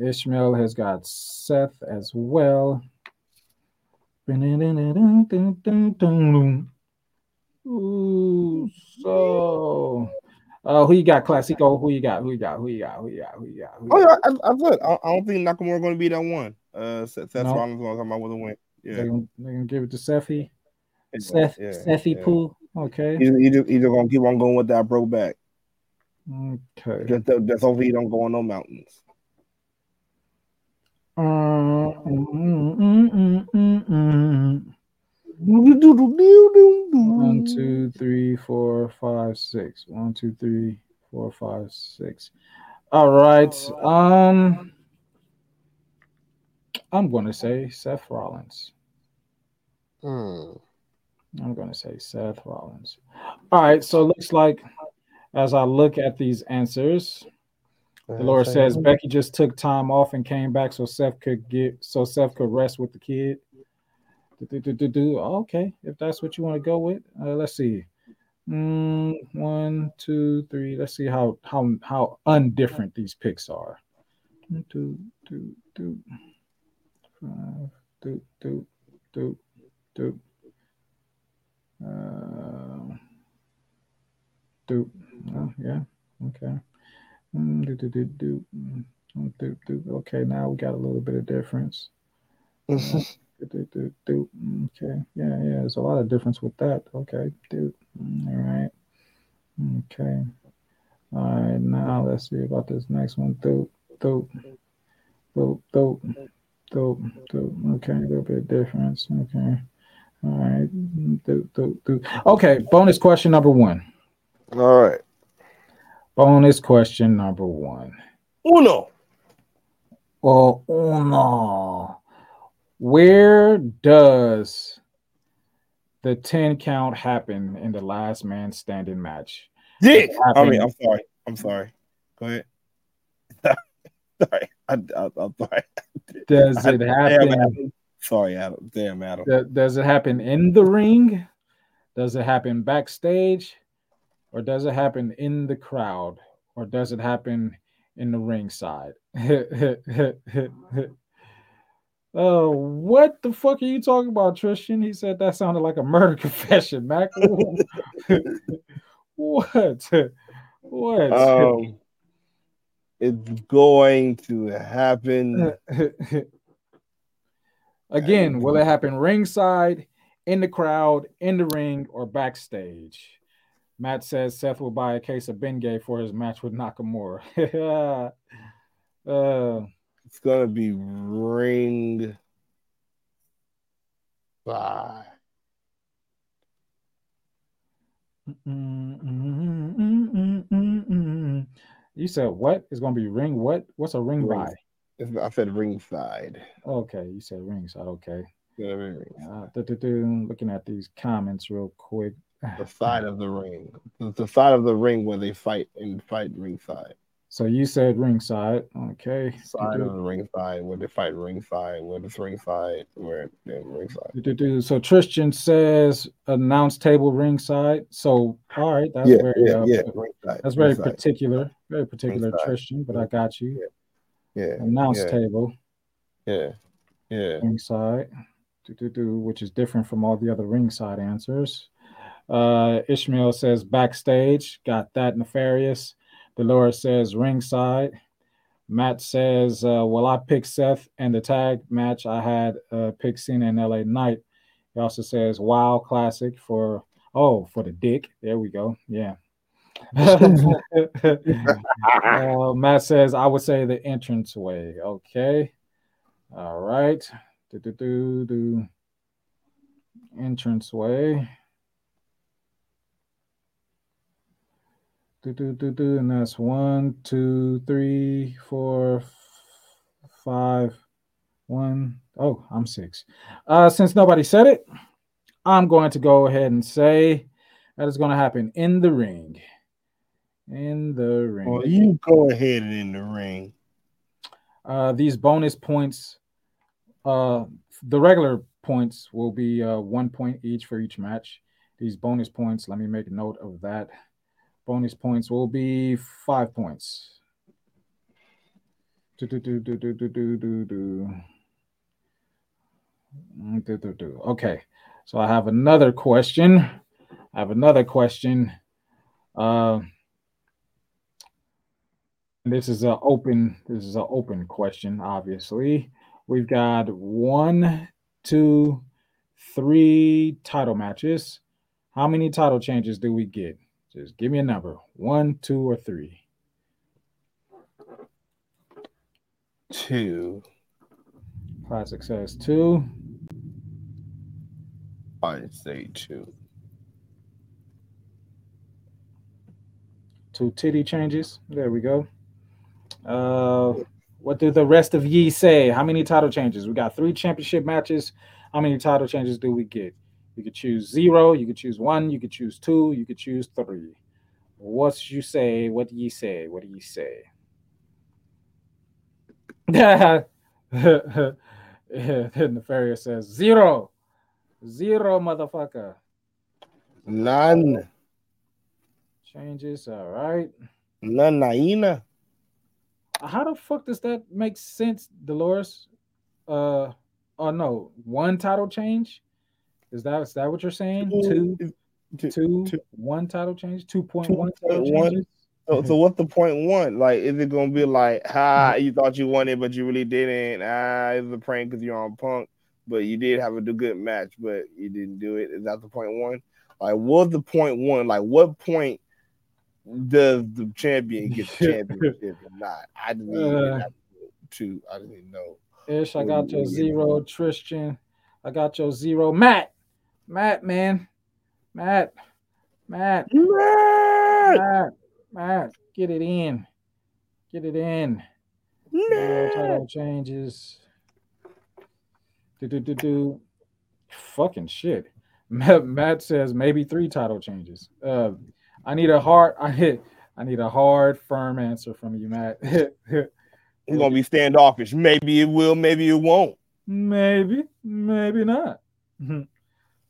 Ishmael has got Seth as well. Ooh, so uh, who you got, Classico? Who you got? Who you got? Who you got? Who you got? Who you got? Who you Oh, got? yeah, I, I, said, I, I don't think Nakamura going to be that one. Uh, Seth, Seth No. Rollins going to come out with a win. Yeah. They're gonna, give it to Sefi. Yeah, Seth, yeah, Seffi yeah. Poo. Okay. He's, he's, just, he's just going to keep on going with that broke back. Okay. Just, just hopefully he don't go on no mountains. Uh, mm, mm, mm, mm, mm. One, two, three, four, five, six. One, two, three, four, five, six. All right. Um, I'm going to say Seth Rollins. I'm going to say Seth Rollins. All right. So it looks like as I look at these answers, Dolores says Becky just took time off and came back so Seth could get so Seth could rest with the kid. Do, do, do, do. Okay, if that's what you want to go with, uh, let's see. Mm, one, two, three. Let's see how how how undifferent these picks are. One, two, two, two, five, two, two, two, two. Uh, two. Oh, yeah. Okay. Mm, do, do, do, do. Mm, mm, do, do. Okay, now we got a little bit of difference. *laughs* Uh, do, do, do, do. Mm, Okay, yeah, yeah. There's a lot of difference with that. Okay, do. Mm, All right. Okay. All right. Now let's see about this next one. Do, do, do, do, do, do. Okay, a little bit of difference. Okay. All right. Do, do, do. Okay. Bonus question number one. All right. Bonus question number one. Uno. Well, uno. Where does the 10 count happen in the last man standing match? Dick. I mean, I'm sorry. I'm sorry. Go ahead. *laughs* sorry. I, I, I'm sorry. Does I- it damn, happen- Adam. Sorry, Adam. Damn, Adam. Does it happen in the ring? Does it happen backstage? Or does it happen in the crowd? Or does it happen in the ringside? oh, *laughs* what the fuck are you talking about, Tristan? He said that sounded like a murder *laughs* confession, Mac. *laughs* what? What? Um, it's going to happen. Again, will it happen ringside, in the crowd, in the ring, or backstage? Matt says Seth will buy a case of Bengay for his match with Nakamura. *laughs* uh, It's gonna be ring. Bye. You said what is going to be ring? What? What's a ring by? I said ringside. Okay, you said ringside. Okay. Yeah, Uh, looking at these comments real quick. The side of the ring. The, side of the ring where they fight and fight ringside. So you said ringside. Okay. Side of the ringside where they fight ringside, where it's ringside, where they're ringside. So Tristan says announce table ringside. So all right, that's Yeah, very yeah, uh, yeah, ringside, that's very ringside. particular, very particular Ringside. Tristan. But I got you. Yeah. Announce yeah, table Yeah. Yeah. ringside, do-do-do, which is different from all the other ringside answers. Uh, Ishmael says backstage. Got that nefarious. Dolores says ringside. Matt says, uh, "Well, I picked Seth and the tag match. I had uh, picked Cena and LA Knight." He also says, "Wow, Klassick for oh for the dick." There we go. Yeah. Uh, Matt says, "I would say the entrance way." Okay. All right. Do do do do. Entrance way. Do, do, do, do, and that's one, two, three, four, five, one. Oh, I'm six. Uh, since nobody said it, I'm going to go ahead and say that is going to happen in the ring. In the ring. Well, you go ahead and in the ring. Uh, these bonus points, uh, the regular points will be uh, one point each for each match. These bonus points, let me make a note of that. Bonus points will be five points. Do, do, do, do, do, do, do, do, do. Do, do. Okay, so I have another question. I have another question. Uh, this is an open. This is an open question. Obviously, we've got one, two, three title matches. How many title changes do we get? Just give me a number. One, two, or three. Two. Klassick says two. I'd say two. Two titty changes. There we go. Uh, what do the rest of ye say? How many title changes? We got three championship matches. How many title changes do we get? You could choose zero, you could choose one, you could choose two, you could choose three. What you say? What do ye say? What do ye say? *laughs* Then Nefarious says zero. Zero, motherfucker. None. Changes. All right. None. Naina. How the fuck does that make sense, Dolores? Uh, oh no, one title change. Is that is that what you're saying? Two, two, one title change, two point one title Point one. changes. So, so what's the point one? Like, is it gonna be like, ha, you thought you won it, but you really didn't? Ah, it's a prank because you're on Punk, but you did have a good match, but you didn't do it. Is that the point one? Like, what's the point one? Like, what point does the champion get the *laughs* championship or not? I didn't even Uh, have two. I didn't even know. Ish, I got your zero, Tristan. I got your zero, Matt. Matt, man, Matt, Matt, Matt, Matt, get it in, get it in. Zero title changes. Do do do do. Fucking shit. Matt, *laughs* Matt says maybe three title changes. Uh, I need a hard. I hit. I need a hard, firm answer from you, Matt. It's gonna be standoffish. Maybe it will. Maybe it won't. Maybe, maybe not.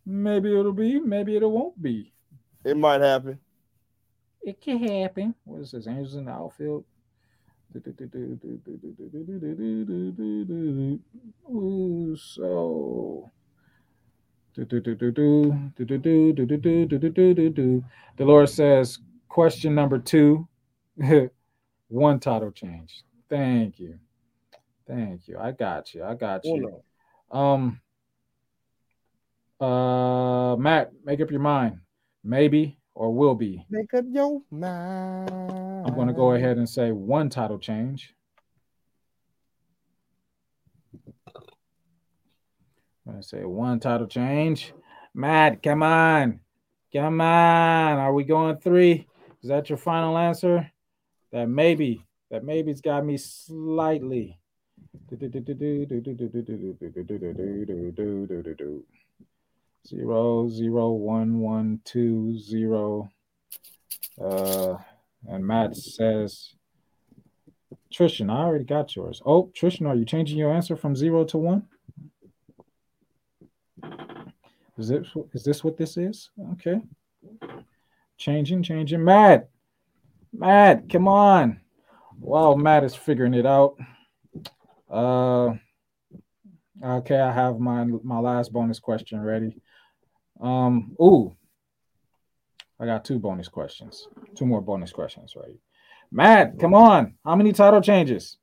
Maybe it'll be, maybe it won't be. It might happen. It can happen. What is this? Angels in the outfield. Ooh, so. Dolores says, question number two. One title change. Thank you. Thank you. I got you. I got you. Um uh Matt, make up your mind. Maybe or will be. Make up your mind. I'm gonna go ahead and say one title change. I'm say one title change. Matt, come on. Come on. Are we going three? Is that your final answer? That maybe. That maybe's got me slightly. Zero, zero, one, one, two, zero. Uh, and Matt says, Tristan, I already got yours. Oh, Tristan, are you changing your answer from zero to one? Is this is this what this is? Okay. Changing, changing. Matt, Matt, come on. Wow, Matt is figuring it out. Uh, okay, I have my my last bonus question ready. Um, ooh, I got two bonus questions, two more bonus questions, right? Matt, come on. How many title changes?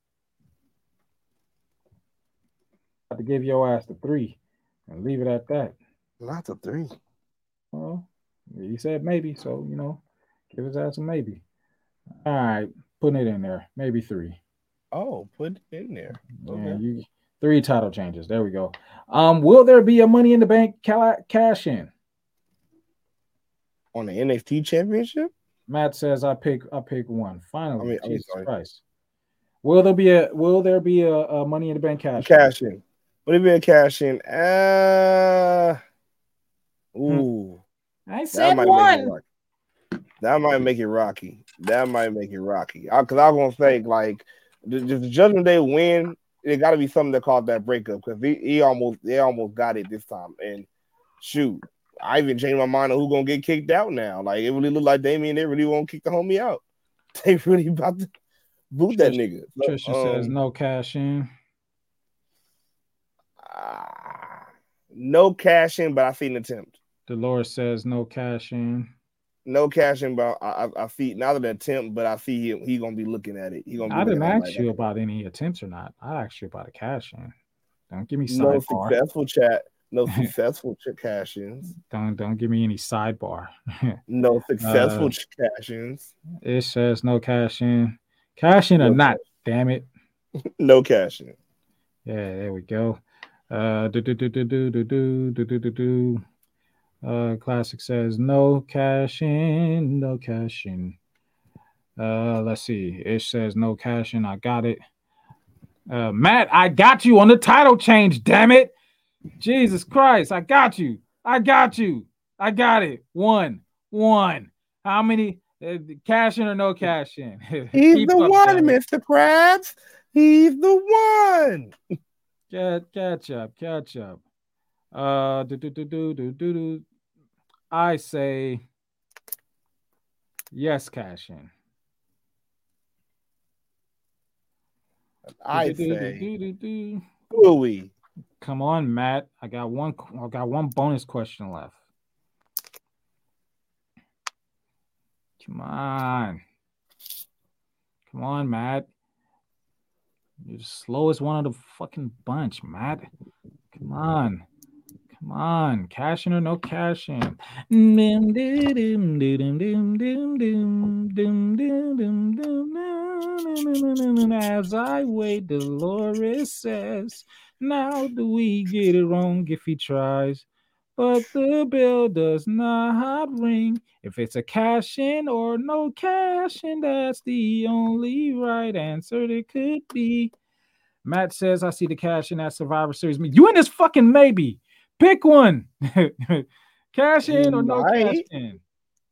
I have to give your ass the three and leave it at that. Not the three. Well, you said maybe, so you know, give his ass a maybe. All right, putting it in there, maybe three. Oh, put it in there. Yeah, Okay. you three title changes. There we go. Um, will there be a Money in the Bank cash in? On the NXT championship? Matt says I pick I pick one. Finally, I mean- Jesus sorry. Christ. Will there be a will there be a, a Money in the Bank cash? Cash in. Would it be a cash in? Uh, ooh. I That said one. That might make it rocky. That might make it rocky. Because I, was gonna think like the, the Judgment Day win. It got to be something that caused that breakup because he, he almost they almost got it this time. And shoot, I even changed my mind on who gonna get kicked out now. Like it really look like Damian. They really won't kick the homie out. *laughs* They really about to boot that nigga. So, Trisha says um, no cash in. no cash in, but I see an attempt. Dolores says no cash in. No cash in, but I, I, I see not an attempt, but I see he, he gonna be looking at it. He gonna. I didn't looking at it ask like you about any attempts or not. I asked you about a cash in. Don't give me that. no sidebar. successful chat, no successful ch- cash ins, Don't don't give me any sidebar. no successful Uh, ch- cash ins, It says no cash in. Cash in or No not, damn it. no cash in. Yeah, there we go. Uh do do do do do do do do do do. Uh Klassick says no cash in, no cash in. Uh let's see. It says no cash in. I got it. Uh Matt, I got you on the title change, damn it. Jesus Christ, I got you. I got you. I got it. One. One. How many uh, cash in or no cash in? *laughs* He's the one. Mr. Krabs. He's the one. Catch, catch up, catch up. Uh, do, do, do, do, do, do, do. I say yes, cash in. I Do, do, do, say, we? Come on, Matt. I got one. I got one bonus question left. Come on. Come on, Matt. You're the slowest one of the fucking bunch, Matt. Come on. Come on, cash in or no cash in. As I wait, Dolores says, Now do we get it wrong if he tries? But the bell does not ring. If it's a cash in or no cash in, that's the only right answer It could be. Matt says, I see the cash in that Survivor Series. You in this fucking maybe. Pick one. *laughs* cash in or no cash in.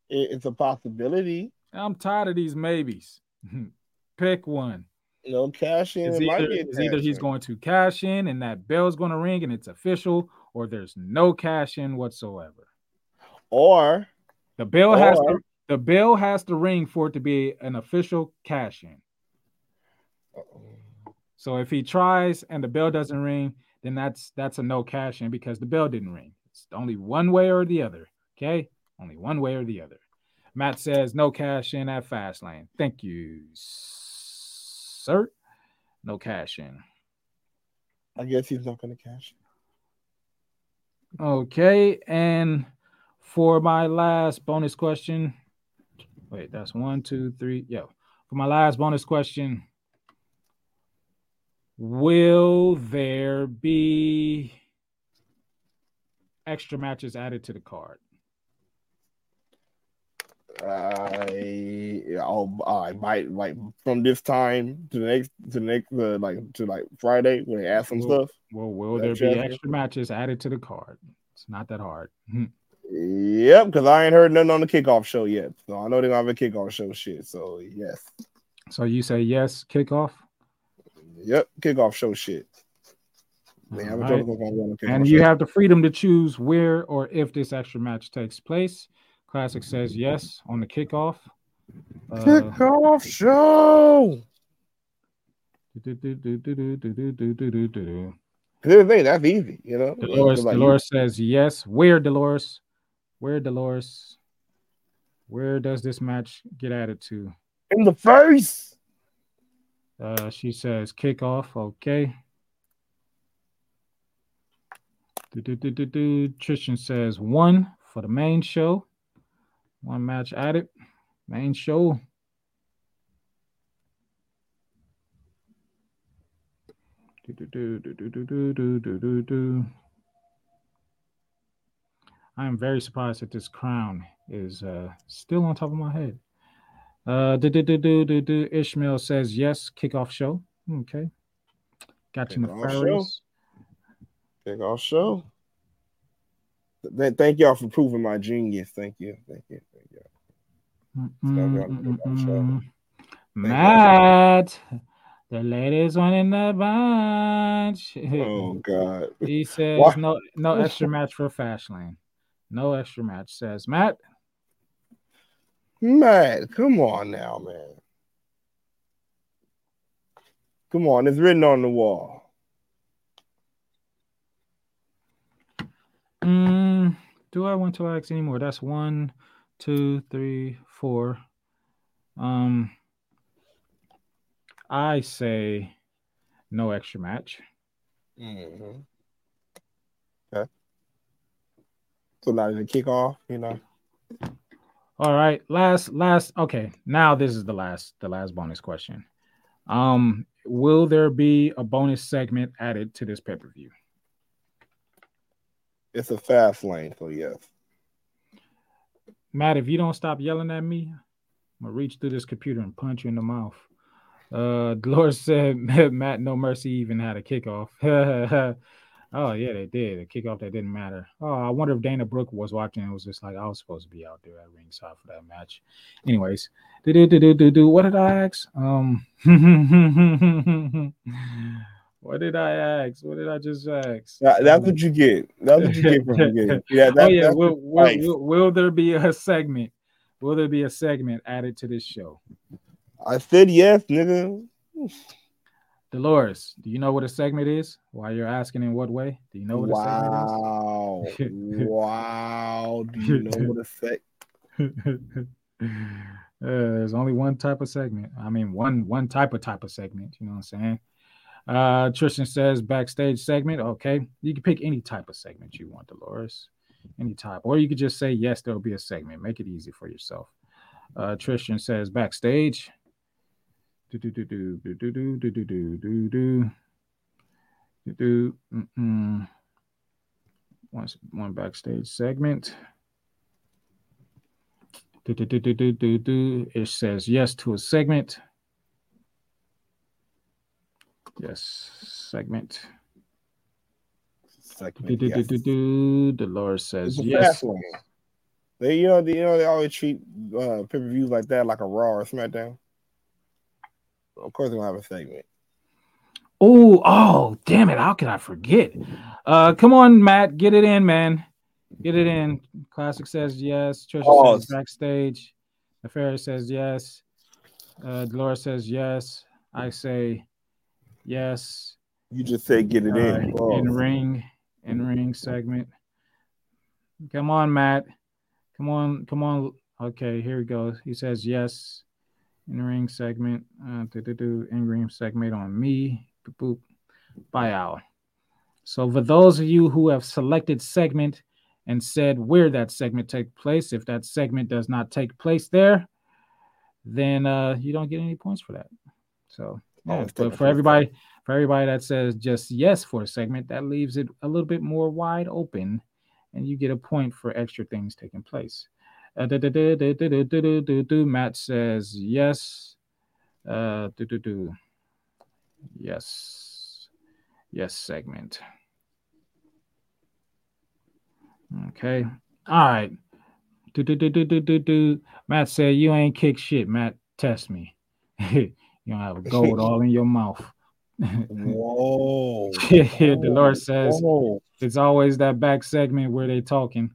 It's a possibility. I'm tired of these maybes. *laughs* Pick one. No cash in. It's either, it's either he's in. going to cash in and that bell's going to ring and it's official, or there's no cash in whatsoever. or The bell has to Or- the bell has to ring for it to be an official cash in. So if he tries and the bell doesn't ring, then that's that's a no cash in because the bell didn't ring. It's only one way or the other. Okay, only one way or the other. Matt says no cash in at Fastlane. Thank you, sir. No cash in. I guess he's not going to cash. Okay, and for my last bonus question, wait, that's one, two, three. Yeah, for my last bonus question, will there be extra matches added to the card? I I'll I might like from this time to the next to the next uh, like to like Friday when they ask some Will, stuff. well, will there be extra matches added to the card? It's not that hard. Hmm. Yep, because I ain't heard nothing on the kickoff show yet. So I know they're gonna have a kickoff show shit. So yes. So you say yes, kickoff, Yep, kickoff show shit. And you show. have the freedom to choose where or if this extra match takes place. Klassick says yes on the kickoff. Uh, kickoff show. Do, do, do, thing that's easy, you know. Dolores, like Dolores says yes. Where Dolores? Where Dolores? Where does this match get added to? In the face. She says kickoff. Okay. Tristan says one for the main show. One match added. Main show. I am very surprised that this crown is uh, still on top of my head. Uh, do, do, do, do, do, do. Ishmael says yes. Kickoff show. Okay. Got you, Kickoff show. Kickoff show. Th- Thank y'all for proving my genius. Thank you. Thank you. Thank you. Mm, mm, mm, mm. Matt, the latest one in the bunch. Oh God. He says Why- no, no extra match for Fastlane. No extra match. Says Matt. Matt, come on now, man. Come on, it's written on the wall. Mm, do I want to ask anymore? That's one, two, three, four. Um, I say no extra match. Mm-hmm. Okay. So now the kickoff, you know. All right, last last okay. Now this is the last the last bonus question. Um, will there be a bonus segment added to this pay-per-view? It's a Fastlane, so yes. Matt, if you don't stop yelling at me, I'm gonna reach through this computer and punch you in the mouth. Uh, *laughs* Dolores said *laughs* Matt No Mercy even had a kickoff. *laughs* oh yeah, they did a kickoff that didn't matter. Oh, I wonder if Dana Brooke was watching. It was just like I was supposed to be out there at ringside for that match. Anyways, do do do do do do. What did I ask? Um, *laughs* what did I ask? What did I just ask? That- that's what you get. That's what you get from. *laughs* Yeah, oh yeah. that's Will, will, will, will there be a segment? Will there be a segment added to this show? I said yes, nigga. Dolores, do you know what a segment is? Why you're asking in what way? Do you know what Wow. a segment is? wow. Wow. Do you know what a sec? *laughs* Uh, there's only one type of segment. I mean, one one type of type of segment. You know what I'm saying? Uh, Tristan says backstage segment. Okay, you can pick any type of segment you want, Dolores. Any type, or you could just say yes. There will be a segment. Make it easy for yourself. Uh, Tristan says backstage. Do do do do do do do do do do do do do do. Mm-mm. One one backstage segment. Do, do, do, do, do, do, do. It says yes to a segment. Yes, segment. Segment, do, do, yes. do, do. Dolores says It's yes. They, you know, they, you know, they always treat uh, pay per views like that, like a Raw or SmackDown. Of course, they're gonna have a segment. Oh, oh, damn it. How can I forget? Uh, come on, Matt. Get it in, man. Get it in. Klassick says yes. Trisha Pause. says backstage. Nefarious says yes. Uh, Dolores says yes. I say yes. You just say get it in. Uh, Pause. in ring, in ring segment. Come on, Matt. Come on, come on. Okay, here we go. He says yes. In ring segment. Uh. In ring segment on me. Boop boop. Bye out. So for those of you who have selected segment and said where that segment take place, if that segment does not take place there, then uh, you don't get any points for that. So yeah, but for everybody, for everybody that says just yes for a segment, that leaves it a little bit more wide open, and you get a point for extra things taking place. Matt says yes. Uh, yes. Yes segment. Okay. All right. Matt said, You ain't kick shit, Matt. Test me. you don't have gold all in your mouth. Whoa. the Lord says Whoa. it's always that back segment where they talking.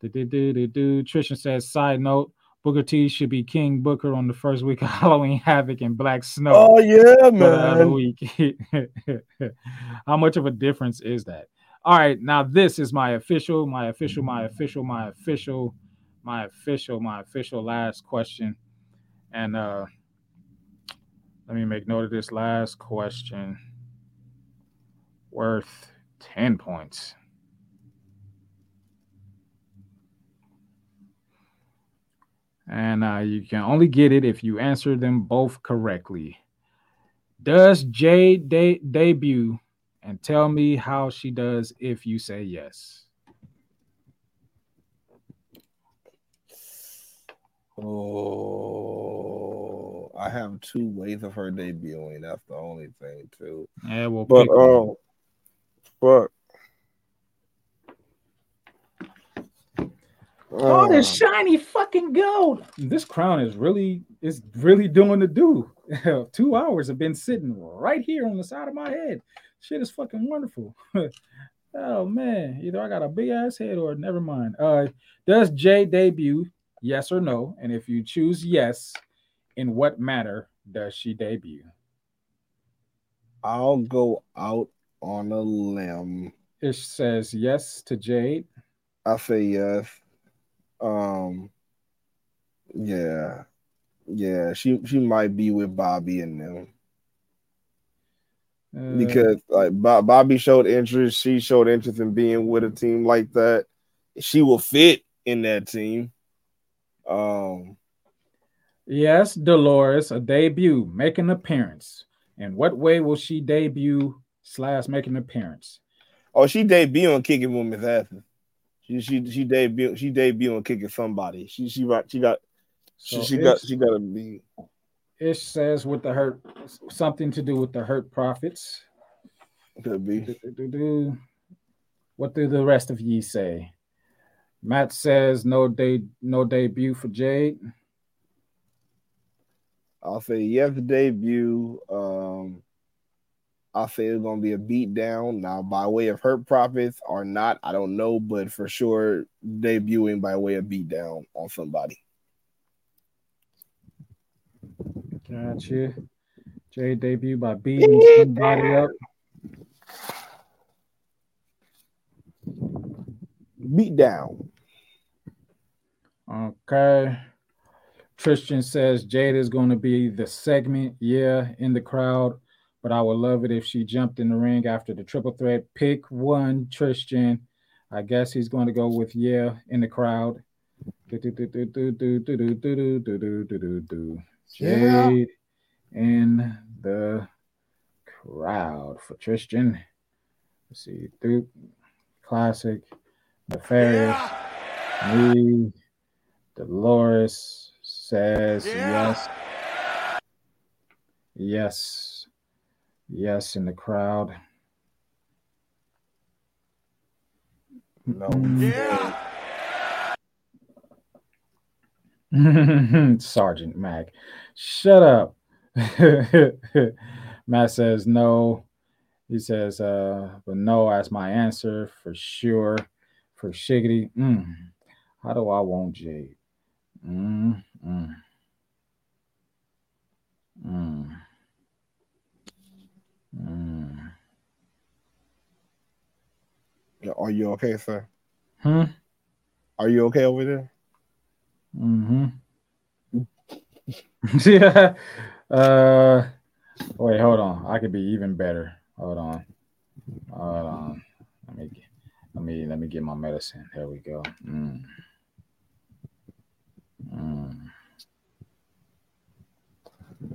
Do, do, do, do, do. Trisha says, Side note, Booker T should be King Booker on the first week of *laughs* Halloween Havoc and Black Snow. Oh yeah, for the other man. week. *laughs* How much of a difference is that? All right, now this is my official, my official, my official, my official, my official, my official last question. And uh let me make note of this last question. Worth 10 points. And uh, you can only get it if you answer them both correctly. Does Jade de- debut? And tell me how she does if you say yes. Oh, I have two ways of her debuting. That's the only thing, too. Yeah, we'll But one. um, but Oh, this uh, shiny fucking gold. This crown is really is really doing the do. *laughs* Two hours have been sitting right here on the side of my head. Shit is fucking wonderful. *laughs* oh man, either I got a big ass head or never mind. Uh, does Jay debut? Yes or no? And if you choose yes, in what matter does she debut? I'll go out on a limb. It says yes to Jade. I say yes. Um, yeah, yeah. She she might be with Bobby and them Uh, because like Bo- Bobby showed interest. She showed interest in being with a team like that. She will fit in that team. Um, Yes, Dolores, a debut, make an appearance. In what way will she debut slash make an appearance? oh, she debut on kicking women's asses. She she she debut she debut on kicking somebody. She she right she got she, So she got she got to be Ish says with the hurt something to do with the hurt profits. could be. Do-do-do-do. What do the rest of ye say? Matt says no day no debut for Jade. I'll say yes debut. Um, I'll say it's gonna be a beat down. Now, by way of hurt profits or not, I don't know, but for sure debuting by way of beat down on somebody. Gotcha. Jade debut by beating somebody up. Beat down. Okay. Tristan says Jade is going to be the segment, yeah, in the crowd, but I would love it if she jumped in the ring after the triple threat. Pick one, Tristan. I guess he's going to go with yeah in the crowd. Jade in the crowd for Tristan. Let's see, Duke, Klassick, nefarious, me, Dolores says yes, yes. Yes in the crowd. No. Yeah. *laughs* Sergeant Mac. Shut up. *laughs* Matt says no. He says, uh, but no, as my answer for sure. For Shiggity. Mm. How do I want Jade? Mm, mm. Mm. Mm. Are you okay, sir? Hmm? Are you okay over there? Mm-hmm. *laughs* *laughs* yeah. Uh wait, hold on. I could be even better. Hold on. Hold on. Let me get, let me let me get my medicine. There we go. Mm. Mm.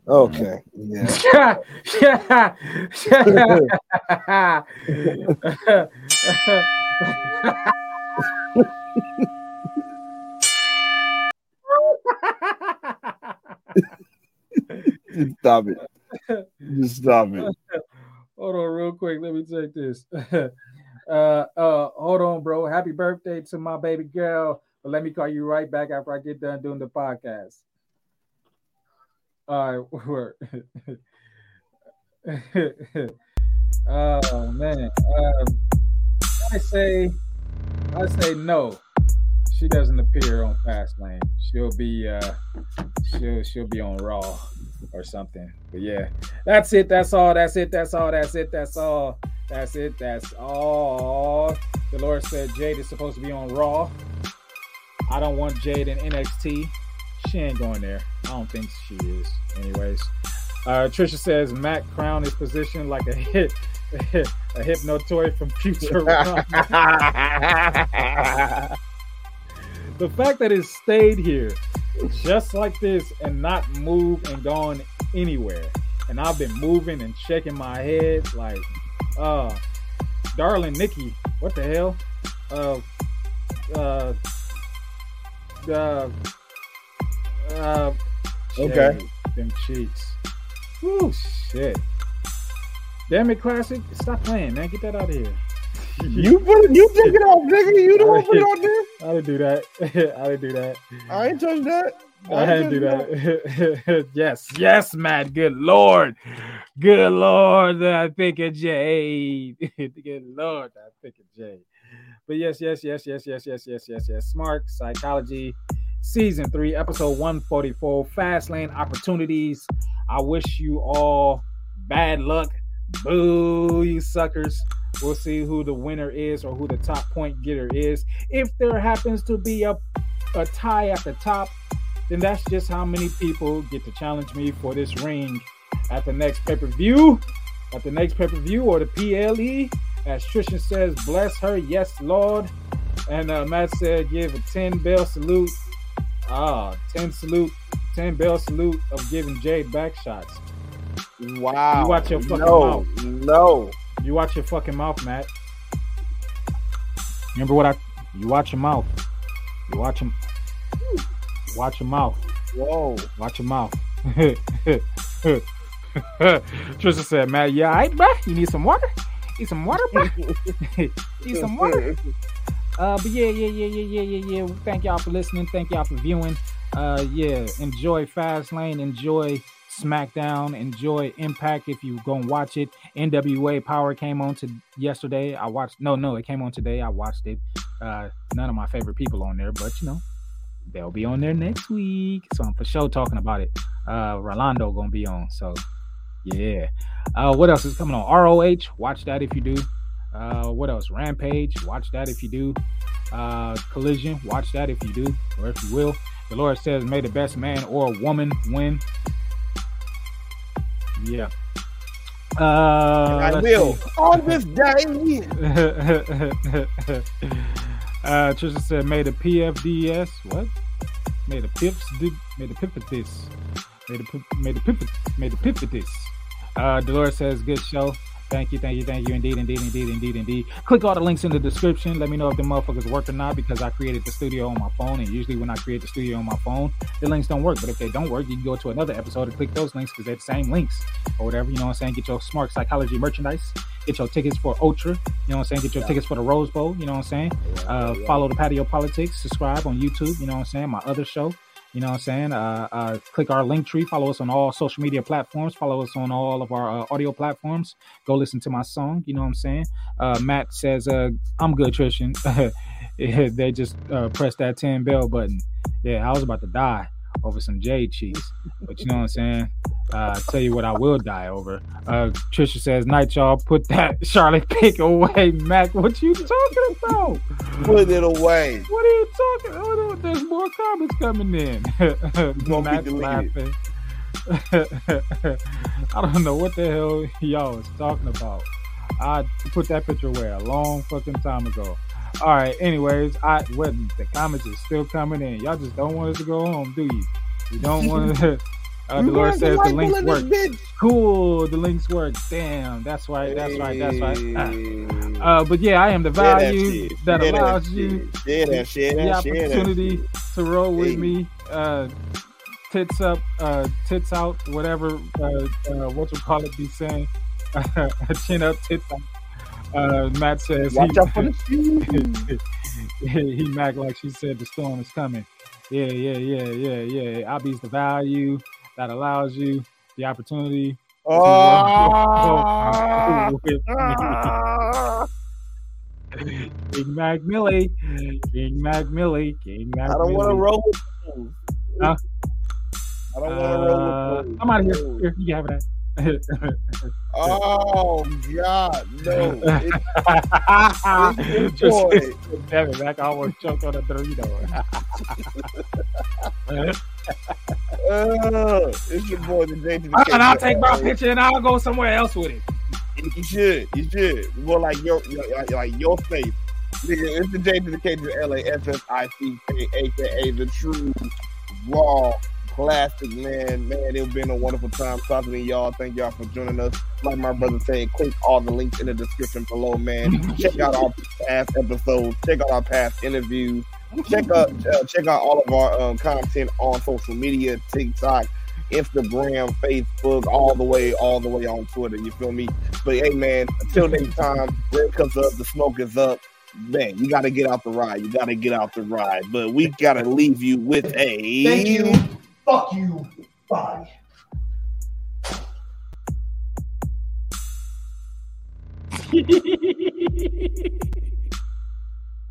Okay. Yeah. yeah. yeah. stop it. Just stop it. Hold on, real quick. Let me take this. *laughs* Uh, uh, hold on, bro. Happy birthday to my baby girl. But let me call you right back after I get done doing the podcast. All right, *laughs* word. *laughs* oh man, um, I say, I say no. She doesn't appear on Fastlane. She'll be, uh, she'll she'll be on Raw or something. But yeah, that's it. That's all. That's it. That's all. That's it. That's all. That's it. That's all. The Lord said Jade is supposed to be on Raw. I don't want Jade in NXT. She ain't going there. I don't think she is. Anyways, uh, Trisha says Matt Crown is positioned like a hit, *laughs* a Hypnotoad from Future. *laughs* the fact that it stayed here just like this and not move and gone anywhere, and I've been moving and checking my head like, uh, darling Nikki, what the hell? Uh, uh, uh, uh, Okay. shit, them cheeks. Woo, shit. Damn it, Klassick! Stop playing, man. Get that out of here. *laughs* You put it, you take it off, nigga. You don't put it on there. *laughs* I didn't do that. *laughs* I didn't do that. I ain't touched that. I had to do that. yes, yes, Matt. Good Lord. Good Lord. I think of Jade. Good Lord. I think of Jade. But yes, yes, yes, yes, yes, yes, yes, yes, yes. Smark Psychology, Season 3, Episode 144, Fastlane Opportunities. I wish you all bad luck. Boo, you suckers. We'll see who the winner is or who the top point getter is. If there happens to be a, a tie at the top, then that's just how many people get to challenge me for this ring at the next pay per view, at the next pay per view or the PLE. As Trisha says, bless her, yes, Lord. And uh, Matt said, give a 10 bell salute. Ah, 10 salute, 10 bell salute of giving Jade back shots. Wow. You watch your fucking no, mouth. No. You watch your fucking mouth, Matt. Remember what I? You watch your mouth. You watch him. Watch your mouth. Whoa. Watch your mouth. *laughs* Trisha said, Matt, yeah, all right, bruh? You need some water? Need some water, bruh? *laughs* need some water? *laughs* Uh, but yeah, yeah, yeah, yeah, yeah, yeah, yeah. Thank y'all for listening. Thank y'all for viewing. Uh, yeah, enjoy Fastlane. Enjoy SmackDown. Enjoy Impact if you go and watch it. NWA Power came on to yesterday. I watched. No, no, it came on today. I watched it. Uh, none of my favorite people on there, but you know, they'll be on there next week. So I'm for sure talking about it. Uh, Rolando gonna be on. So yeah. Uh, what else is coming on? ROH. Watch that if you do. Uh, what else? Rampage. Watch that if you do. Uh, Collision. Watch that if you do, or if you will. The Lord says, "May the best man or woman win." Yeah. Uh, I will. On this day. *laughs* uh, Trisha said, "May the PFDS what? May the pips do. May the pipitis. May the may the pip may the pipitis." Uh, Dolores says, "Good show. Thank you, thank you, thank you. Indeed, indeed, indeed, indeed, indeed. Click all the links in the description. Let me know if the motherfuckers work or not because I created the studio on my phone. And usually, when I create the studio on my phone, the links don't work. But if they don't work, you can go to another episode and click those links because they're the same links or whatever. You know what I'm saying? Get your Smark Psychology merchandise. Get your tickets for Ultra. You know what I'm saying? Get your Yeah. tickets for the Rose Bowl. You know what I'm saying? Uh. Follow the Patio Politics. Subscribe on YouTube. You know what I'm saying? My other show. You know what I'm saying? Uh, uh, click our link tree. Follow us on all social media platforms. Follow us on all of our uh, audio platforms. Go listen to my song. You know what I'm saying? Uh, Matt says, uh, I'm good, Trishan. *laughs* They just uh, pressed that 10 bell button. Yeah, I was about to die over some Jade cheese. But you know what I'm saying? Uh, tell you what, I will die over. Uh, Trisha says, Night, y'all. Put that *laughs* Charlotte pick away, Mac. What you talking about? Put it away. What are you talking? Oh, there's more comments coming in. Be laughing. *laughs* I don't know what the hell y'all is talking about. I put that picture away a long fucking time ago. All right. Anyways, I what the comments is still coming in. Y'all just don't want us to go home, do you? You don't *laughs* want to. *laughs* Uh, going to says the links work. Cool. The links work. Damn. That's right. That's right. That's right. *laughs* Uh, but yeah, I am the value that that allows you Share that, share the that, share opportunity to roll with Hey. me. Uh, tits up, uh, tits out, whatever, uh, uh, what you call it, be saying, chin up, tits out. Uh, Matt says Watch he, out for the *laughs* he, Mac like she said the storm is coming. Yeah, yeah, yeah, yeah, yeah. Obby's the value that allows you the opportunity. to Ah. me. King Mac Milli, King Mac Milli, King Mac I don't want to roll with fools. Huh? I don't want to roll Uh, with fools. I'm out of here. Here, you can have that. Oh God, no! It, *laughs* it's Just your boy. damn it, Mac almost choked on a Dorito. *laughs* Uh, it's your boy, the J and I'll take my picture and I'll go somewhere else with it. You should, you should. More like your, like, like your face. Nigga, it's the J to the K to the L A S S I C K, aka the true raw classic man. Man, it's been a wonderful time talking to y'all. Thank y'all for joining us. Like my brother said, click all the links in the description below, man. check out our past episodes. Check out our past interviews. Check out uh, check out all of our um, content on social media, TikTok, Instagram, Facebook, all the way, all the way on Twitter. You feel me? But hey, man, until next time, red comes up, the smoke is up. Man, you got to get out the ride. You got to get out the ride. But we got to leave you with a Thank you. Fuck you. Bye. *laughs*